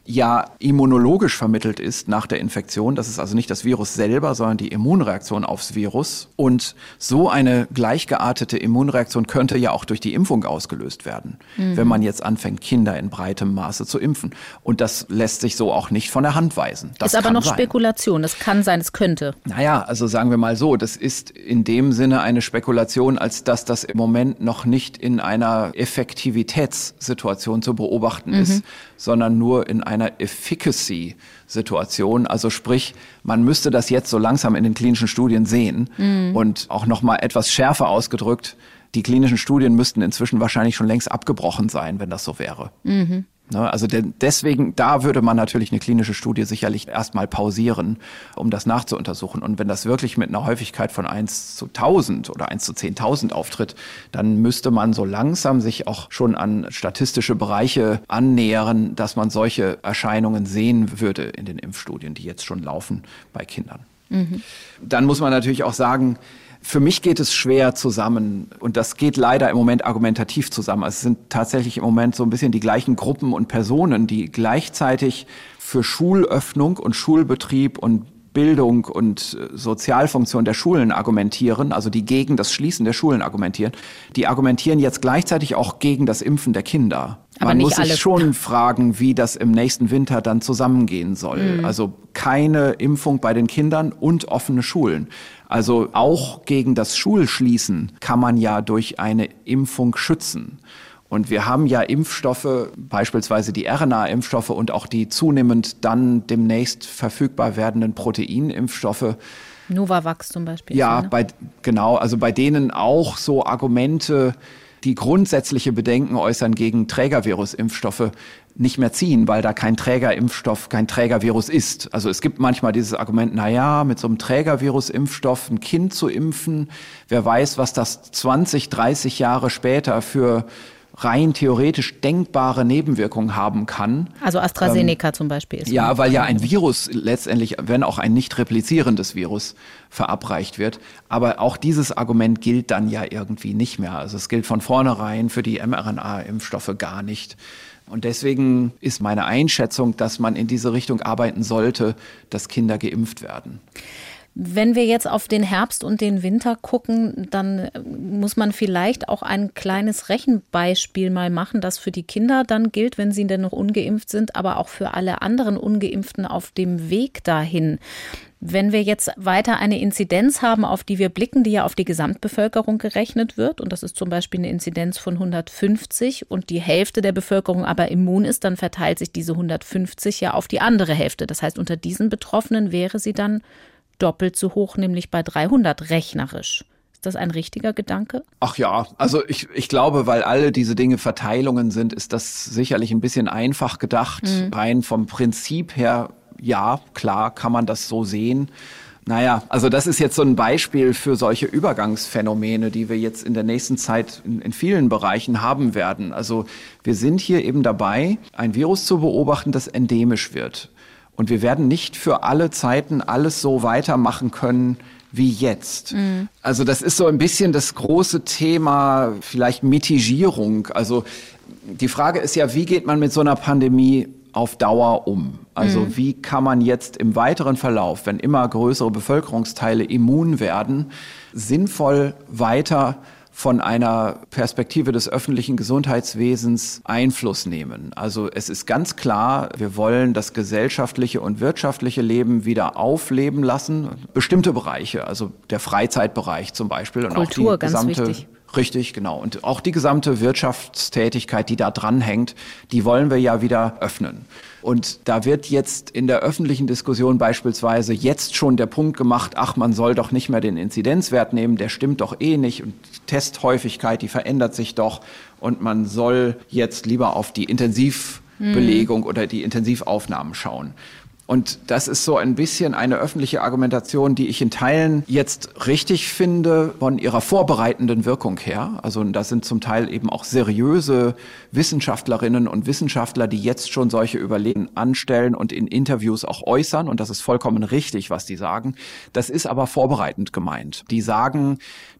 ja immunologisch vermittelt ist nach der Infektion. Das ist also nicht das Virus selber, sondern die Immunreaktion aufs Virus. Und so eine gleichgeartete Immunreaktion könnte ja auch durch die Impfung ausgelöst werden, mhm. wenn man jetzt anfängt, Kinder in breitem Maße zu impfen. Und das lässt sich so auch nicht von der Hand weisen. Das ist aber noch sein. Spekulation. Das kann sein, es könnte. Naja, also sagen wir mal so, das ist in dem Sinne eine Spekulation, als dass das im Moment noch nicht in einer Effektivitätssituation zu beobachten mhm. ist, sondern nur in einer Efficacy-Situation. Also sprich, man müsste das jetzt so langsam in den klinischen Studien sehen mhm. und auch noch mal etwas schärfer ausgedrückt. Die klinischen Studien müssten inzwischen wahrscheinlich schon längst abgebrochen sein, wenn das so wäre. Mhm. Ne, also deswegen, da würde man natürlich eine klinische Studie sicherlich erstmal pausieren, um das nachzuuntersuchen. Und wenn das wirklich mit einer Häufigkeit von 1 zu 1000 oder 1 zu 10.000 auftritt, dann müsste man so langsam sich auch schon an statistische Bereiche annähern, dass man solche Erscheinungen sehen würde in den Impfstudien, die jetzt schon laufen bei Kindern. Mhm. Dann muss man natürlich auch sagen, für mich geht es schwer zusammen und das geht leider im Moment argumentativ zusammen. Also es sind tatsächlich im Moment so ein bisschen die gleichen Gruppen und Personen, die gleichzeitig für Schulöffnung und Schulbetrieb und Bildung und äh, Sozialfunktion der Schulen argumentieren, also die gegen das Schließen der Schulen argumentieren, die argumentieren jetzt gleichzeitig auch gegen das Impfen der Kinder. Aber Man muss sich alle. schon fragen, wie das im nächsten Winter dann zusammengehen soll. Mhm. Also keine Impfung bei den Kindern und offene Schulen. Also auch gegen das Schulschließen kann man ja durch eine Impfung schützen. Und wir haben ja Impfstoffe, beispielsweise die RNA-Impfstoffe und auch die zunehmend dann demnächst verfügbar werdenden Proteinimpfstoffe. Novavax zum Beispiel. Ja, ne? bei, genau, also bei denen auch so Argumente, die grundsätzliche Bedenken äußern gegen Trägervirus-Impfstoffe, nicht mehr ziehen, weil da kein Trägerimpfstoff, kein Trägervirus ist. Also es gibt manchmal dieses Argument, na ja, mit so einem Trägervirus-Impfstoff ein Kind zu impfen, wer weiß, was das 20, 30 Jahre später für rein theoretisch denkbare Nebenwirkungen haben kann. Also AstraZeneca ähm, zum Beispiel ist. Ja, weil ja ein Virus letztendlich, wenn auch ein nicht replizierendes Virus verabreicht wird. Aber auch dieses Argument gilt dann ja irgendwie nicht mehr. Also es gilt von vornherein für die mRNA-Impfstoffe gar nicht. Und deswegen ist meine Einschätzung, dass man in diese Richtung arbeiten sollte, dass Kinder geimpft werden. Wenn wir jetzt auf den Herbst und den Winter gucken, dann muss man vielleicht auch ein kleines Rechenbeispiel mal machen, das für die Kinder dann gilt, wenn sie denn noch ungeimpft sind, aber auch für alle anderen ungeimpften auf dem Weg dahin. Wenn wir jetzt weiter eine Inzidenz haben, auf die wir blicken, die ja auf die Gesamtbevölkerung gerechnet wird, und das ist zum Beispiel eine Inzidenz von 150 und die Hälfte der Bevölkerung aber immun ist, dann verteilt sich diese 150 ja auf die andere Hälfte. Das heißt, unter diesen Betroffenen wäre sie dann doppelt so hoch, nämlich bei 300 rechnerisch. Ist das ein richtiger Gedanke? Ach ja, also ich, ich glaube, weil alle diese Dinge Verteilungen sind, ist das sicherlich ein bisschen einfach gedacht. Mhm. Rein vom Prinzip her ja, klar kann man das so sehen. Naja, also das ist jetzt so ein Beispiel für solche Übergangsphänomene, die wir jetzt in der nächsten Zeit in, in, vielen Bereichen haben werden. Also wir sind hier eben dabei, ein Virus zu beobachten, das endemisch wird. Und wir werden nicht für alle Zeiten alles so weitermachen können wie jetzt. Mhm. Also das ist so ein bisschen das große Thema, vielleicht Mitigierung. Also die Frage ist ja, wie geht man mit so einer Pandemie auf Dauer um? Also mhm. wie kann man jetzt im weiteren Verlauf, wenn immer größere Bevölkerungsteile immun werden, sinnvoll weiter von einer Perspektive des öffentlichen Gesundheitswesens Einfluss nehmen. Also es ist ganz klar, wir wollen das gesellschaftliche und wirtschaftliche Leben wieder aufleben lassen. Bestimmte Bereiche, also der Freizeitbereich zum Beispiel und Kultur, auch die gesamte wichtig. Richtig, genau. Und auch die gesamte Wirtschaftstätigkeit, die da dranhängt, die wollen wir ja wieder öffnen. Und da wird jetzt in der öffentlichen Diskussion beispielsweise jetzt schon der Punkt gemacht, ach, man soll doch nicht mehr den Inzidenzwert nehmen, der stimmt doch eh nicht und Testhäufigkeit, die verändert sich doch und man soll jetzt lieber auf die Intensivbelegung mhm. oder die Intensivaufnahmen schauen. Und das ist so ein bisschen eine öffentliche Argumentation, die ich in Teilen jetzt richtig finde von ihrer vorbereitenden Wirkung her. Also das sind zum Teil eben auch seriöse Wissenschaftlerinnen und Wissenschaftler, die jetzt schon solche Überlegungen anstellen und in Interviews auch äußern. Und das ist vollkommen richtig, was die sagen. Das ist aber vorbereitend gemeint. Die sagen,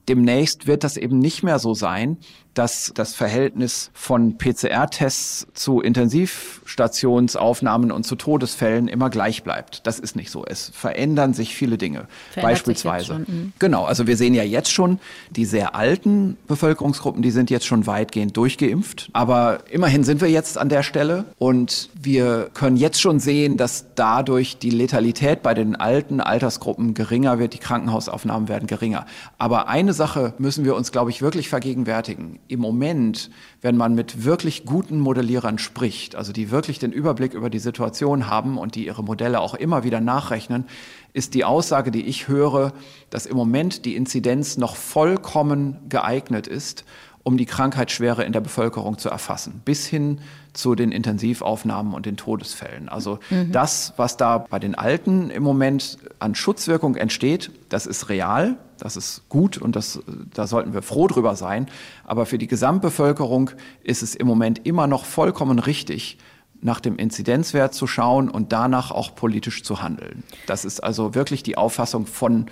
demnächst wird das eben nicht mehr so sein, dass das Verhältnis von PCR-Tests zu Intensivstationsaufnahmen und zu Todesfällen immer gleich bleibt. Das ist nicht so. Es verändern sich viele Dinge. Verändert Beispielsweise. Mhm. Genau. Also wir sehen ja jetzt schon, die sehr alten Bevölkerungsgruppen, die sind jetzt schon weitgehend durchgeimpft. Aber immerhin sind wir jetzt an der Stelle und wir können jetzt schon sehen, dass dadurch die Letalität bei den alten Altersgruppen geringer wird. Die Krankenhausaufnahmen werden geringer. Aber eine Sache müssen wir uns, glaube ich, wirklich vergegenwärtigen im Moment, wenn man mit wirklich guten Modellierern spricht, also die wirklich den Überblick über die Situation haben und die ihre Modelle auch immer wieder nachrechnen, ist die Aussage, die ich höre, dass im Moment die Inzidenz noch vollkommen geeignet ist, um die Krankheitsschwere in der Bevölkerung zu erfassen, bis hin zu den Intensivaufnahmen und den Todesfällen. Also mhm. das, was da bei den Alten im Moment an Schutzwirkung entsteht, das ist real, das ist gut und das, da sollten wir froh drüber sein. Aber für die Gesamtbevölkerung ist es im Moment immer noch vollkommen richtig, nach dem Inzidenzwert zu schauen und danach auch politisch zu handeln. Das ist also wirklich die Auffassung von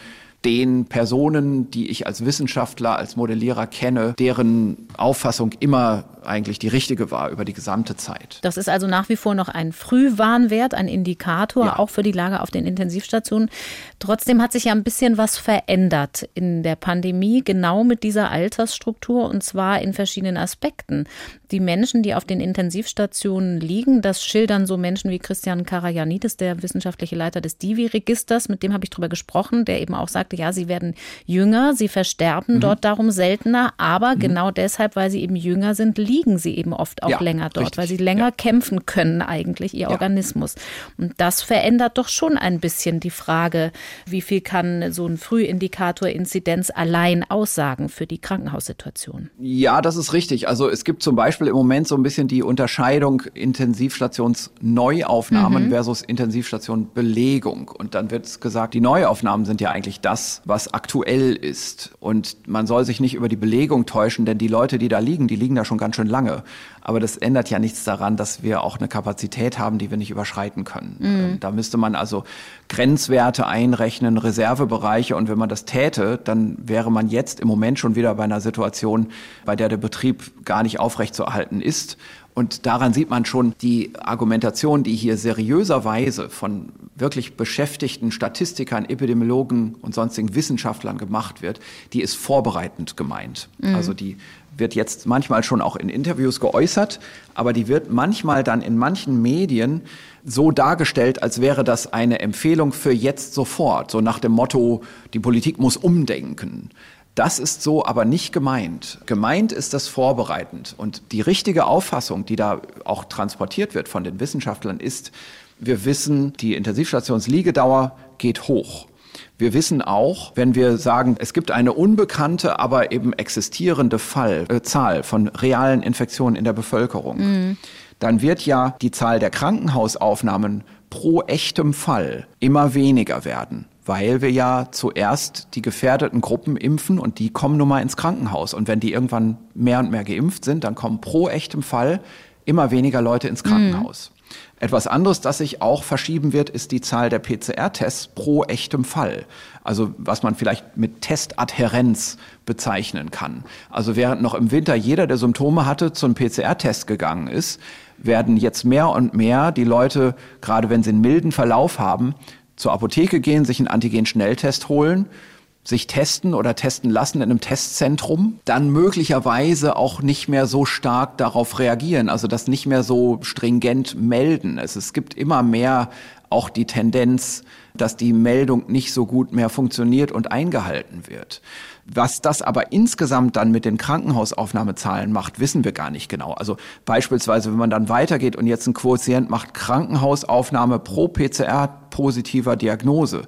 den Personen, die ich als Wissenschaftler, als Modellierer kenne, deren Auffassung immer eigentlich die richtige war über die gesamte Zeit. Das ist also nach wie vor noch ein Frühwarnwert, ein Indikator, ja. auch für die Lage auf den Intensivstationen. Trotzdem hat sich ja ein bisschen was verändert in der Pandemie, genau mit dieser Altersstruktur und zwar in verschiedenen Aspekten. Die Menschen, die auf den Intensivstationen liegen, das schildern so Menschen wie Christian Karajanidis, der wissenschaftliche Leiter des Divi-Registers, mit dem habe ich drüber gesprochen, der eben auch sagte, ja, sie werden jünger, sie versterben mhm. dort darum seltener, aber mhm. genau deshalb, weil sie eben jünger sind, liegen sie eben oft auch ja, länger dort, richtig. weil sie länger ja. kämpfen können eigentlich, ihr ja. Organismus. Und das verändert doch schon ein bisschen die Frage, wie viel kann so ein Frühindikator Inzidenz allein aussagen für die Krankenhaussituation? Ja, das ist richtig. Also es gibt zum Beispiel im Moment so ein bisschen die Unterscheidung Intensivstationsneuaufnahmen mhm. versus Intensivstationbelegung. Und dann wird gesagt, die Neuaufnahmen sind ja eigentlich das, was aktuell ist. Und man soll sich nicht über die Belegung täuschen, denn die Leute, die da liegen, die liegen da schon ganz schön lange. Aber das ändert ja nichts daran, dass wir auch eine Kapazität haben, die wir nicht überschreiten können. Mhm. Da müsste man also Grenzwerte einrechnen, Reservebereiche. Und wenn man das täte, dann wäre man jetzt im Moment schon wieder bei einer Situation, bei der der Betrieb gar nicht aufrechtzuerhalten ist. Und daran sieht man schon die Argumentation, die hier seriöserweise von wirklich beschäftigten Statistikern, Epidemiologen und sonstigen Wissenschaftlern gemacht wird, die ist vorbereitend gemeint. Mhm. Also die wird jetzt manchmal schon auch in Interviews geäußert, aber die wird manchmal dann in manchen Medien so dargestellt, als wäre das eine Empfehlung für jetzt sofort, so nach dem Motto, die Politik muss umdenken. Das ist so aber nicht gemeint. Gemeint ist das vorbereitend. Und die richtige Auffassung, die da auch transportiert wird von den Wissenschaftlern, ist, wir wissen, die Intensivstationsliegedauer geht hoch. Wir wissen auch, wenn wir sagen, es gibt eine unbekannte, aber eben existierende Fall, äh, Zahl von realen Infektionen in der Bevölkerung, mhm. dann wird ja die Zahl der Krankenhausaufnahmen pro echtem Fall immer weniger werden weil wir ja zuerst die gefährdeten Gruppen impfen und die kommen nun mal ins Krankenhaus. Und wenn die irgendwann mehr und mehr geimpft sind, dann kommen pro echtem Fall immer weniger Leute ins Krankenhaus. Etwas anderes, das sich auch verschieben wird, ist die Zahl der PCR-Tests pro echtem Fall. Also was man vielleicht mit Testadhärenz bezeichnen kann. Also während noch im Winter jeder, der Symptome hatte, zum PCR-Test gegangen ist, werden jetzt mehr und mehr die Leute, gerade wenn sie einen milden Verlauf haben, zur Apotheke gehen, sich einen Antigen-Schnelltest holen sich testen oder testen lassen in einem Testzentrum, dann möglicherweise auch nicht mehr so stark darauf reagieren, also das nicht mehr so stringent melden. Es, es gibt immer mehr auch die Tendenz, dass die Meldung nicht so gut mehr funktioniert und eingehalten wird. Was das aber insgesamt dann mit den Krankenhausaufnahmezahlen macht, wissen wir gar nicht genau. Also beispielsweise, wenn man dann weitergeht und jetzt ein Quotient macht, Krankenhausaufnahme pro PCR positiver Diagnose,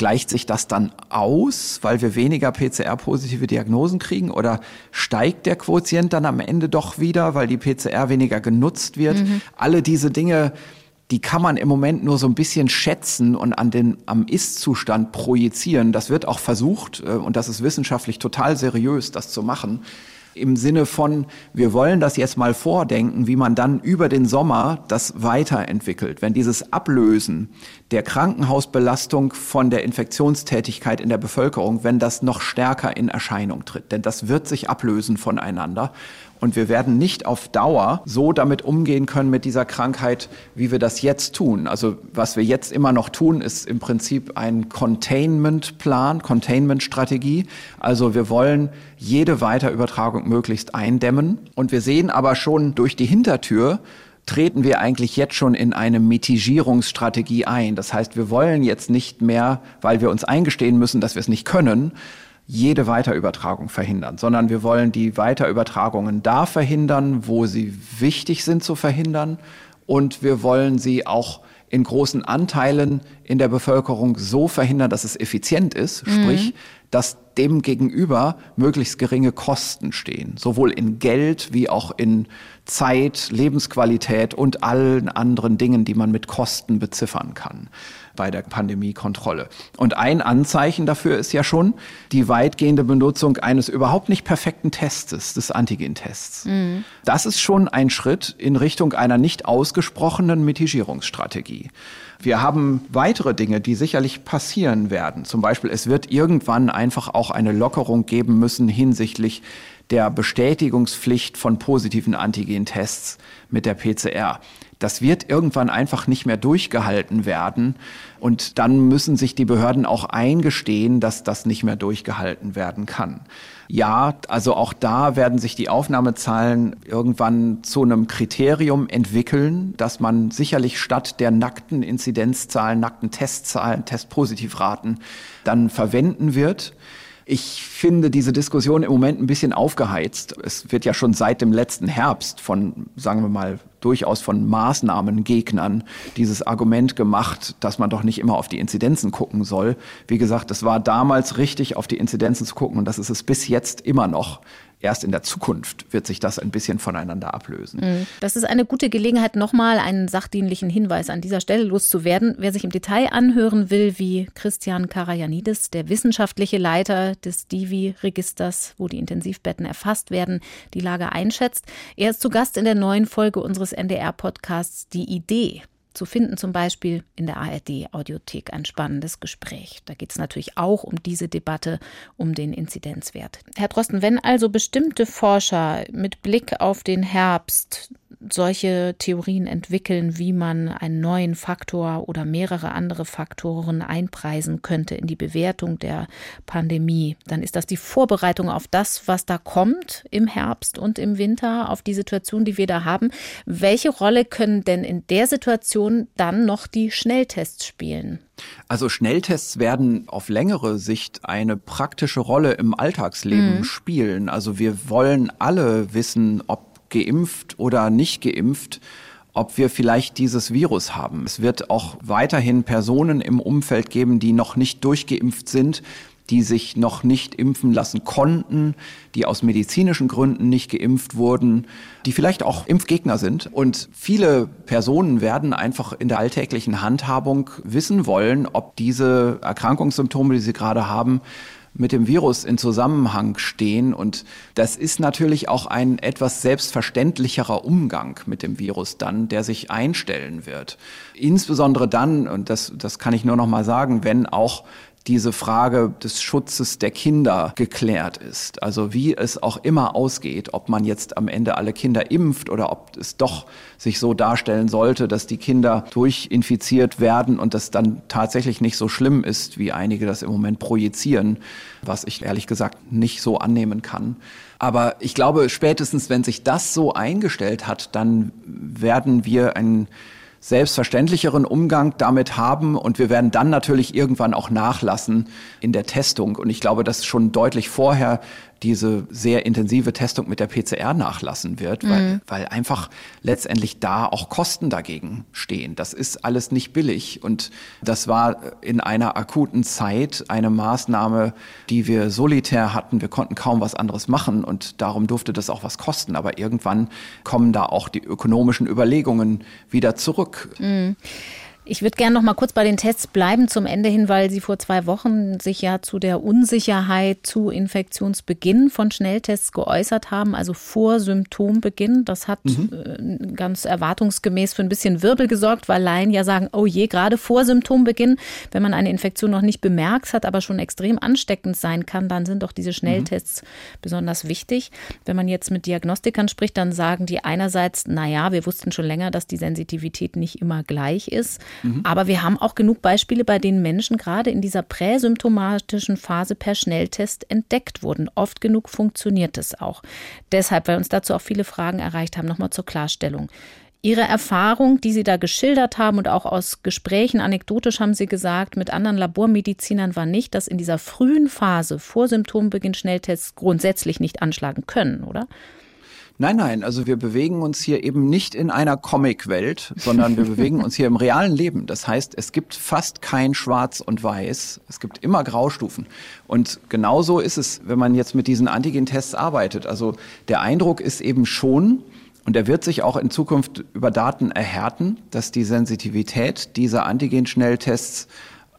Gleicht sich das dann aus, weil wir weniger PCR-positive Diagnosen kriegen? Oder steigt der Quotient dann am Ende doch wieder, weil die PCR weniger genutzt wird? Mhm. Alle diese Dinge, die kann man im Moment nur so ein bisschen schätzen und an den, am Ist-Zustand projizieren. Das wird auch versucht äh, und das ist wissenschaftlich total seriös, das zu machen im Sinne von, wir wollen das jetzt mal vordenken, wie man dann über den Sommer das weiterentwickelt. Wenn dieses Ablösen der Krankenhausbelastung von der Infektionstätigkeit in der Bevölkerung, wenn das noch stärker in Erscheinung tritt. Denn das wird sich ablösen voneinander. Und wir werden nicht auf Dauer so damit umgehen können mit dieser Krankheit, wie wir das jetzt tun. Also was wir jetzt immer noch tun, ist im Prinzip ein Containment-Plan, Containment-Strategie. Also wir wollen jede Weiterübertragung möglichst eindämmen. Und wir sehen aber schon durch die Hintertür, treten wir eigentlich jetzt schon in eine Mitigierungsstrategie ein. Das heißt, wir wollen jetzt nicht mehr, weil wir uns eingestehen müssen, dass wir es nicht können, jede Weiterübertragung verhindern, sondern wir wollen die Weiterübertragungen da verhindern, wo sie wichtig sind zu verhindern und wir wollen sie auch in großen Anteilen in der Bevölkerung so verhindern, dass es effizient ist, mhm. sprich, dass dem gegenüber möglichst geringe Kosten stehen, sowohl in Geld wie auch in Zeit, Lebensqualität und allen anderen Dingen, die man mit Kosten beziffern kann bei der Pandemiekontrolle. Und ein Anzeichen dafür ist ja schon die weitgehende Benutzung eines überhaupt nicht perfekten Testes, des Antigentests. Mhm. Das ist schon ein Schritt in Richtung einer nicht ausgesprochenen Mitigierungsstrategie. Wir haben weitere Dinge, die sicherlich passieren werden. Zum Beispiel, es wird irgendwann einfach auch eine Lockerung geben müssen hinsichtlich der Bestätigungspflicht von positiven Antigentests mit der PCR. Das wird irgendwann einfach nicht mehr durchgehalten werden. Und dann müssen sich die Behörden auch eingestehen, dass das nicht mehr durchgehalten werden kann. Ja, also auch da werden sich die Aufnahmezahlen irgendwann zu einem Kriterium entwickeln, dass man sicherlich statt der nackten Inzidenzzahlen, nackten Testzahlen, Testpositivraten dann verwenden wird. Ich finde diese Diskussion im Moment ein bisschen aufgeheizt. Es wird ja schon seit dem letzten Herbst von, sagen wir mal, durchaus von Maßnahmengegnern dieses Argument gemacht, dass man doch nicht immer auf die Inzidenzen gucken soll. Wie gesagt, es war damals richtig, auf die Inzidenzen zu gucken und das ist es bis jetzt immer noch erst in der Zukunft wird sich das ein bisschen voneinander ablösen. Mhm. Das ist eine gute Gelegenheit, nochmal einen sachdienlichen Hinweis an dieser Stelle loszuwerden. Wer sich im Detail anhören will, wie Christian Karajanidis, der wissenschaftliche Leiter des Divi-Registers, wo die Intensivbetten erfasst werden, die Lage einschätzt. Er ist zu Gast in der neuen Folge unseres NDR-Podcasts Die Idee zu finden, zum Beispiel in der ARD-Audiothek ein spannendes Gespräch. Da geht es natürlich auch um diese Debatte um den Inzidenzwert. Herr Drosten, wenn also bestimmte Forscher mit Blick auf den Herbst solche Theorien entwickeln, wie man einen neuen Faktor oder mehrere andere Faktoren einpreisen könnte in die Bewertung der Pandemie, dann ist das die Vorbereitung auf das, was da kommt im Herbst und im Winter, auf die Situation, die wir da haben. Welche Rolle können denn in der Situation dann noch die Schnelltests spielen? Also Schnelltests werden auf längere Sicht eine praktische Rolle im Alltagsleben mhm. spielen. Also wir wollen alle wissen, ob geimpft oder nicht geimpft, ob wir vielleicht dieses Virus haben. Es wird auch weiterhin Personen im Umfeld geben, die noch nicht durchgeimpft sind, die sich noch nicht impfen lassen konnten, die aus medizinischen Gründen nicht geimpft wurden, die vielleicht auch Impfgegner sind. Und viele Personen werden einfach in der alltäglichen Handhabung wissen wollen, ob diese Erkrankungssymptome, die sie gerade haben, mit dem Virus in Zusammenhang stehen. Und das ist natürlich auch ein etwas selbstverständlicherer Umgang mit dem Virus dann, der sich einstellen wird. Insbesondere dann, und das, das kann ich nur noch mal sagen, wenn auch diese Frage des Schutzes der Kinder geklärt ist. Also wie es auch immer ausgeht, ob man jetzt am Ende alle Kinder impft oder ob es doch sich so darstellen sollte, dass die Kinder durchinfiziert werden und das dann tatsächlich nicht so schlimm ist, wie einige das im Moment projizieren, was ich ehrlich gesagt nicht so annehmen kann. Aber ich glaube, spätestens wenn sich das so eingestellt hat, dann werden wir ein selbstverständlicheren Umgang damit haben und wir werden dann natürlich irgendwann auch nachlassen in der Testung. Und ich glaube, dass schon deutlich vorher diese sehr intensive Testung mit der PCR nachlassen wird, weil, mhm. weil einfach letztendlich da auch Kosten dagegen stehen. Das ist alles nicht billig und das war in einer akuten Zeit eine Maßnahme, die wir solitär hatten. Wir konnten kaum was anderes machen und darum durfte das auch was kosten. Aber irgendwann kommen da auch die ökonomischen Überlegungen wieder zurück. Mhm. Ich würde gerne noch mal kurz bei den Tests bleiben zum Ende hin, weil Sie vor zwei Wochen sich ja zu der Unsicherheit zu Infektionsbeginn von Schnelltests geäußert haben, also vor Symptombeginn. Das hat mhm. Äh, ganz erwartungsgemäß für ein bisschen Wirbel gesorgt, weil Laien ja sagen, oh je, gerade vor Symptombeginn, wenn man eine Infektion noch nicht bemerkt hat, aber schon extrem ansteckend sein kann, dann sind doch diese Schnelltests mhm. besonders wichtig. Wenn man jetzt mit Diagnostikern spricht, dann sagen die einerseits, naja, wir wussten schon länger, dass die Sensitivität nicht immer gleich ist. Mhm. Aber wir haben auch genug Beispiele, bei denen Menschen gerade in dieser präsymptomatischen Phase per Schnelltest entdeckt wurden. Oft genug funktioniert es auch. Deshalb, weil uns dazu auch viele Fragen erreicht haben, nochmal zur Klarstellung. Ihre Erfahrung, die Sie da geschildert haben und auch aus Gesprächen, anekdotisch haben Sie gesagt, mit anderen Labormedizinern war nicht, dass in dieser frühen Phase vor Symptombeginn Schnelltests grundsätzlich nicht anschlagen können, oder? Nein, nein, also wir bewegen uns hier eben nicht in einer Comic-Welt, sondern wir bewegen uns hier im realen Leben. Das heißt, es gibt fast kein Schwarz und Weiß. Es gibt immer Graustufen. Und genauso ist es, wenn man jetzt mit diesen Antigen-Tests arbeitet. Also der Eindruck ist eben schon, und er wird sich auch in Zukunft über Daten erhärten, dass die Sensitivität dieser Antigen-Schnelltests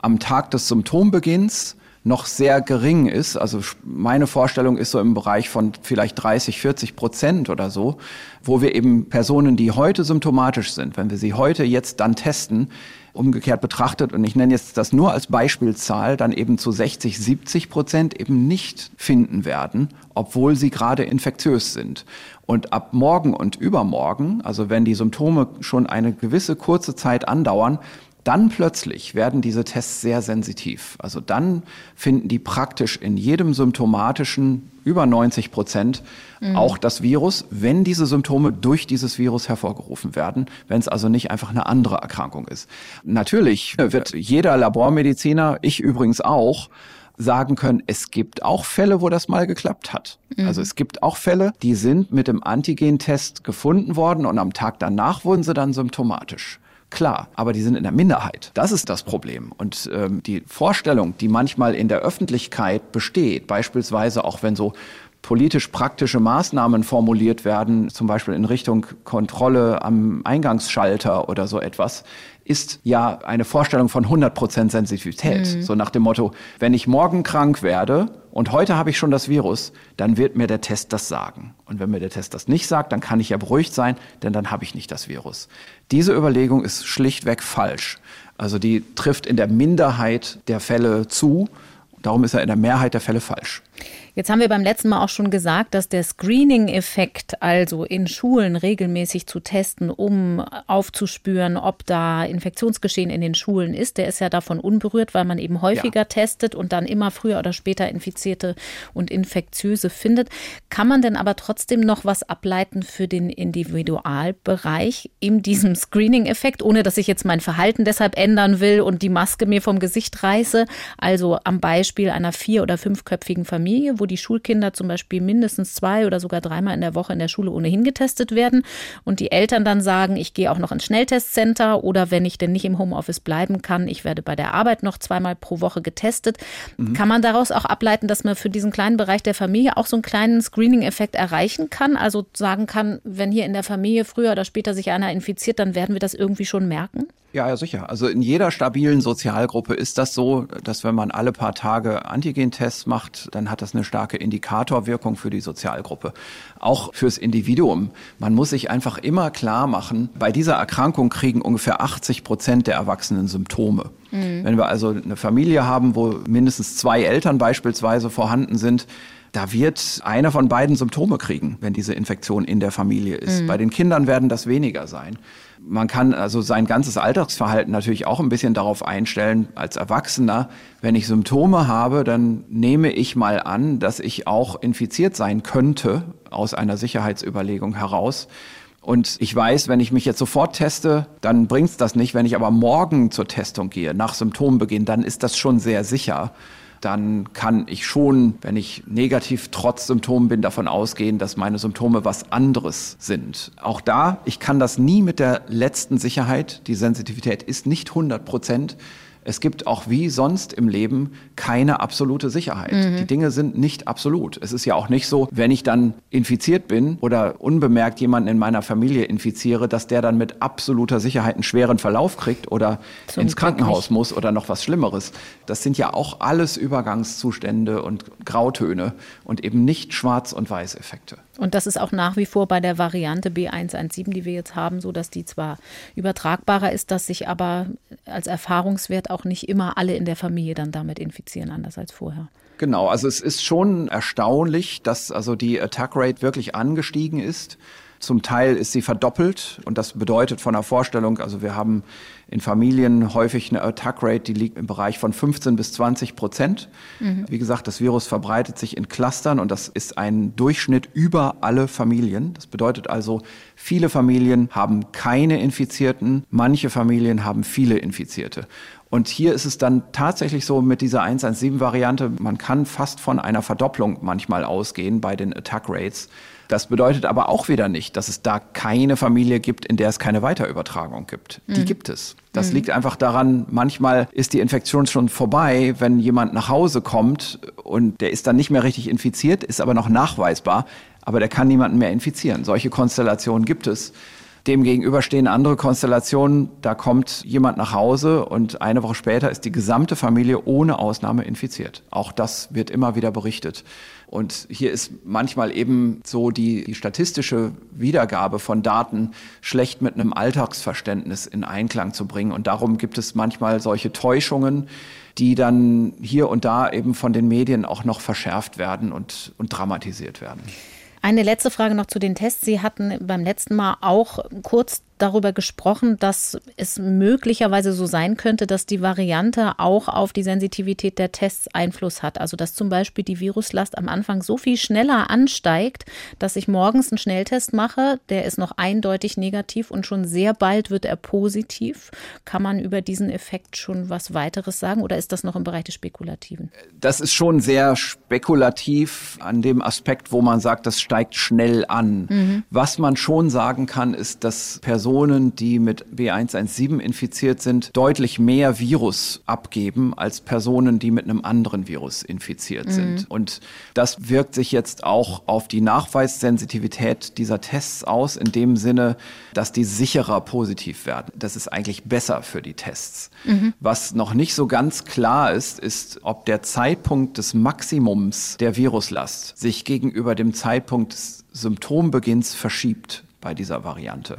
am Tag des Symptombeginns noch sehr gering ist. Also meine Vorstellung ist so im Bereich von vielleicht 30, 40 Prozent oder so, wo wir eben Personen, die heute symptomatisch sind, wenn wir sie heute jetzt dann testen, umgekehrt betrachtet, und ich nenne jetzt das nur als Beispielzahl, dann eben zu 60, 70 Prozent eben nicht finden werden, obwohl sie gerade infektiös sind. Und ab morgen und übermorgen, also wenn die Symptome schon eine gewisse kurze Zeit andauern, dann plötzlich werden diese Tests sehr sensitiv. Also dann finden die praktisch in jedem symptomatischen über 90 Prozent mhm. auch das Virus, wenn diese Symptome durch dieses Virus hervorgerufen werden, wenn es also nicht einfach eine andere Erkrankung ist. Natürlich wird jeder Labormediziner, ich übrigens auch, sagen können, es gibt auch Fälle, wo das mal geklappt hat. Mhm. Also es gibt auch Fälle, die sind mit dem Antigentest gefunden worden und am Tag danach wurden sie dann symptomatisch. Klar, aber die sind in der Minderheit. Das ist das Problem. Und ähm, die Vorstellung, die manchmal in der Öffentlichkeit besteht, beispielsweise auch wenn so politisch praktische Maßnahmen formuliert werden, zum Beispiel in Richtung Kontrolle am Eingangsschalter oder so etwas, ist ja eine Vorstellung von 100% Sensitivität. Mhm. So nach dem Motto, wenn ich morgen krank werde und heute habe ich schon das Virus, dann wird mir der Test das sagen. Und wenn mir der Test das nicht sagt, dann kann ich ja beruhigt sein, denn dann habe ich nicht das Virus. Diese Überlegung ist schlichtweg falsch. Also die trifft in der Minderheit der Fälle zu. Darum ist er in der Mehrheit der Fälle falsch. Jetzt haben wir beim letzten Mal auch schon gesagt, dass der Screening-Effekt, also in Schulen regelmäßig zu testen, um aufzuspüren, ob da Infektionsgeschehen in den Schulen ist, der ist ja davon unberührt, weil man eben häufiger ja. testet und dann immer früher oder später Infizierte und Infektiöse findet. Kann man denn aber trotzdem noch was ableiten für den Individualbereich in diesem Screening-Effekt, ohne dass ich jetzt mein Verhalten deshalb ändern will und die Maske mir vom Gesicht reiße? Also am Beispiel einer vier- oder fünfköpfigen Familie, wo die Schulkinder zum Beispiel mindestens zwei oder sogar dreimal in der Woche in der Schule ohnehin getestet werden und die Eltern dann sagen, ich gehe auch noch ins Schnelltestcenter oder wenn ich denn nicht im Homeoffice bleiben kann, ich werde bei der Arbeit noch zweimal pro Woche getestet. Mhm. Kann man daraus auch ableiten, dass man für diesen kleinen Bereich der Familie auch so einen kleinen Screening-Effekt erreichen kann? Also sagen kann, wenn hier in der Familie früher oder später sich einer infiziert, dann werden wir das irgendwie schon merken? Ja, ja, sicher. Also in jeder stabilen Sozialgruppe ist das so, dass wenn man alle paar Tage Antigentests macht, dann hat das eine starke Indikatorwirkung für die Sozialgruppe. Auch fürs Individuum. Man muss sich einfach immer klar machen, bei dieser Erkrankung kriegen ungefähr 80 Prozent der Erwachsenen Symptome. Mhm. Wenn wir also eine Familie haben, wo mindestens zwei Eltern beispielsweise vorhanden sind, da wird einer von beiden Symptome kriegen, wenn diese Infektion in der Familie ist. Mhm. Bei den Kindern werden das weniger sein. Man kann also sein ganzes Alltagsverhalten natürlich auch ein bisschen darauf einstellen, als Erwachsener, wenn ich Symptome habe, dann nehme ich mal an, dass ich auch infiziert sein könnte aus einer Sicherheitsüberlegung heraus. Und ich weiß, wenn ich mich jetzt sofort teste, dann bringt es das nicht. Wenn ich aber morgen zur Testung gehe, nach Symptombeginn, dann ist das schon sehr sicher dann kann ich schon, wenn ich negativ trotz Symptomen bin, davon ausgehen, dass meine Symptome was anderes sind. Auch da, ich kann das nie mit der letzten Sicherheit. Die Sensitivität ist nicht 100 Prozent es gibt auch wie sonst im Leben keine absolute Sicherheit. Mhm. Die Dinge sind nicht absolut. Es ist ja auch nicht so, wenn ich dann infiziert bin oder unbemerkt jemanden in meiner Familie infiziere, dass der dann mit absoluter Sicherheit einen schweren Verlauf kriegt oder Zum ins Krankenhaus muss oder noch was Schlimmeres. Das sind ja auch alles Übergangszustände und Grautöne und eben nicht Schwarz- und Weiß-Effekte. Und das ist auch nach wie vor bei der Variante B117, die wir jetzt haben, so dass die zwar übertragbarer ist, dass sich aber als Erfahrungswert auch nicht immer alle in der Familie dann damit infizieren, anders als vorher. Genau, also es ist schon erstaunlich, dass also die Attack Rate wirklich angestiegen ist. Zum Teil ist sie verdoppelt und das bedeutet von der Vorstellung, also wir haben in Familien häufig eine Attack Rate, die liegt im Bereich von 15 bis 20 Prozent. Mhm. Wie gesagt, das Virus verbreitet sich in Clustern und das ist ein Durchschnitt über alle Familien. Das bedeutet also, viele Familien haben keine Infizierten, manche Familien haben viele Infizierte. Und hier ist es dann tatsächlich so mit dieser 117-Variante, man kann fast von einer Verdopplung manchmal ausgehen bei den Attack Rates. Das bedeutet aber auch wieder nicht, dass es da keine Familie gibt, in der es keine Weiterübertragung gibt. Die mhm. gibt es. Das mhm. liegt einfach daran, manchmal ist die Infektion schon vorbei, wenn jemand nach Hause kommt und der ist dann nicht mehr richtig infiziert, ist aber noch nachweisbar, aber der kann niemanden mehr infizieren. Solche Konstellationen gibt es. Demgegenüber stehen andere Konstellationen, da kommt jemand nach Hause und eine Woche später ist die gesamte Familie ohne Ausnahme infiziert. Auch das wird immer wieder berichtet. Und hier ist manchmal eben so die, die statistische Wiedergabe von Daten schlecht mit einem Alltagsverständnis in Einklang zu bringen. Und darum gibt es manchmal solche Täuschungen, die dann hier und da eben von den Medien auch noch verschärft werden und, und dramatisiert werden. Eine letzte Frage noch zu den Tests. Sie hatten beim letzten Mal auch kurz darüber gesprochen, dass es möglicherweise so sein könnte, dass die Variante auch auf die Sensitivität der Tests Einfluss hat. Also dass zum Beispiel die Viruslast am Anfang so viel schneller ansteigt, dass ich morgens einen Schnelltest mache, der ist noch eindeutig negativ und schon sehr bald wird er positiv. Kann man über diesen Effekt schon was weiteres sagen oder ist das noch im Bereich des Spekulativen? Das ist schon sehr spekulativ an dem Aspekt, wo man sagt, das steigt schnell an. Mhm. Was man schon sagen kann, ist, dass Personen Personen, die mit B117 infiziert sind, deutlich mehr Virus abgeben als Personen, die mit einem anderen Virus infiziert mhm. sind. Und das wirkt sich jetzt auch auf die Nachweissensitivität dieser Tests aus, in dem Sinne, dass die sicherer positiv werden. Das ist eigentlich besser für die Tests. Mhm. Was noch nicht so ganz klar ist, ist, ob der Zeitpunkt des Maximums der Viruslast sich gegenüber dem Zeitpunkt des Symptombeginns verschiebt bei dieser Variante.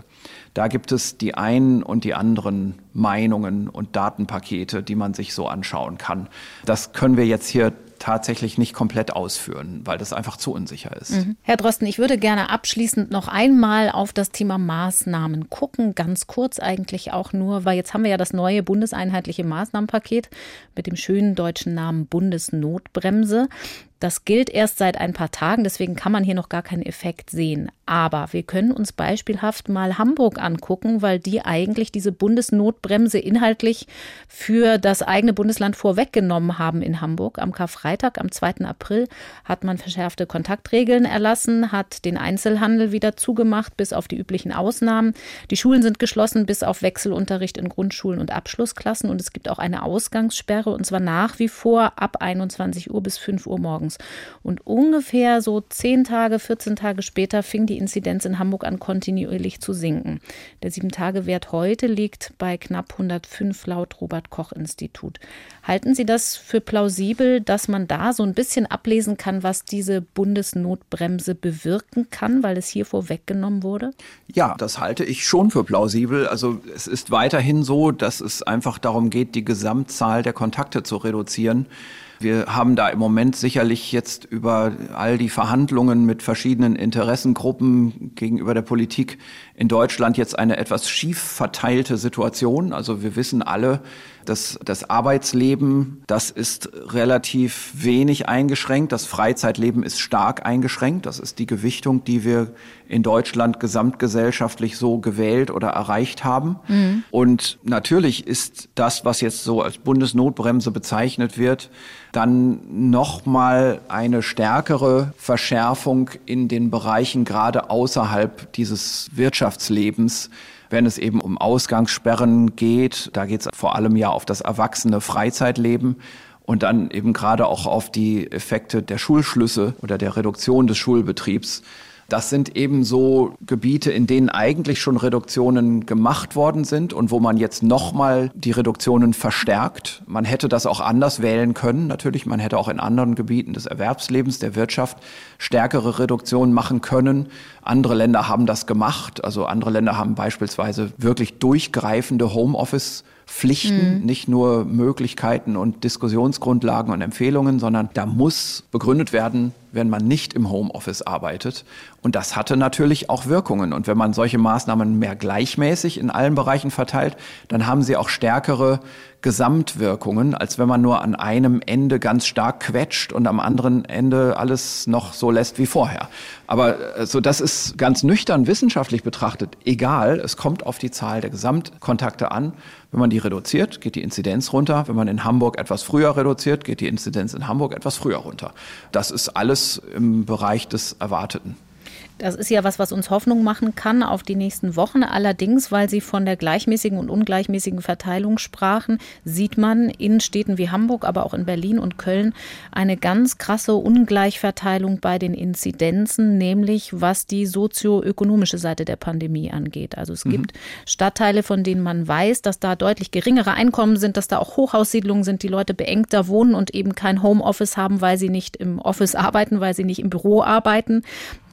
Da gibt es die einen und die anderen Meinungen und Datenpakete, die man sich so anschauen kann. Das können wir jetzt hier tatsächlich nicht komplett ausführen, weil das einfach zu unsicher ist. Mhm. Herr Drosten, ich würde gerne abschließend noch einmal auf das Thema Maßnahmen gucken, ganz kurz eigentlich auch nur, weil jetzt haben wir ja das neue bundeseinheitliche Maßnahmenpaket mit dem schönen deutschen Namen Bundesnotbremse. Das gilt erst seit ein paar Tagen, deswegen kann man hier noch gar keinen Effekt sehen. Aber wir können uns beispielhaft mal Hamburg angucken, weil die eigentlich diese Bundesnotbremse inhaltlich für das eigene Bundesland vorweggenommen haben in Hamburg. Am Karfreitag, am 2. April, hat man verschärfte Kontaktregeln erlassen, hat den Einzelhandel wieder zugemacht, bis auf die üblichen Ausnahmen. Die Schulen sind geschlossen, bis auf Wechselunterricht in Grundschulen und Abschlussklassen. Und es gibt auch eine Ausgangssperre, und zwar nach wie vor ab 21 Uhr bis 5 Uhr morgens morgens. Und ungefähr so zehn Tage, 14 Tage später fing die Inzidenz in Hamburg an, kontinuierlich zu sinken. Der Sieben-Tage-Wert heute liegt bei knapp 105 laut Robert-Koch-Institut. Halten Sie das für plausibel, dass man da so ein bisschen ablesen kann, was diese Bundesnotbremse bewirken kann, weil es hier vorweggenommen wurde? Ja, das halte ich schon für plausibel. Also es ist weiterhin so, dass es einfach darum geht, die Gesamtzahl der Kontakte zu reduzieren. Wir haben da im Moment sicherlich jetzt über all die Verhandlungen mit verschiedenen Interessengruppen gegenüber der Politik in Deutschland jetzt eine etwas schief verteilte Situation. Also wir wissen alle, dass das Arbeitsleben, das ist relativ wenig eingeschränkt. Das Freizeitleben ist stark eingeschränkt. Das ist die Gewichtung, die wir in Deutschland gesamtgesellschaftlich so gewählt oder erreicht haben. Mhm. Und natürlich ist das, was jetzt so als Bundesnotbremse bezeichnet wird, dann nochmal eine stärkere Verschärfung in den Bereichen gerade außerhalb dieses Wirtschaftslebens wenn es eben um Ausgangssperren geht. Da geht es vor allem ja auf das erwachsene Freizeitleben und dann eben gerade auch auf die Effekte der Schulschlüsse oder der Reduktion des Schulbetriebs. Das sind eben so Gebiete, in denen eigentlich schon Reduktionen gemacht worden sind und wo man jetzt nochmal die Reduktionen verstärkt. Man hätte das auch anders wählen können. Natürlich, man hätte auch in anderen Gebieten des Erwerbslebens, der Wirtschaft stärkere Reduktionen machen können. Andere Länder haben das gemacht. Also andere Länder haben beispielsweise wirklich durchgreifende Homeoffice Pflichten, mhm. nicht nur Möglichkeiten und Diskussionsgrundlagen und Empfehlungen, sondern da muss begründet werden, wenn man nicht im Homeoffice arbeitet. Und das hatte natürlich auch Wirkungen. Und wenn man solche Maßnahmen mehr gleichmäßig in allen Bereichen verteilt, dann haben sie auch stärkere Gesamtwirkungen, als wenn man nur an einem Ende ganz stark quetscht und am anderen Ende alles noch so lässt wie vorher. Aber so also das ist ganz nüchtern wissenschaftlich betrachtet egal. Es kommt auf die Zahl der Gesamtkontakte an. Wenn man die reduziert, geht die Inzidenz runter. Wenn man in Hamburg etwas früher reduziert, geht die Inzidenz in Hamburg etwas früher runter. Das ist alles im Bereich des Erwarteten. Das ist ja was, was uns Hoffnung machen kann auf die nächsten Wochen. Allerdings, weil Sie von der gleichmäßigen und ungleichmäßigen Verteilung sprachen, sieht man in Städten wie Hamburg, aber auch in Berlin und Köln eine ganz krasse Ungleichverteilung bei den Inzidenzen, nämlich was die sozioökonomische Seite der Pandemie angeht. Also es mhm. gibt Stadtteile, von denen man weiß, dass da deutlich geringere Einkommen sind, dass da auch Hochhaussiedlungen sind, die Leute beengter wohnen und eben kein Homeoffice haben, weil sie nicht im Office arbeiten, weil sie nicht im Büro arbeiten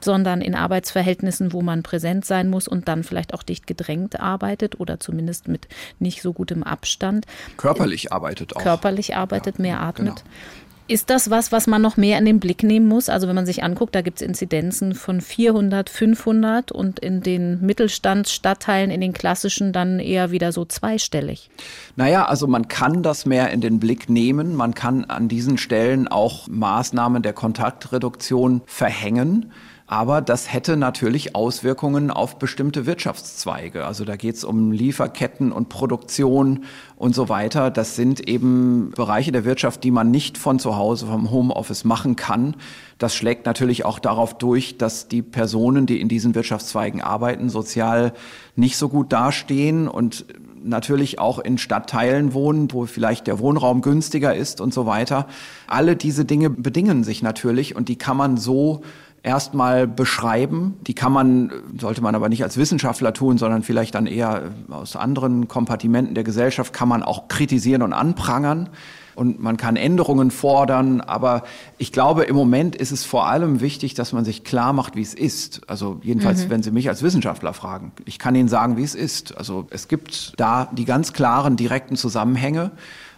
sondern in Arbeitsverhältnissen, wo man präsent sein muss und dann vielleicht auch dicht gedrängt arbeitet oder zumindest mit nicht so gutem Abstand. Körperlich arbeitet auch. Körperlich arbeitet, ja, mehr atmet. Genau. Ist das was, was man noch mehr in den Blick nehmen muss? Also wenn man sich anguckt, da gibt es Inzidenzen von 400, 500 und in den Mittelstandsstadtteilen, in den klassischen dann eher wieder so zweistellig. Naja, also man kann das mehr in den Blick nehmen. Man kann an diesen Stellen auch Maßnahmen der Kontaktreduktion verhängen. Aber das hätte natürlich Auswirkungen auf bestimmte Wirtschaftszweige. Also da geht es um Lieferketten und Produktion und so weiter. Das sind eben Bereiche der Wirtschaft, die man nicht von zu Hause, vom Homeoffice machen kann. Das schlägt natürlich auch darauf durch, dass die Personen, die in diesen Wirtschaftszweigen arbeiten, sozial nicht so gut dastehen und natürlich auch in Stadtteilen wohnen, wo vielleicht der Wohnraum günstiger ist und so weiter. Alle diese Dinge bedingen sich natürlich und die kann man so erstmal beschreiben. Die kann man, sollte man aber nicht als Wissenschaftler tun, sondern vielleicht dann eher aus anderen Kompartimenten der Gesellschaft, kann man auch kritisieren und anprangern. Und man kann Änderungen fordern, aber ich glaube, im Moment ist es vor allem wichtig, dass man sich klar macht, wie es ist. Also jedenfalls, mhm. wenn Sie mich als Wissenschaftler fragen. Ich kann Ihnen sagen, wie es ist. Also es gibt da die ganz klaren, direkten Zusammenhänge.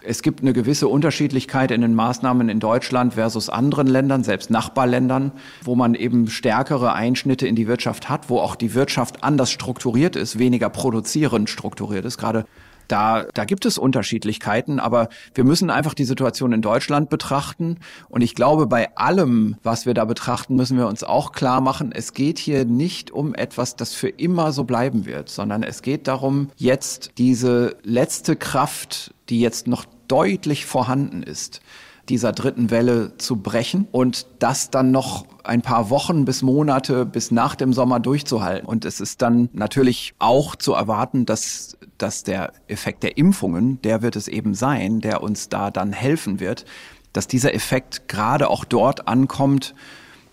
Es gibt eine gewisse Unterschiedlichkeit in den Maßnahmen in Deutschland versus anderen Ländern, selbst Nachbarländern, wo man eben stärkere Einschnitte in die Wirtschaft hat, wo auch die Wirtschaft anders strukturiert ist, weniger produzierend strukturiert ist. Gerade da, da gibt es Unterschiedlichkeiten, aber wir müssen einfach die Situation in Deutschland betrachten. Und ich glaube, bei allem, was wir da betrachten, müssen wir uns auch klar machen, es geht hier nicht um etwas, das für immer so bleiben wird, sondern es geht darum, jetzt diese letzte Kraft, die jetzt noch deutlich vorhanden ist, dieser dritten Welle zu brechen und das dann noch ein paar Wochen bis Monate bis nach dem Sommer durchzuhalten. Und es ist dann natürlich auch zu erwarten, dass, dass der Effekt der Impfungen, der wird es eben sein, der uns da dann helfen wird. dass dieser Effekt gerade auch dort ankommt,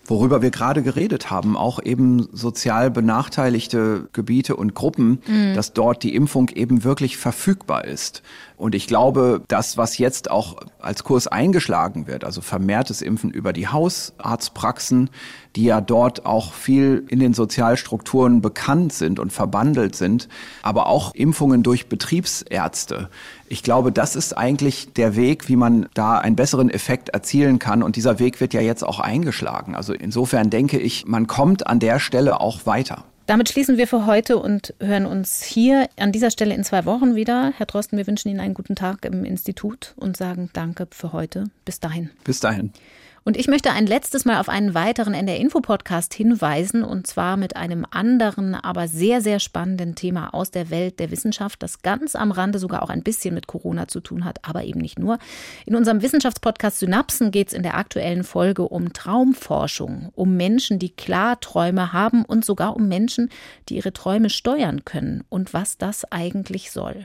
worüber wir gerade geredet haben, auch eben sozial benachteiligte Gebiete und Gruppen, mhm. dass dort die Impfung eben wirklich verfügbar ist. Und ich glaube, das, was jetzt auch als Kurs eingeschlagen wird, also vermehrtes Impfen über die Hausarztpraxen, die ja dort auch viel in den Sozialstrukturen bekannt sind und verbandelt sind, aber auch Impfungen durch Betriebsärzte. Ich glaube, das ist eigentlich der Weg, wie man da einen besseren Effekt erzielen kann. Und dieser Weg wird ja jetzt auch eingeschlagen. Also insofern denke ich, man kommt an der Stelle auch weiter. Damit schließen wir für heute und hören uns hier an dieser Stelle in zwei Wochen wieder. Herr Drosten, wir wünschen Ihnen einen guten Tag im Institut und sagen Danke für heute. Bis dahin. Bis dahin. Und ich möchte ein letztes Mal auf einen weiteren NDR Info Podcast hinweisen und zwar mit einem anderen, aber sehr, sehr spannenden Thema aus der Welt der Wissenschaft, das ganz am Rande sogar auch ein bisschen mit Corona zu tun hat, aber eben nicht nur. In unserem Wissenschaftspodcast Synapsen geht es in der aktuellen Folge um Traumforschung, um Menschen, die Klarträume haben und sogar um Menschen, die ihre Träume steuern können und was das eigentlich soll.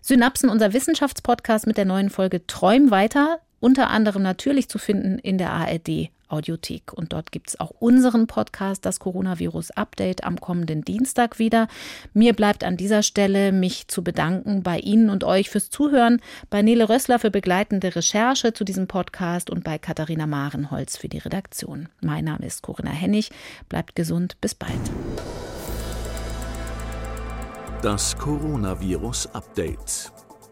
Synapsen, unser Wissenschaftspodcast mit der neuen Folge Träum weiter unter anderem natürlich zu finden in der ARD Audiothek. Und dort gibt es auch unseren Podcast, das Coronavirus Update, am kommenden Dienstag wieder. Mir bleibt an dieser Stelle, mich zu bedanken bei Ihnen und euch fürs Zuhören, bei Nele Rössler für begleitende Recherche zu diesem Podcast und bei Katharina Marenholz für die Redaktion. Mein Name ist Corinna Hennig. Bleibt gesund. Bis bald. Das Coronavirus Update.